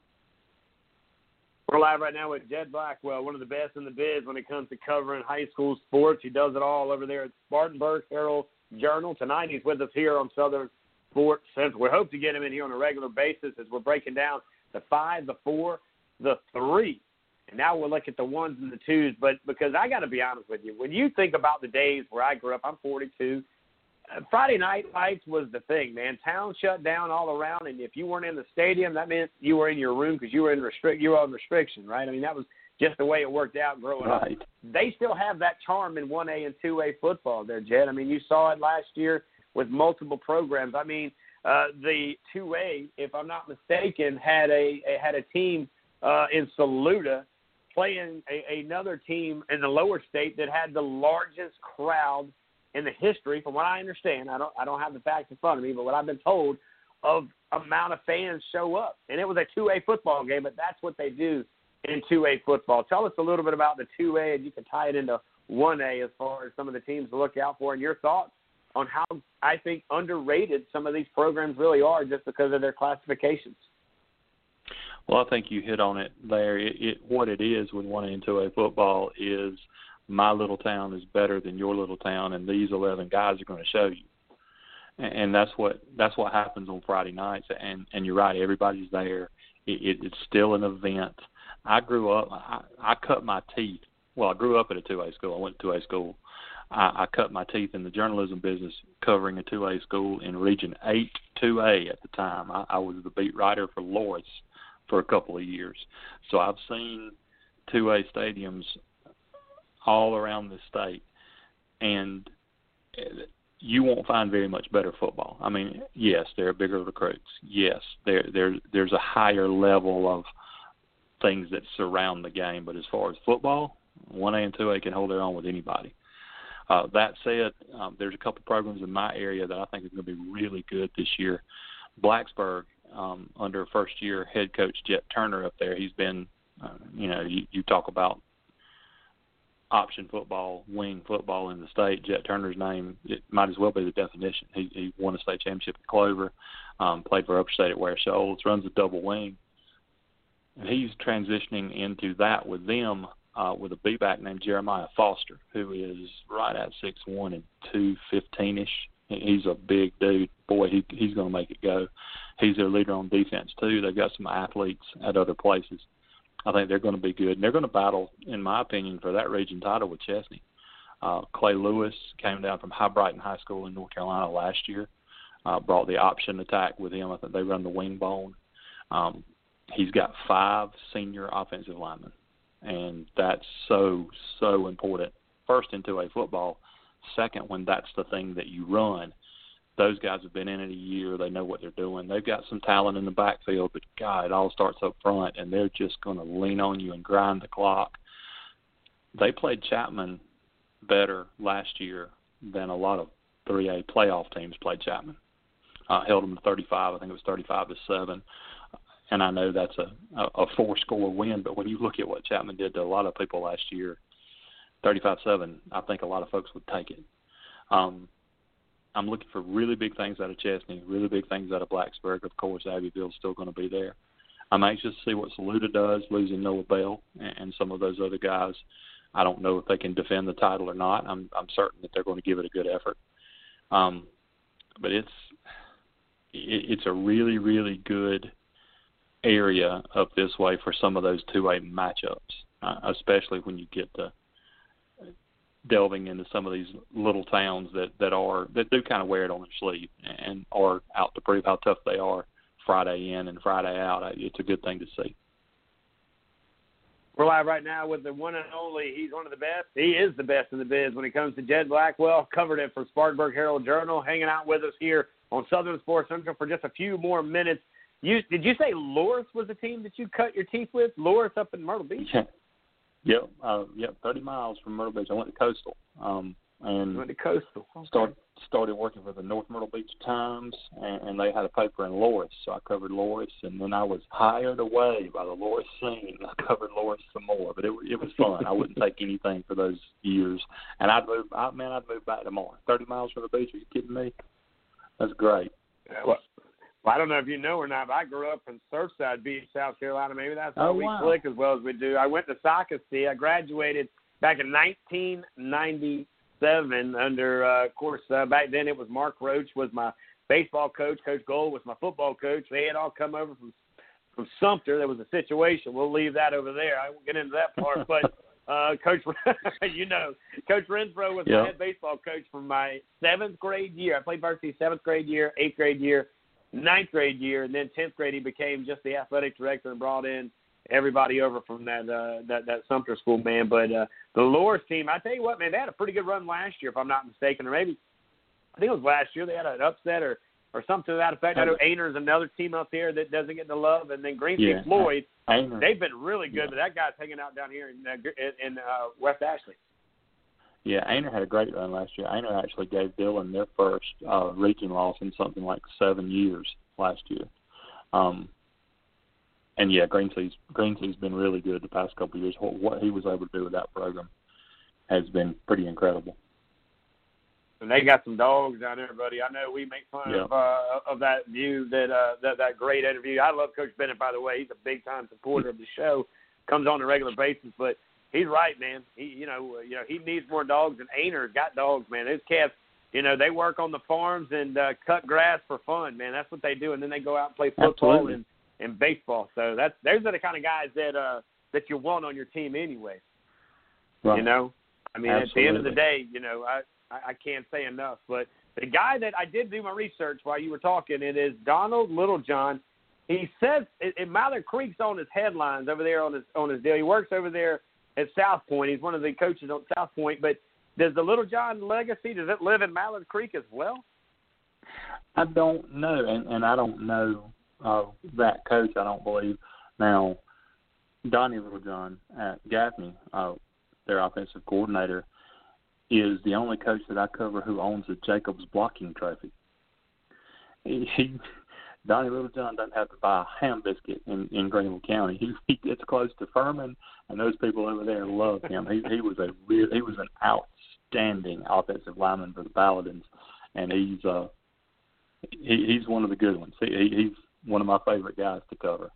We're live right now with Jed Blackwell, one of the best in the biz when it comes to covering high school sports. He does it all over there at Spartanburg Herald Journal. Tonight he's with us here on Southern Sports Central. We hope to get him in here on a regular basis as we're breaking down the five, the four, the three. And now we'll look at the ones and the twos. But because I got to be honest with you, when you think about the days where I grew up, I'm 42. Friday night lights was the thing, man. Town shut down all around, and if you weren't in the stadium, that meant you were in your room because you were in restrict. You were on restriction, right? I mean, that was just the way it worked out growing right. up. They still have that charm in 1A and 2A football there, Jed. I mean, you saw it last year with multiple programs. I mean, uh, the 2A, if I'm not mistaken, had a, a had a team uh, in Saluda playing a, another team in the lower state that had the largest crowd in the history, from what I understand. I don't I don't have the facts in front of me, but what I've been told of amount of fans show up, and it was a 2A football game, but that's what they do in 2A football. Tell us a little bit about the 2A, and you can tie it into 1A as far as some of the teams to look out for, and your thoughts on how I think underrated some of these programs really are just because of their classifications. Well, I think you hit on it there. It, it what it is with one and two A football is my little town is better than your little town, and these eleven guys are going to show you. And, and that's what that's what happens on Friday nights. And and you're right, everybody's there. It, it, it's still an event. I grew up. I, I cut my teeth. Well, I grew up at a two A school. I went to two A school. I, I cut my teeth in the journalism business covering a two A school in Region Eight two A at the time. I, I was the beat writer for Loris for a couple of years. So I've seen 2A stadiums all around the state, and you won't find very much better football. I mean, yes, there are bigger recruits. Yes, there there there's a higher level of things that surround the game. But as far as football, one A and two A can hold their own with anybody. Uh, that said, um, there's a couple programs in my area that I think are going to be really good this year. Blacksburg um, under first year head coach Jet Turner up there. He's been, uh, you know, you, you talk about option football, wing football in the state. Jet Turner's name it might as well be the definition. He, he won a state championship at Clover, um, played for Upper State at Ware Shoals, runs a double wing. And he's transitioning into that with them uh, with a B back named Jeremiah Foster, who is right at six one and two fifteen ish. He's a big dude. Boy, he he's going to make it go. He's their leader on defense too. They've got some athletes at other places. I think they're going to be good. And they're going to battle, in my opinion, for that region title with Chesnee. Uh, Clay Lewis came down from Hibriten High School in North Carolina last year. Uh, brought the option attack with him. I think they run the wing bone. Um, he's got five senior offensive linemen, and that's so so important. First into a football. Second, when that's the thing that you run, those guys have been in it a year. They know what they're doing. They've got some talent in the backfield, but God, it all starts up front, and they're just going to lean on you and grind the clock. They played Chapman better last year than a lot of 3A playoff teams played Chapman. Uh, held them to 35. I think it was 35 to seven. And I know that's a a, four score win, but when you look at what Chapman did to a lot of people last year, 35-7, I think a lot of folks would take it. Um, I'm looking for really big things out of Chesnee, really big things out of Blacksburg. Of course, Abbeville's still going to be there. I'm anxious to see what Saluda does, losing Noah Bell and, some of those other guys. I don't know if they can defend the title or not. I'm I'm certain that they're going to give it a good effort. Um, but it's it, it's a really really good area up this way for some of those two A matchups, uh, especially when you get to delving into some of these little towns that that are that do kind of wear it on their sleeve and are out to prove how tough they are Friday in and Friday out. It's a good thing to see. We're live right now with the one and only. He's one of the best. He is the best in the biz when it comes to Jed Blackwell. Covered it for Spartanburg Herald Journal. Hanging out with us here on Southern Sports Central for just a few more minutes. You did you say Loris was the team that you cut your teeth with? Loris up in Myrtle Beach. Yep, uh, yep, thirty miles from Myrtle Beach. I went to Coastal, um, and went to Coastal. Okay. Started started working for the North Myrtle Beach Times, and, and they had a paper in Loris, so I covered Loris, and then I was hired away by the Loris scene. I covered Loris some more, but it it was fun. I wouldn't take anything for those years, and I'd move. I man, I'd move back tomorrow. Thirty miles from the beach? Are you kidding me? That's great. Well, well, I don't know if you know or not, but I grew up in Surfside Beach, South Carolina. Maybe that's why oh, we wow. click as well as we do. I went to Socastee. I graduated back in 1997 under, uh, of course, uh, back then it was Mark Roach was my baseball coach. Coach Gold was my football coach. They had all come over from from Sumter. There was a situation. We'll leave that over there. I won't get into that part, but. Uh, coach, you know, Coach Renfro was Yep. my head baseball coach from my seventh grade year. I played varsity seventh grade year, eighth grade year, ninth grade year, and then tenth grade he became just the athletic director and brought in everybody over from that uh, that that Sumter school, man. But uh, the Loris team, I tell you what, man, they had a pretty good run last year, if I'm not mistaken, or maybe I think it was last year they had an upset or or something to that effect. I know Aynor's another team up there that doesn't get the love, and then Greenfield Yeah. Floyd, Aynor. they've been really good, Yeah. but that guy's hanging out down here in uh, in, in uh, West Ashley. Yeah, Aynor had a great run last year. Aynor actually gave Dillon their first uh, region loss in something like seven years last year. Um, and yeah, Green Sea's Greensea's been really good the past couple of years. What, what he was able to do with that program has been pretty incredible. And they got some dogs down there, buddy. I know we make fun Yeah. of uh, of that view that uh, that that great interview. I love Coach Bennett, by the way. He's a big time supporter of the show. Comes on a regular basis, but he's right, man. He you know uh, you know he needs more dogs, and Aynor's got dogs, man. Those cats, you know, they work on the farms and uh, cut grass for fun, man. That's what they do, and then they go out and play football Absolutely. and and baseball. So that's those are the kind of guys that uh that you want on your team anyway. Right. You know, I mean, at the end of the day, you know, I, I I can't say enough. But the guy that I did do my research while you were talking, it is Donald Littlejohn. He says, and Mallard Creek's on his headlines over there on his on his deal. He works over there at South Point. He's one of the coaches on South Point. But does the Littlejohn legacy does it live in Mallard Creek as well? I don't know, and and I don't know uh, that coach. I don't believe now. Donnie Littlejohn at Gaffney, uh, their offensive coordinator, is the only coach that I cover who owns a Jacobs blocking trophy. He Donnie Littlejohn doesn't have to buy a ham biscuit in in Greenville County. He he gets close to Furman, and those people over there love him. He he was a real he was an outstanding offensive lineman for the Paladins, and he's uh he he's one of the good ones. He, he he's one of my favorite guys to cover.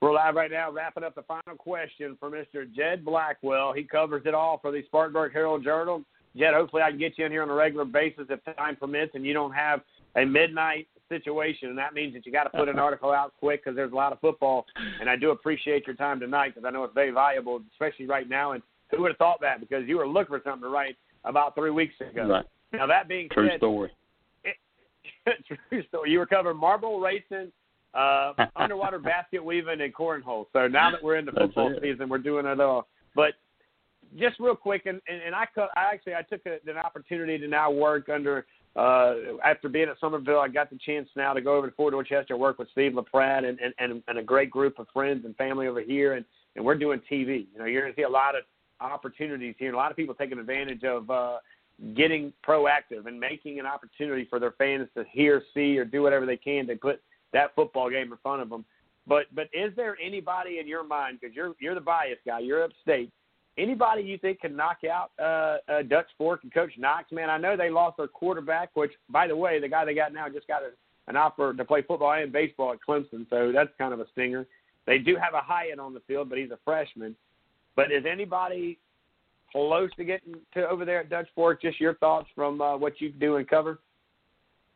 We're live right now, wrapping up the final question for Mr. Jed Blackwell. He covers it all for the Spartanburg Herald Journal. Jed, hopefully I can get you in here on a regular basis if time permits and you don't have a midnight situation. And that means that you got to put an article out quick because there's a lot of football. And I do appreciate your time tonight because I know it's very valuable, especially right now. And who would have thought that? Because you were looking for something to write about three weeks ago. Right. Now, that being True said, story. True story. You were covering marble racing, uh, underwater basket weaving, and cornhole. So now that we're into That's football season, we're doing it all. But just real quick, and and, and I, co- I actually I took a, an opportunity to now work under. Uh, after being at Summerville, I got the chance now to go over to Fort Dorchester, work with Steve LaPrad and, and, and, and a great group of friends and family over here, and, and we're doing TV. You know, you're going to see a lot of opportunities here, and a lot of people taking advantage of uh, getting proactive and making an opportunity for their fans to hear, see, or do whatever they can to put that football game in front of them. But but is there anybody in your mind because you're you're the bias guy, you're upstate. Anybody you think can knock out uh, uh, Dutch Fork and Coach Knotts? Man, I know they lost their quarterback, which by the way, the guy they got now just got a, an offer to play football and baseball at Clemson, so that's kind of a stinger. They do have a Hyatt on the field, but he's a freshman. But is anybody close to getting to over there at Dutch Fork? Just your thoughts from uh, what you do and cover.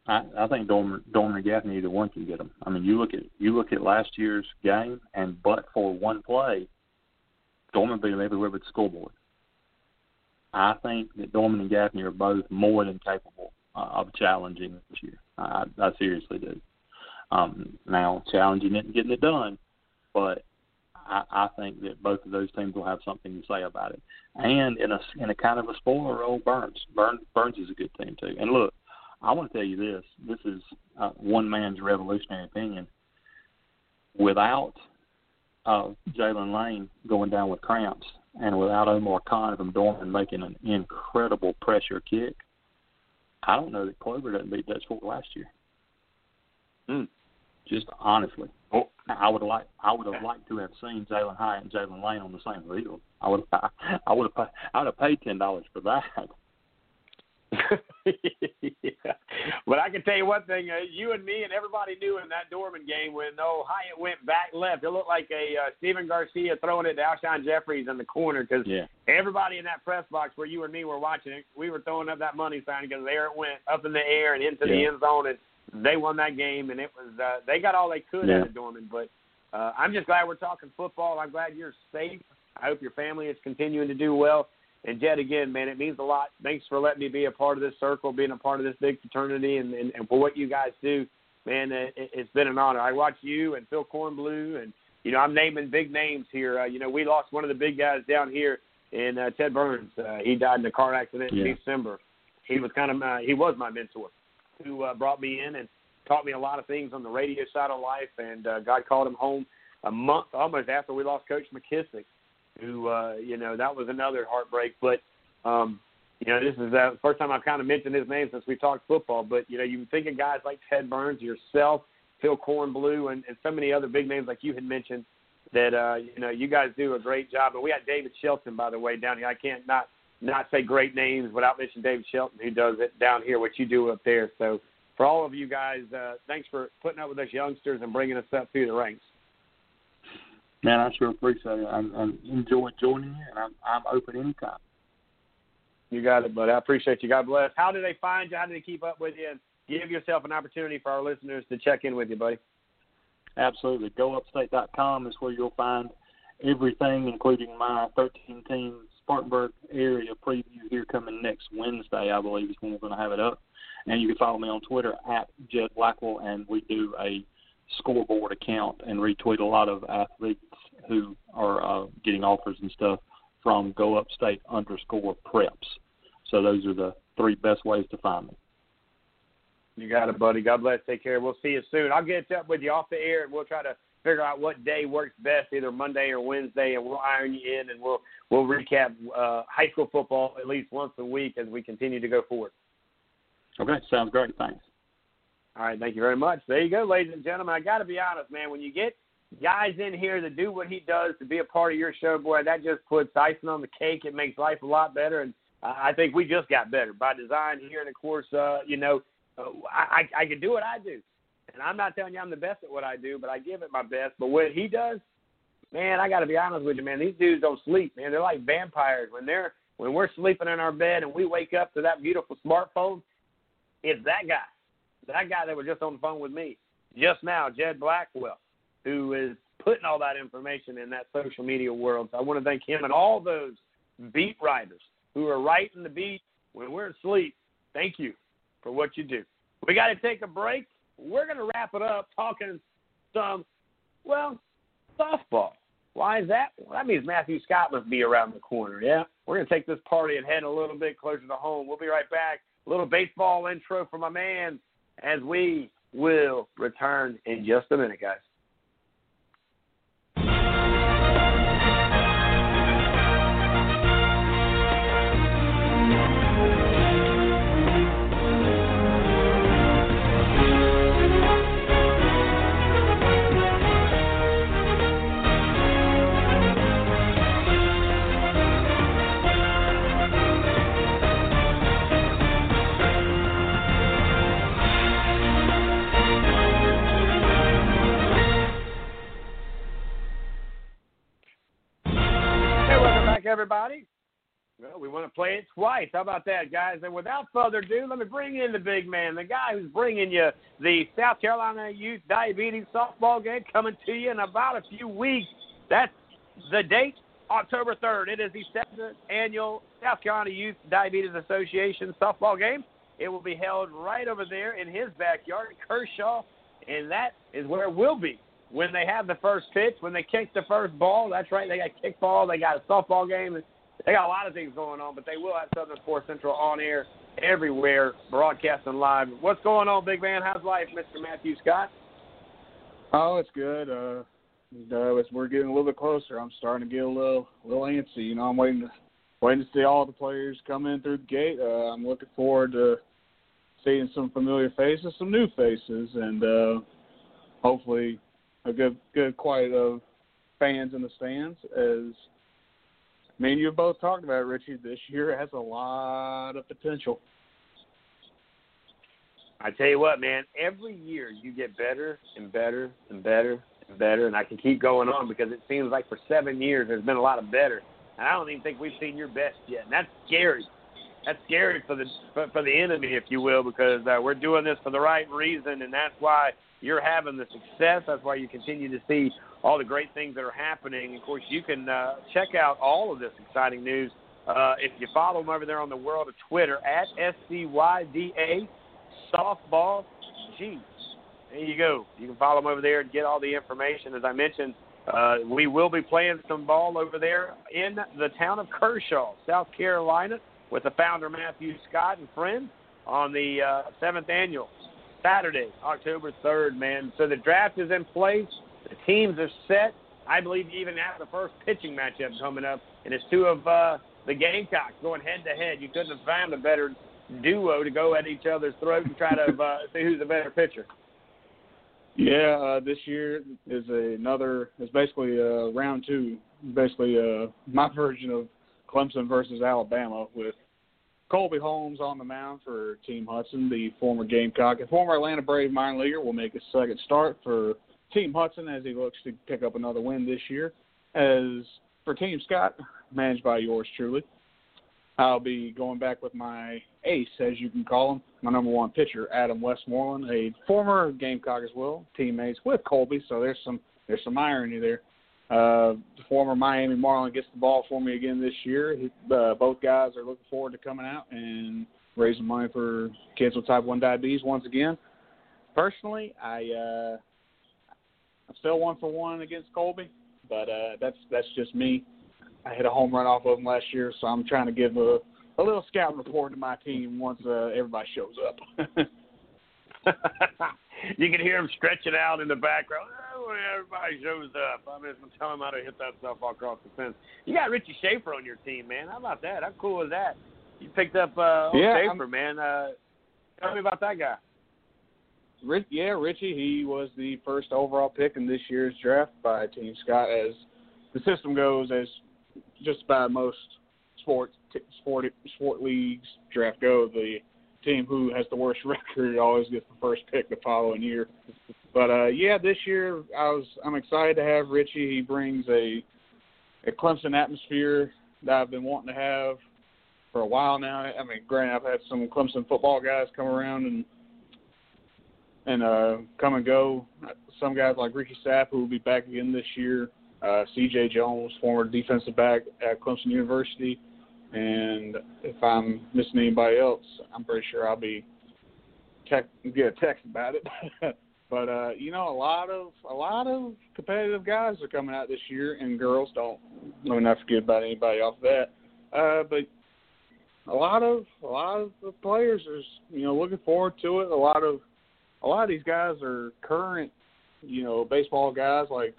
I, I think Dorman Gaffney either one can get them. I mean, you look at you look at last year's game, and but for one play, Dorman them everywhere but the scoreboard. I think that Dorman and Gaffney are both more than capable uh, of challenging this year. I, I seriously do. Um, now, challenging it and getting it done, but I, I think that both of those teams will have something to say about it. And in a in a kind of a spoiler role, Byrnes. Byrnes Byrnes is a good team too. And look, I want to tell you this. This is uh, one man's revolutionary opinion. Without uh, Jalen Lane going down with cramps, and without Omar Khan from Dorman making an incredible pressure kick, I don't know that Clover doesn't beat Dutch Fork last year. Mm. Just honestly, oh. I would like I would have liked to have seen Jalin Hyatt and Jalen Lane on the same field. I would have I would have I would have paid ten dollars for that. Yeah. But I can tell you one thing: uh, you and me and everybody knew in that Dorman game when no Hyatt went back left, it looked like a uh, Stephen Garcia throwing it to Alshon Jeffries in the corner because yeah. everybody in that press box where you and me were watching it, we were throwing up that money sign because there it went up in the air and into the end zone, and they won that game, and it was uh, they got all they could Yeah. out of Dorman. But uh, I'm just glad we're talking football. I'm glad you're safe. I hope your family is continuing to do well. And Jed, again, man, it means a lot. Thanks for letting me be a part of this circle, being a part of this big fraternity, and, and, and for what you guys do, man. It, it's been an honor. I watch you and Phil Kornblut, and you know I'm naming big names here. Uh, you know we lost one of the big guys down here in uh, Ted Burns. Uh, he died in a car accident Yeah. in December. He was kind of my, he was my mentor, who uh, brought me in and taught me a lot of things on the radio side of life. And uh, God called him home a month almost after we lost Coach McKissick who uh, you know that was another heartbreak. But um, you know, this is the first time I've kind of mentioned his name since we talked football. But you know, you think of guys like Ted Burns, yourself, Phil Kornblut, and, and so many other big names like you had mentioned. That uh, you know, you guys do a great job. And we got David Shelton, by the way, down here. I can't not not say great names without mentioning David Shelton, who does it down here, what you do up there. So for all of you guys, uh, thanks for putting up with us youngsters and bringing us up through the ranks. Man, I sure appreciate it. I, I enjoy joining you, and I'm I'm open anytime. You got it, buddy. I appreciate you. God bless. How do they find you? How do they keep up with you? And give yourself an opportunity for our listeners to check in with you, buddy. Absolutely. GoUpstate.com is where you'll find everything, including my 13 team Spartanburg area preview here coming next Wednesday, I believe, is when we're going to have it up. And you can follow me on Twitter at Jed Blackwell, and we do a scoreboard account and retweet a lot of athletes who are uh, getting offers and stuff from Go Upstate underscore preps. So those are the three best ways to find me. You got it, buddy. God bless. Take care. We'll see you soon. I'll get up with you off the air, and we'll try to figure out what day works best, either Monday or Wednesday, and we'll iron you in, and we'll we'll recap uh, high school football at least once a week as we continue to go forward. Okay, sounds great. Thanks. All right, thank you very much. There you go, ladies and gentlemen. I got to be honest, man. When you get guys in here that do what he does to be a part of your show, boy, that just puts icing on the cake. It makes life a lot better, and uh, I think we just got better by design here. And of course, uh, you know, uh, I, I I can do what I do, and I'm not telling you I'm the best at what I do, but I give it my best. But what he does, man, I got to be honest with you, man. These dudes don't sleep, man. They're like vampires when they're when we're sleeping in our bed and we wake up to that beautiful smartphone. It's that guy that guy that was just on the phone with me just now, Jed Blackwell, who is putting all that information in that social media world. So I want to thank him and all those beat writers who are writing the beat when we're asleep. Thank you for what you do. We got to take a break. We're going to wrap it up talking some, well, softball. Why is that? Well, that means Matthew Scott must be around the corner, yeah? We're going to take this party and head a little bit closer to home. We'll be right back. A little baseball intro for my man, as we will return in just a minute, guys. Everybody. Well, we want to play it twice. How about that, guys? And without further ado, let me bring in the big man, the guy who's bringing you the South Carolina Youth Diabetes Softball game coming to you in about a few weeks. That's the date, October 3rd. It is the seventh annual South Carolina Youth Diabetes Association softball game. It will be held right over there in his backyard, Kershaw, and that is where it will be when they have the first pitch, when they kick the first ball. That's right, they got kickball, they got a softball game. They got a lot of things going on, but they will have Southern Sports Central on air everywhere, broadcasting live. What's going on, big man? How's life, Mr. Matthew Scott? Oh, it's good. Uh, uh, as we're getting a little bit closer, I'm starting to get a little, little antsy. You know, I'm waiting to, waiting to see all the players come in through the gate. Uh, I'm looking forward to seeing some familiar faces, some new faces, and uh, hopefully a good good quiet of fans in the stands. As me and you have both talked about, Richie, this year has a lot of potential. I tell you what, man, every year you get better and better and better and better, and I can keep going on because it seems like for seven years there's been a lot of better. And I don't even think we've seen your best yet, and that's scary. That's scary for the for, for the enemy, if you will, because uh, we're doing this for the right reason, and that's why you're having the success. That's why you continue to see all the great things that are happening. Of course, you can uh, check out all of this exciting news uh, if you follow them over there on the world of Twitter at SCYDA Softball G. There you go. You can follow them over there and get all the information. As I mentioned, uh, we will be playing some ball over there in the town of Kershaw, South Carolina, with the founder Matthew Scott and friends on the uh, seventh annual Saturday, October 3rd, man. So the draft is in place. The teams are set. I believe you even have the first pitching matchup coming up, and it's two of uh, the Gamecocks going head to head. You couldn't have found a better duo to go at each other's throat and try to uh, see who's the better pitcher. Yeah, uh, this year is another. It's basically uh, round two. Basically, uh, my version of Clemson versus Alabama with Colby Holmes on the mound for Team Hudson, the former Gamecock and former Atlanta Brave minor leaguer, will make his second start for Team Hudson as he looks to pick up another win this year. As for Team Scott, managed by yours truly, I'll be going back with my ace, as you can call him, my number one pitcher, Adam Westmoreland, a former Gamecock as well, teammates with Colby. So there's some there's some irony there. Uh, the former Miami Marlin gets the ball for me again this year. He, uh, both guys are looking forward to coming out and raising money for kids with type 1 diabetes once again. Personally, I uh, I'm still one for one against Colby, but uh, that's that's just me. I hit a home run off of him last year, so I'm trying to give a a little scouting report to my team once uh, everybody shows up. you can hear him stretching out in the background when everybody shows up. I'm just gonna tell him how to hit that stuff across the fence. You got Richie Schaefer on your team, man. How about that? How cool is that? You picked up uh, yeah, Schaefer, I'm, man. Uh, tell me about that guy. Rich, yeah, Richie. He was the first overall pick in this year's draft by Team Scott. As the system goes, as just by most sports sport sport leagues draft go, the team who has the worst record always gets the first pick the following year. But uh, yeah, this year I was I'm excited to have Richie. He brings a a Clemson atmosphere that I've been wanting to have for a while now. I mean, granted, I've had some Clemson football guys come around and and uh, come and go. Some guys like Ricky Sapp, who will be back again this year. Uh, C.J. Jones, former defensive back at Clemson University, and if I'm missing anybody else, I'm pretty sure I'll be tech, get a text about it. but uh, you know, a lot of a lot of competitive guys are coming out this year, and girls don't. Let me not forget about anybody off that. Uh, but a lot of a lot of the players are you know looking forward to it. A lot of a lot of these guys are current, you know, baseball guys like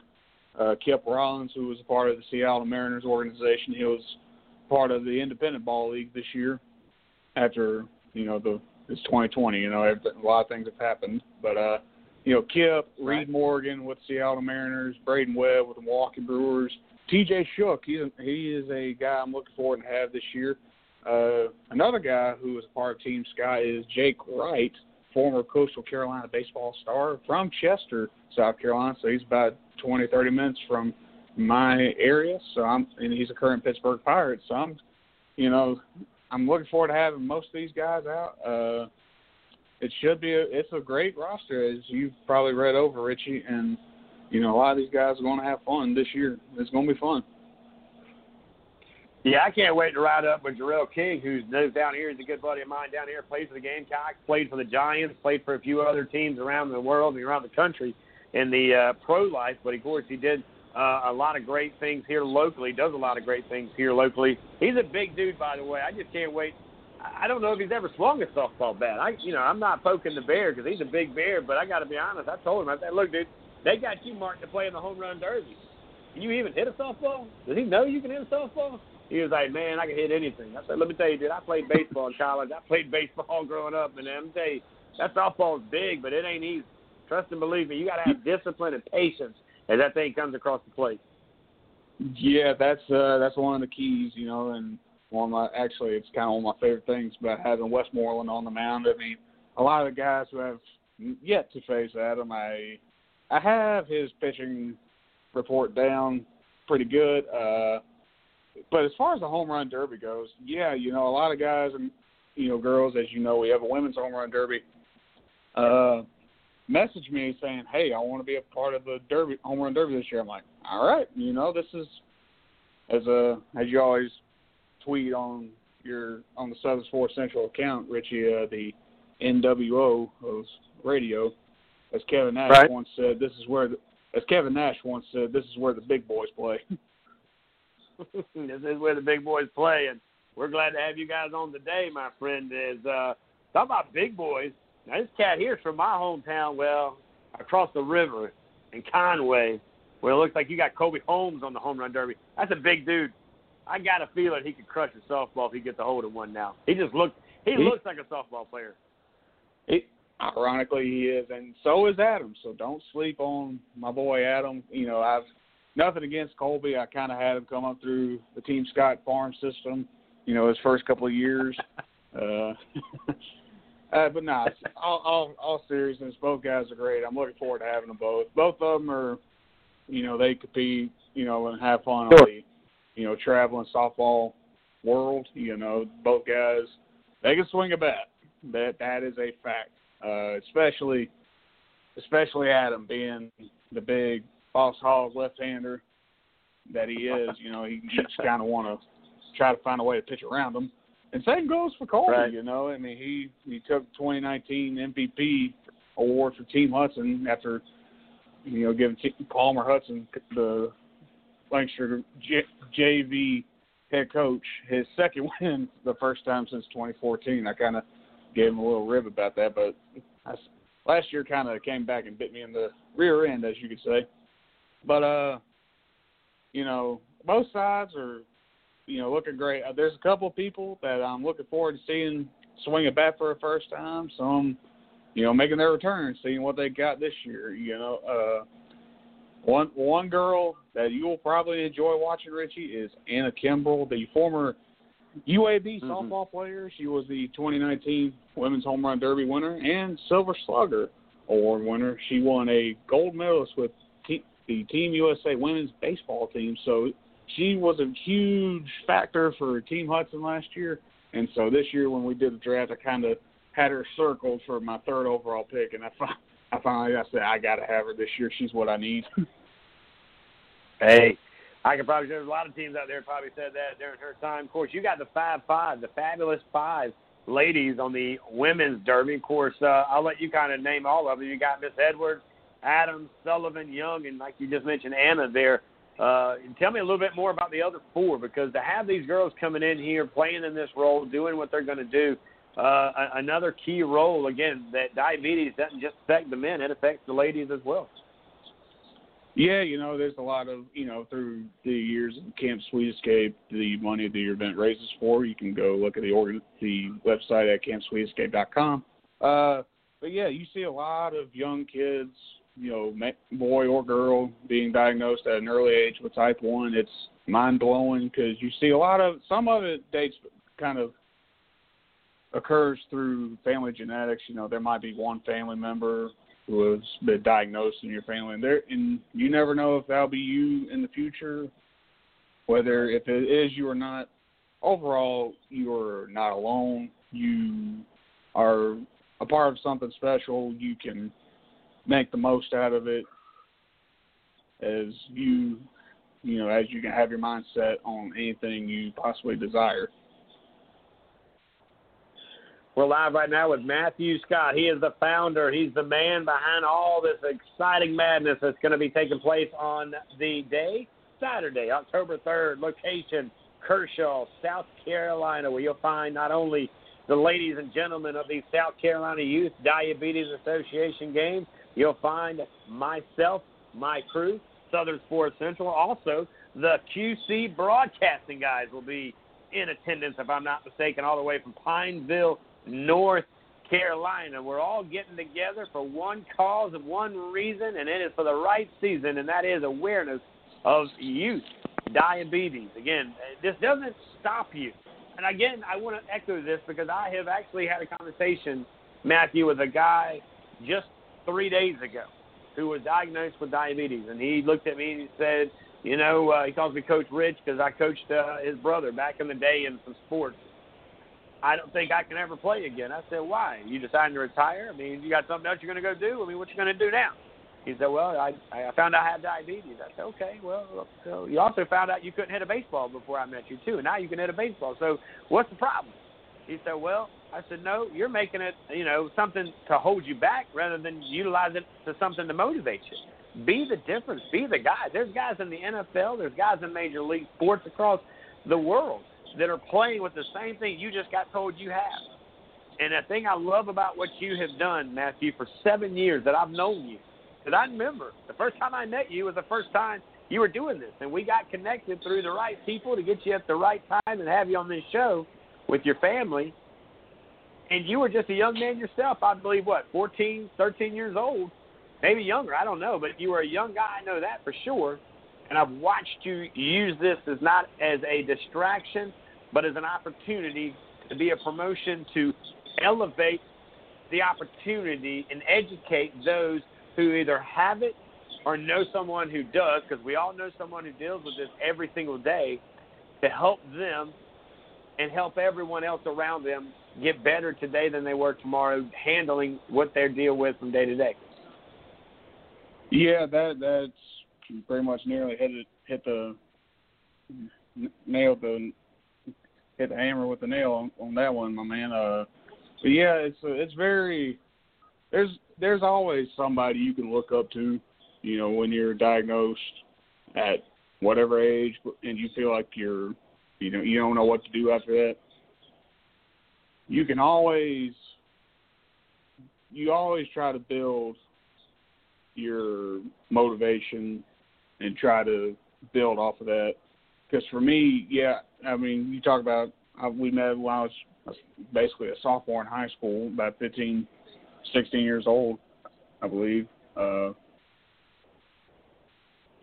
uh, Kip Rollins, who was a part of the Seattle Mariners organization. He was part of the Independent Ball League this year. After you know the it's 2020, you know, a lot of things have happened, but uh, you know, Kip, Reed Morgan with Seattle Mariners, Braden Webb with the Milwaukee Brewers, T.J. Shook. He's a, he is a guy I'm looking forward to have this year. Uh, another guy who is a part of Team Sky is Jake Wright, former Coastal Carolina baseball star from Chester, South Carolina. So he's about 20, 30 minutes from my area. So I'm, and he's a current Pittsburgh Pirate. So I'm, you know, I'm looking forward to having most of these guys out. Uh, it should be a, it's a great roster as you've probably read over Richie, and you know a lot of these guys are going to have fun this year. It's going to be fun. Yeah, I can't wait to ride up with Jarrell King, who's down here. He's a good buddy of mine down here. Plays for the Gamecocks, played for the Giants, played for a few other teams around the world and around the country in the uh, pro life. But of course, he did uh, a lot of great things here locally. Does a lot of great things here locally. He's a big dude, by the way. I just can't wait. I don't know if he's ever swung a softball bat. I, you know, I'm not poking the bear because he's a big bear. But I got to be honest. I told him, I said, "Look, dude, they got you marked to play in the home run derby. Can you even hit a softball? Does he know you can hit a softball?" He was like, man, I can hit anything. I said, let me tell you, dude, I played baseball in college. I played baseball growing up, and me tell you, that softball's big, but it ain't easy. Trust and believe me, you got to have discipline and patience as that thing comes across the plate. Yeah, that's uh, that's one of the keys, you know, and one of my actually it's kind of one of my favorite things about having Westmoreland on the mound. I mean, a lot of the guys who have yet to face Adam, I I have his pitching report down pretty good. Uh, but as far as the home run derby goes, yeah, you know, a lot of guys and you know, girls, as you know, we have a women's home run derby. Uh, message me saying, "Hey, I want to be a part of the derby home run derby this year." I'm like, "All right, you know, this is as a as you always tweet on your on the Southern Sports Central account, Richie, uh, the NWO of radio, as Kevin Nash right. once said, this is where the, as Kevin Nash once said, this is where the big boys play. this is where the big boys play, and we're glad to have you guys on today, my friend. Is uh, talk about big boys. Now this cat here is from my hometown, well, across the river in Conway, where it looks like you got Colby Holmes on the home run derby. That's a big dude. I got a feeling he could crush a softball if he gets a hold of one now. He just looks he, he looks like a softball player. He, ironically, he is, and so is Adam. So don't sleep on my boy Adam. You know, I've nothing against Colby. I kind of had him come up through the Team Scott farm system. You know, his first couple of years. uh, uh, but nah, all, all all seriousness, both guys are great. I'm looking forward to having them both. Both of them are, you know, they compete, you know, and have fun sure. on the, you know, traveling softball world. You know, both guys they can swing a bat. That that is a fact. Uh, especially, especially Adam being the big boss hog left-hander that he is. You know, he, just kind of want to try to find a way to pitch around him. And same goes for Colby. Right. You know, I mean, he he took 2019 MVP award for Team Hudson after you know giving Palmer Hudson the Lancaster J- JV head coach his second win the first time since 2014. I kind of gave him a little rib about that, but I, last year kind of came back and bit me in the rear end, as you could say. But uh, you know, both sides are you know looking great. Uh, there's a couple of people that I'm looking forward to seeing swing a bat for the first time. Some, you know, making their return, seeing what they got this year. You know, uh, one one girl that you will probably enjoy watching, Richie, is Anna Kimbrell, the former UAB Mm-hmm. softball player. She was the 2019 Women's Home Run Derby winner and Silver Slugger Award winner. She won a gold medalist with te- the Team USA women's baseball team. So she was a huge factor for Team Hudson last year. And so this year when we did the draft, I kind of had her circled for my third overall pick, and I, I finally I said I got to have her this year. She's what I need. Hey, I could probably there's a lot of teams out there probably said that during her time. Of course, you got the five five, the fabulous five ladies on the women's derby. Of course, uh, I'll let you kind of name all of them. You got Miss Edwards, Adams, Sullivan, Young, and like you just mentioned, Anna there. Uh, tell me a little bit more about the other four because to have these girls coming in here, playing in this role, doing what they're going to do, uh, another key role again that diabetes doesn't just affect the men; it affects the ladies as well. Yeah, you know, there's a lot of, you know, through the years of Camp Sweet Escape, the money the event raises for. You can go look at the organ, the website at campsweetescape.com. Uh, but yeah, you see a lot of young kids, you know, boy or girl, being diagnosed at an early age with type one. It's mind blowing because you see a lot of some of it dates kind of occurs through family genetics. You know, there might be one family member who has been diagnosed in your family, and there, and you never know if that'll be you in the future. Whether if it is you or not, overall you are not alone. You are a part of something special. You can make the most out of it as you, you know, as you can have your mind set on anything you possibly desire. We're live right now with Matthew Scott. He is the founder. He's the man behind all this exciting madness that's going to be taking place on the day, Saturday, October 3rd. Location, Kershaw, South Carolina, where you'll find not only the ladies and gentlemen of the South Carolina Youth Diabetes Association games, you'll find myself, my crew, Southern Sports Central. Also, the QC broadcasting guys will be in attendance, if I'm not mistaken, all the way from Pineville, North Carolina. We're all getting together for one cause and one reason, and it is for the right season, and that is awareness of youth diabetes. Again, this doesn't stop you. And again, I want to echo this because I have actually had a conversation, Matthew, with a guy just three days ago who was diagnosed with diabetes, and he looked at me and he said, you know, uh, he calls me Coach Rich because I coached uh, his brother back in the day in some sports. I don't think I can ever play again. I said, why? You deciding to retire? I mean, you got something else you're going to go do? I mean, what you going to do now? He said, well, I I found out I had diabetes. I said, okay, well, so you also found out you couldn't hit a baseball before I met you too, and now you can hit a baseball. So what's the problem? He said, well, I said, no, you're making it, you know, something to hold you back rather than utilize it to something to motivate you. Be the difference. Be the guy. There's guys in the NFL. There's guys in major league sports across the world that are playing with the same thing you just got told you have. And the thing I love about what you have done, Matthew, for seven years that I've known you, because I remember the first time I met you was the first time you were doing this, and we got connected through the right people to get you at the right time and have you on this show with your family. And you were just a young man yourself, I believe, what, 14, 13 years old, maybe younger, I don't know, but you were a young guy, I know that for sure. And I've watched you use this as not as a distraction, but as an opportunity to be a promotion to elevate the opportunity and educate those who either have it or know someone who does, because we all know someone who deals with this every single day, to help them and help everyone else around them get better today than they were tomorrow, handling what they deal with from day to day. Yeah, that that's pretty much nearly hit it, hit the nail the hit the hammer with the nail on, on that one, my man. Uh, but yeah, it's uh, it's very there's there's always somebody you can look up to, you know, when you're diagnosed at whatever age, and you feel like you're you know you don't know what to do after that. You can always you always try to build your motivation and try to build off of that. Because for me, yeah, I mean, you talk about uh, we met when I was basically a sophomore in high school, about 15, 16 years old, I believe. Uh,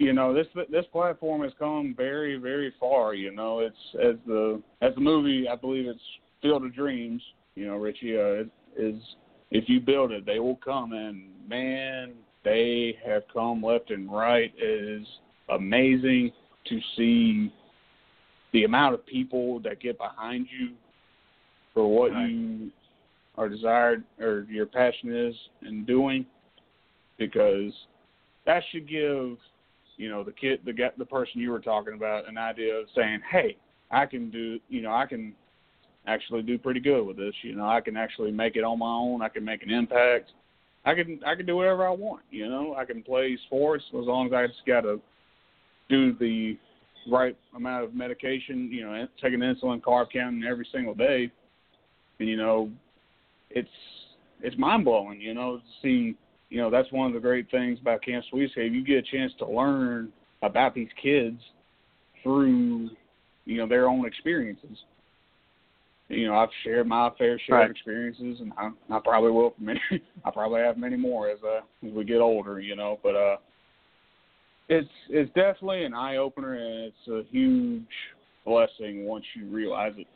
you know this this platform has come very very far. You know, it's as the as the movie I believe it's Field of Dreams. You know, Richie uh, is if you build it, they will come. And man, they have come left and right. It is amazing to see the amount of people that get behind you for what Right. you are desired or your passion is in doing, because that should give you know the kid the the person you were talking about an idea of saying, hey, I can do you know I can actually do pretty good with this. You know, I can actually make it on my own. I can make an impact. I can I can do whatever I want. You know, I can play sports as long as I just got to do the right amount of medication. You know, taking insulin, carb counting every single day. And you know, it's it's mind blowing. You know, to see. You know, that's one of the great things about Camp Sweet Escape. You get a chance to learn about these kids through, you know, their own experiences you know, I've shared my fair share Right. of experiences, and I, I probably will for many. I probably have many more as uh, as we get older, you know. But uh, it's it's definitely an eye opener, and it's a huge blessing once you realize it.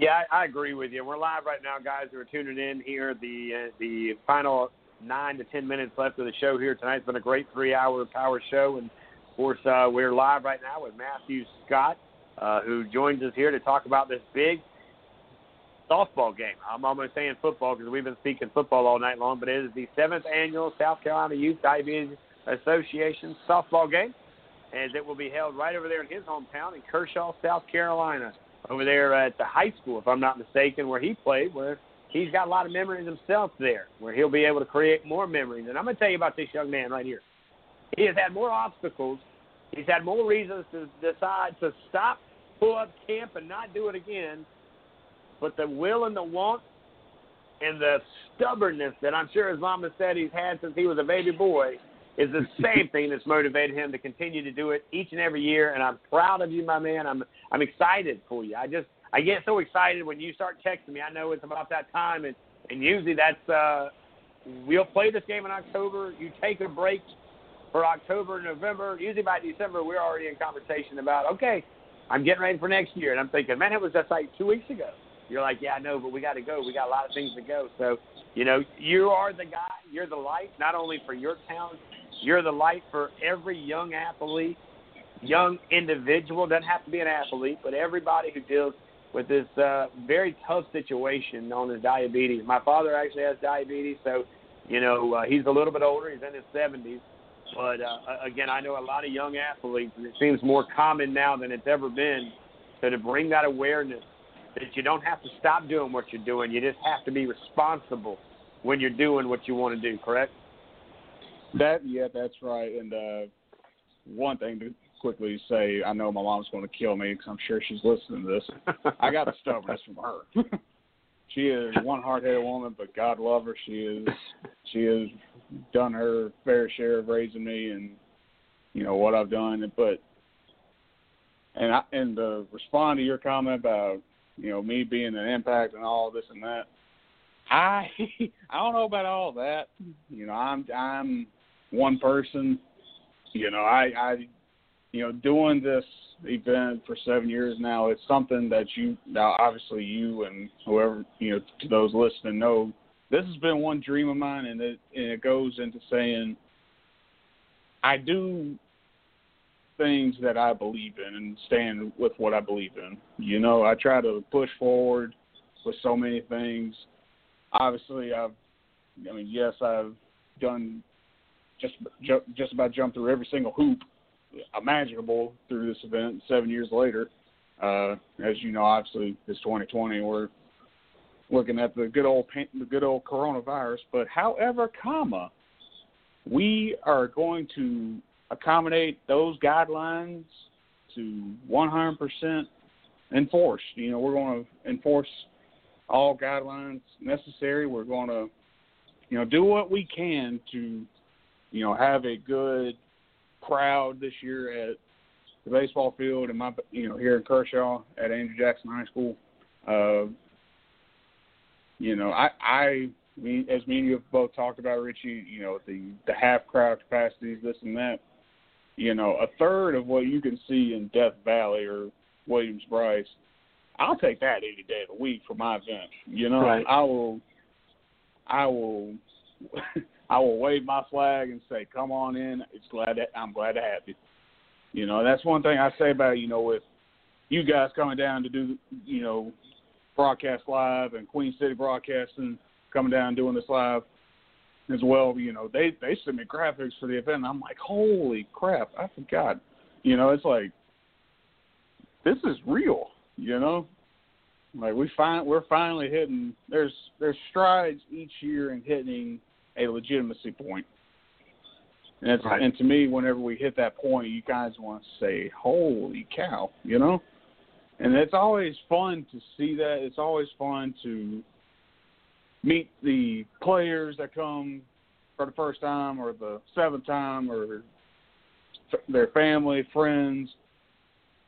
Yeah, I, I agree with you. We're live right now, guys, who are tuning in here. The uh, the final nine to ten minutes left of the show here tonight. It's been a great three-hour power show, and of course, uh, we're live right now with Matthew Scott, uh, who joins us here to talk about this big softball game. I'm almost saying football because we've been speaking football all night long, but it is the seventh annual South Carolina Youth Diabetes Association softball game, as it will be held right over there in his hometown in Kershaw, South Carolina over there at the high school, if I'm not mistaken, where he played, where he's got a lot of memories himself there, where he'll be able to create more memories. And I'm going to tell you about this young man right here. He has had more obstacles. He's had more reasons to decide to stop, pull up camp, and not do it again. But the will and the want and the stubbornness that I'm sure his mama said he's had since he was a baby boy is the same thing that's motivated him to continue to do it each and every year. And I'm proud of you, my man. I'm I'm excited for you. I just I get so excited when you start texting me. I know it's about that time, and and usually that's uh, we'll play this game in October. You take a break for October, November. Usually by December, we're already in conversation about okay, I'm getting ready for next year, and I'm thinking, man, it was just like two weeks ago. You're like, yeah, I know, but we got to go. We got a lot of things to go. So, you know, you are the guy. You're the light, not only for your town. You're the light for every young athlete, young individual. Doesn't have to be an athlete, but everybody who deals with this uh, very tough situation known as diabetes. My father actually has diabetes, so you know uh, he's a little bit older. He's in his 70s, but uh, again, I know a lot of young athletes, and it seems more common now than it's ever been. So to bring that awareness that you don't have to stop doing what you're doing, you just have to be responsible when you're doing what you want to do. Correct? That yeah, that's right. And uh, one thing to quickly say, I know my mom's going to kill me because I'm sure she's listening to this. I got the stubbornness from her. she is one hard-headed woman, but God love her. She is she has done her fair share of raising me, and you know what I've done. But and I, and to respond to your comment about you know me being an impact and all this and that. I I don't know about all that. You know, I'm I'm one person. You know, I I you know doing this event for seven years now. It's something that you now obviously you and whoever you know to those listening know. This has been one dream of mine, and it and it goes into saying I do things that I believe in and stand with what I believe in. You know, I try to push forward with so many things. Obviously, I've, I mean, yes, I've done just ju- just about jumped through every single hoop imaginable through this event. Seven years later, uh, as you know, obviously it's 2020. We're looking at the good old the good old coronavirus. But however, comma, we are going to accommodate those guidelines to 100% enforced. You know, we're going to enforce all guidelines necessary. We're going to, you know, do what we can to, you know, have a good crowd this year at the baseball field and my, you know, here in Kershaw at Andrew Jackson High School. Uh, You know, I I mean, as me and you have both talked about, Richie. You know, the the half crowd capacities, this and that. You know, a third of what you can see in Death Valley or Williams-Brice, I'll take that any day of the week for my event. You know, Right. I will, I will, I will wave my flag and say, "Come on in." It's glad that I'm glad to have you. You know, that's one thing I say about you know with you guys coming down to do you know broadcast live and Queen City Broadcasting coming down doing this live as well. You know, they they sent me graphics for the event. And I'm like, holy crap, I forgot. You know, it's like this is real. You know, like we find we're finally hitting. There's there's strides each year in hitting a legitimacy point. And it's, Right. and to me, whenever we hit that point, you guys want to say, "Holy cow!" You know, and it's always fun to see that. It's always fun to meet the players that come for the first time or the seventh time or their family, friends,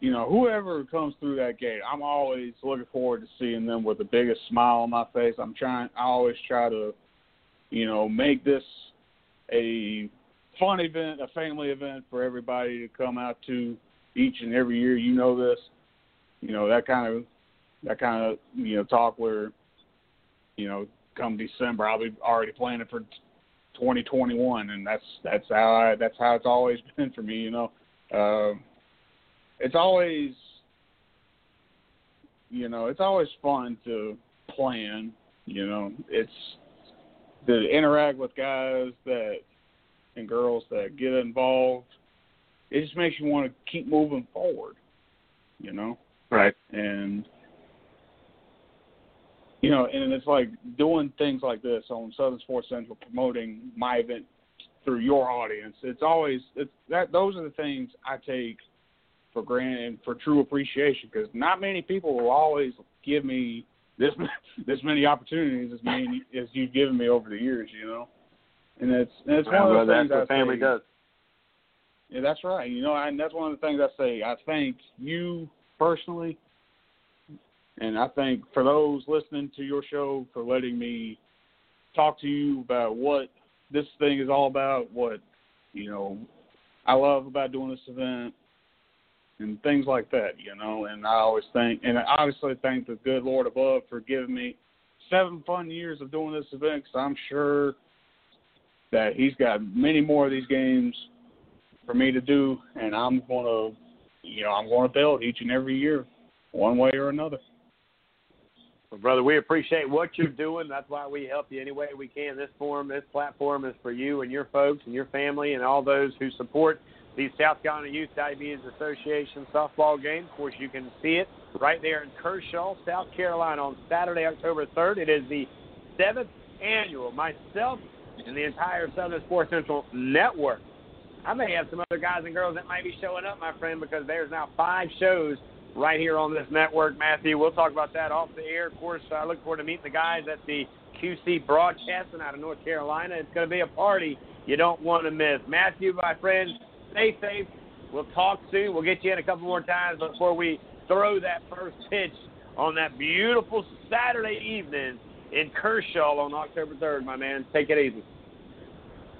you know, whoever comes through that gate. I'm always looking forward to seeing them with the biggest smile on my face. I'm trying I always try to, you know, make this a fun event, a family event for everybody to come out to each and every year. You know this. You know, that kind of that kind of, you know, talk where you know, come December, I'll be already planning for 2021, and that's that's how I, that's how it's always been for me. You know, uh, it's always, you know, it's always fun to plan. You know, it's to interact with guys that and girls that get involved. It just makes you want to keep moving forward. You know Right. and you know, and it's like doing things like this on Southern Sports Central, promoting my event through your audience. It's always it's that those are the things I take for granted and for true appreciation because not many people will always give me this this many opportunities as many as you've given me over the years. You know, and that's and it's one of the things what I family say, does. yeah, that's right. You know, and that's one of the things I say. I thank you personally, and I thank for those listening to your show for letting me talk to you about what this thing is all about, what you know I love about doing this event, and things like that. You know, and I always thank, and I obviously thank the good Lord above for giving me seven fun years of doing this event. Because I'm sure that He's got many more of these games for me to do, and I'm gonna, you know, I'm gonna build each and every year, one way or another. Well, brother, we appreciate what you're doing. That's why we help you any way we can. This forum, this platform is for you and your folks and your family and all those who support the South Carolina Youth Diabetes Association softball game. Of course, you can see it right there in Kershaw, South Carolina on Saturday, October 3rd. It is the seventh annual. Myself and the entire Southern Sports Central network. I may have some other guys and girls that might be showing up, my friend, because there's now five shows right here on this network, Matthew. We'll talk about that off the air. Of course, I look forward to meeting the guys at the QC Broadcasting out of North Carolina. It's going to be a party you don't want to miss. Matthew, my friend, stay safe. We'll talk soon. We'll get you in a couple more times before we throw that first pitch on that beautiful Saturday evening in Kershaw on October 3rd, my man. Take it easy.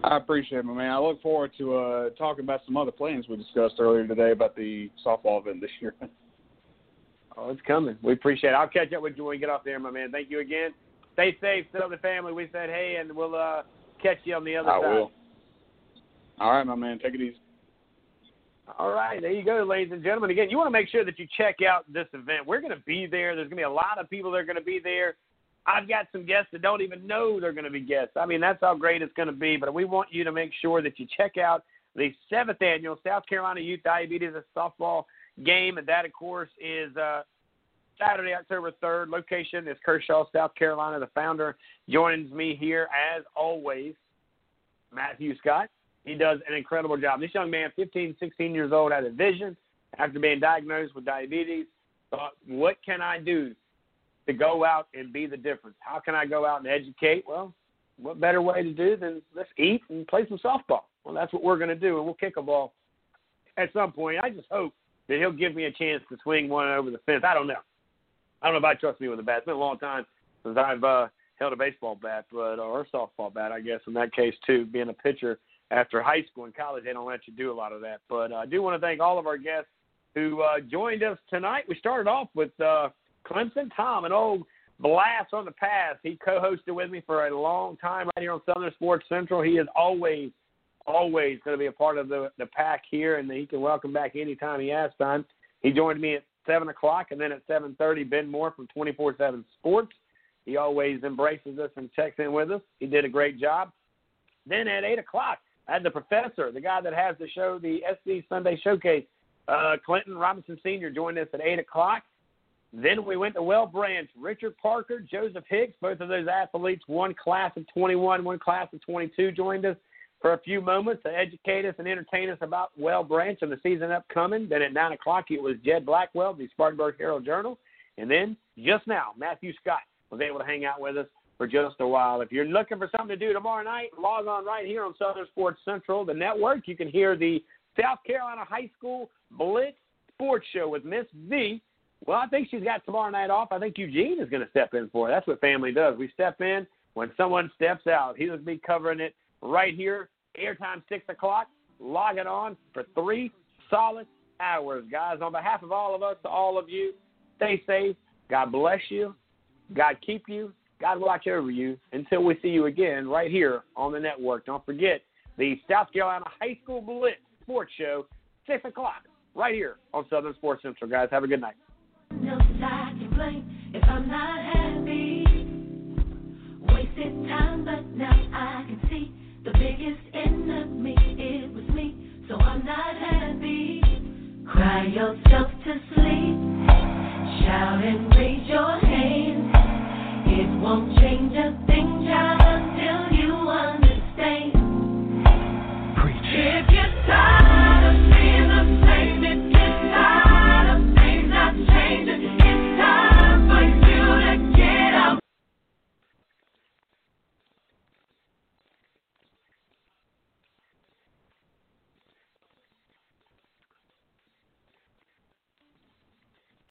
I appreciate it, my man. I look forward to uh, talking about some other plans we discussed earlier today about the softball event this year. Oh, it's coming. We appreciate it. I'll catch up with you when we get off there, my man. Thank you again. Stay safe. Tell the family we said hey, and we'll uh, catch you on the other I side. will. All right, my man. Take it easy. All right, there you go, ladies and gentlemen. Again, you want to make sure that you check out this event. We're going to be there. There's going to be a lot of people that are going to be there. I've got some guests that don't even know they're going to be guests. I mean, that's how great it's going to be. But we want you to make sure that you check out the seventh annual South Carolina Youth Diabetes Softball game, and that, of course, is uh, Saturday, October 3rd. Location is Kershaw, South Carolina. The founder joins me here, as always, Matthew Scott. He does an incredible job. This young man, 15, 16 years old, had a vision after being diagnosed with diabetes. Thought, what can I do to go out and be the difference? How can I go out and educate? Well, what better way to do than let's eat and play some softball? Well, that's what we're going to do, and we'll kick a ball at some point. I just hope that he'll give me a chance to swing one over the fence. I don't know. I don't know if I trust me with a bat. It's been a long time since I've uh, held a baseball bat, but or a softball bat, I guess in that case too. Being a pitcher after high school and college, they don't let you do a lot of that. But uh, I do want to thank all of our guests who uh, joined us tonight. We started off with uh, Clemson Tom, an old blast on the past. He co-hosted with me for a long time right here on Southern Sports Central. He is always, always going to be a part of the the pack here, and he can welcome back anytime he has time. He joined me at seven o'clock, and then at seven thirty, Ben Moore from Twenty Four Seven Sports. He always embraces us and checks in with us. He did a great job. Then at eight o'clock, I had the professor, the guy that has the show, the SC Sunday Showcase. Uh, Clinton Robinson Sr. joined us at eight o'clock. Then we went to Whale Branch. Richard Parker, Joseph Hicks, both of those athletes, one class of 21, one class of 22, joined us for a few moments to educate us and entertain us about Whale Branch and the season upcoming. Then at 9 o'clock, it was Jed Blackwell, the Spartanburg Herald Journal. And then just now, Matthew Scott was able to hang out with us for just a while. If you're looking for something to do tomorrow night, log on right here on Southern Sports Central, the network. You can hear the South Carolina High School Blitz Sports Show with Miss V well, I think she's got tomorrow night off. I think Eugene is going to step in for her. That's what family does. We step in when someone steps out. He'll be covering it right here. Airtime 6 o'clock. Log it on for three solid hours, guys. On behalf of all of us, to all of you, stay safe. God bless you. God keep you. God watch over you until we see you again right here on the network. Don't forget the South Carolina High School Blitz Sports Show, 6 o'clock, right here on Southern Sports Central. Guys, have a good night blame if I'm not happy. Wasted time, but now I can see the biggest enemy, it was me, so I'm not happy. Cry yourself to sleep, shout and raise your hands. It won't change a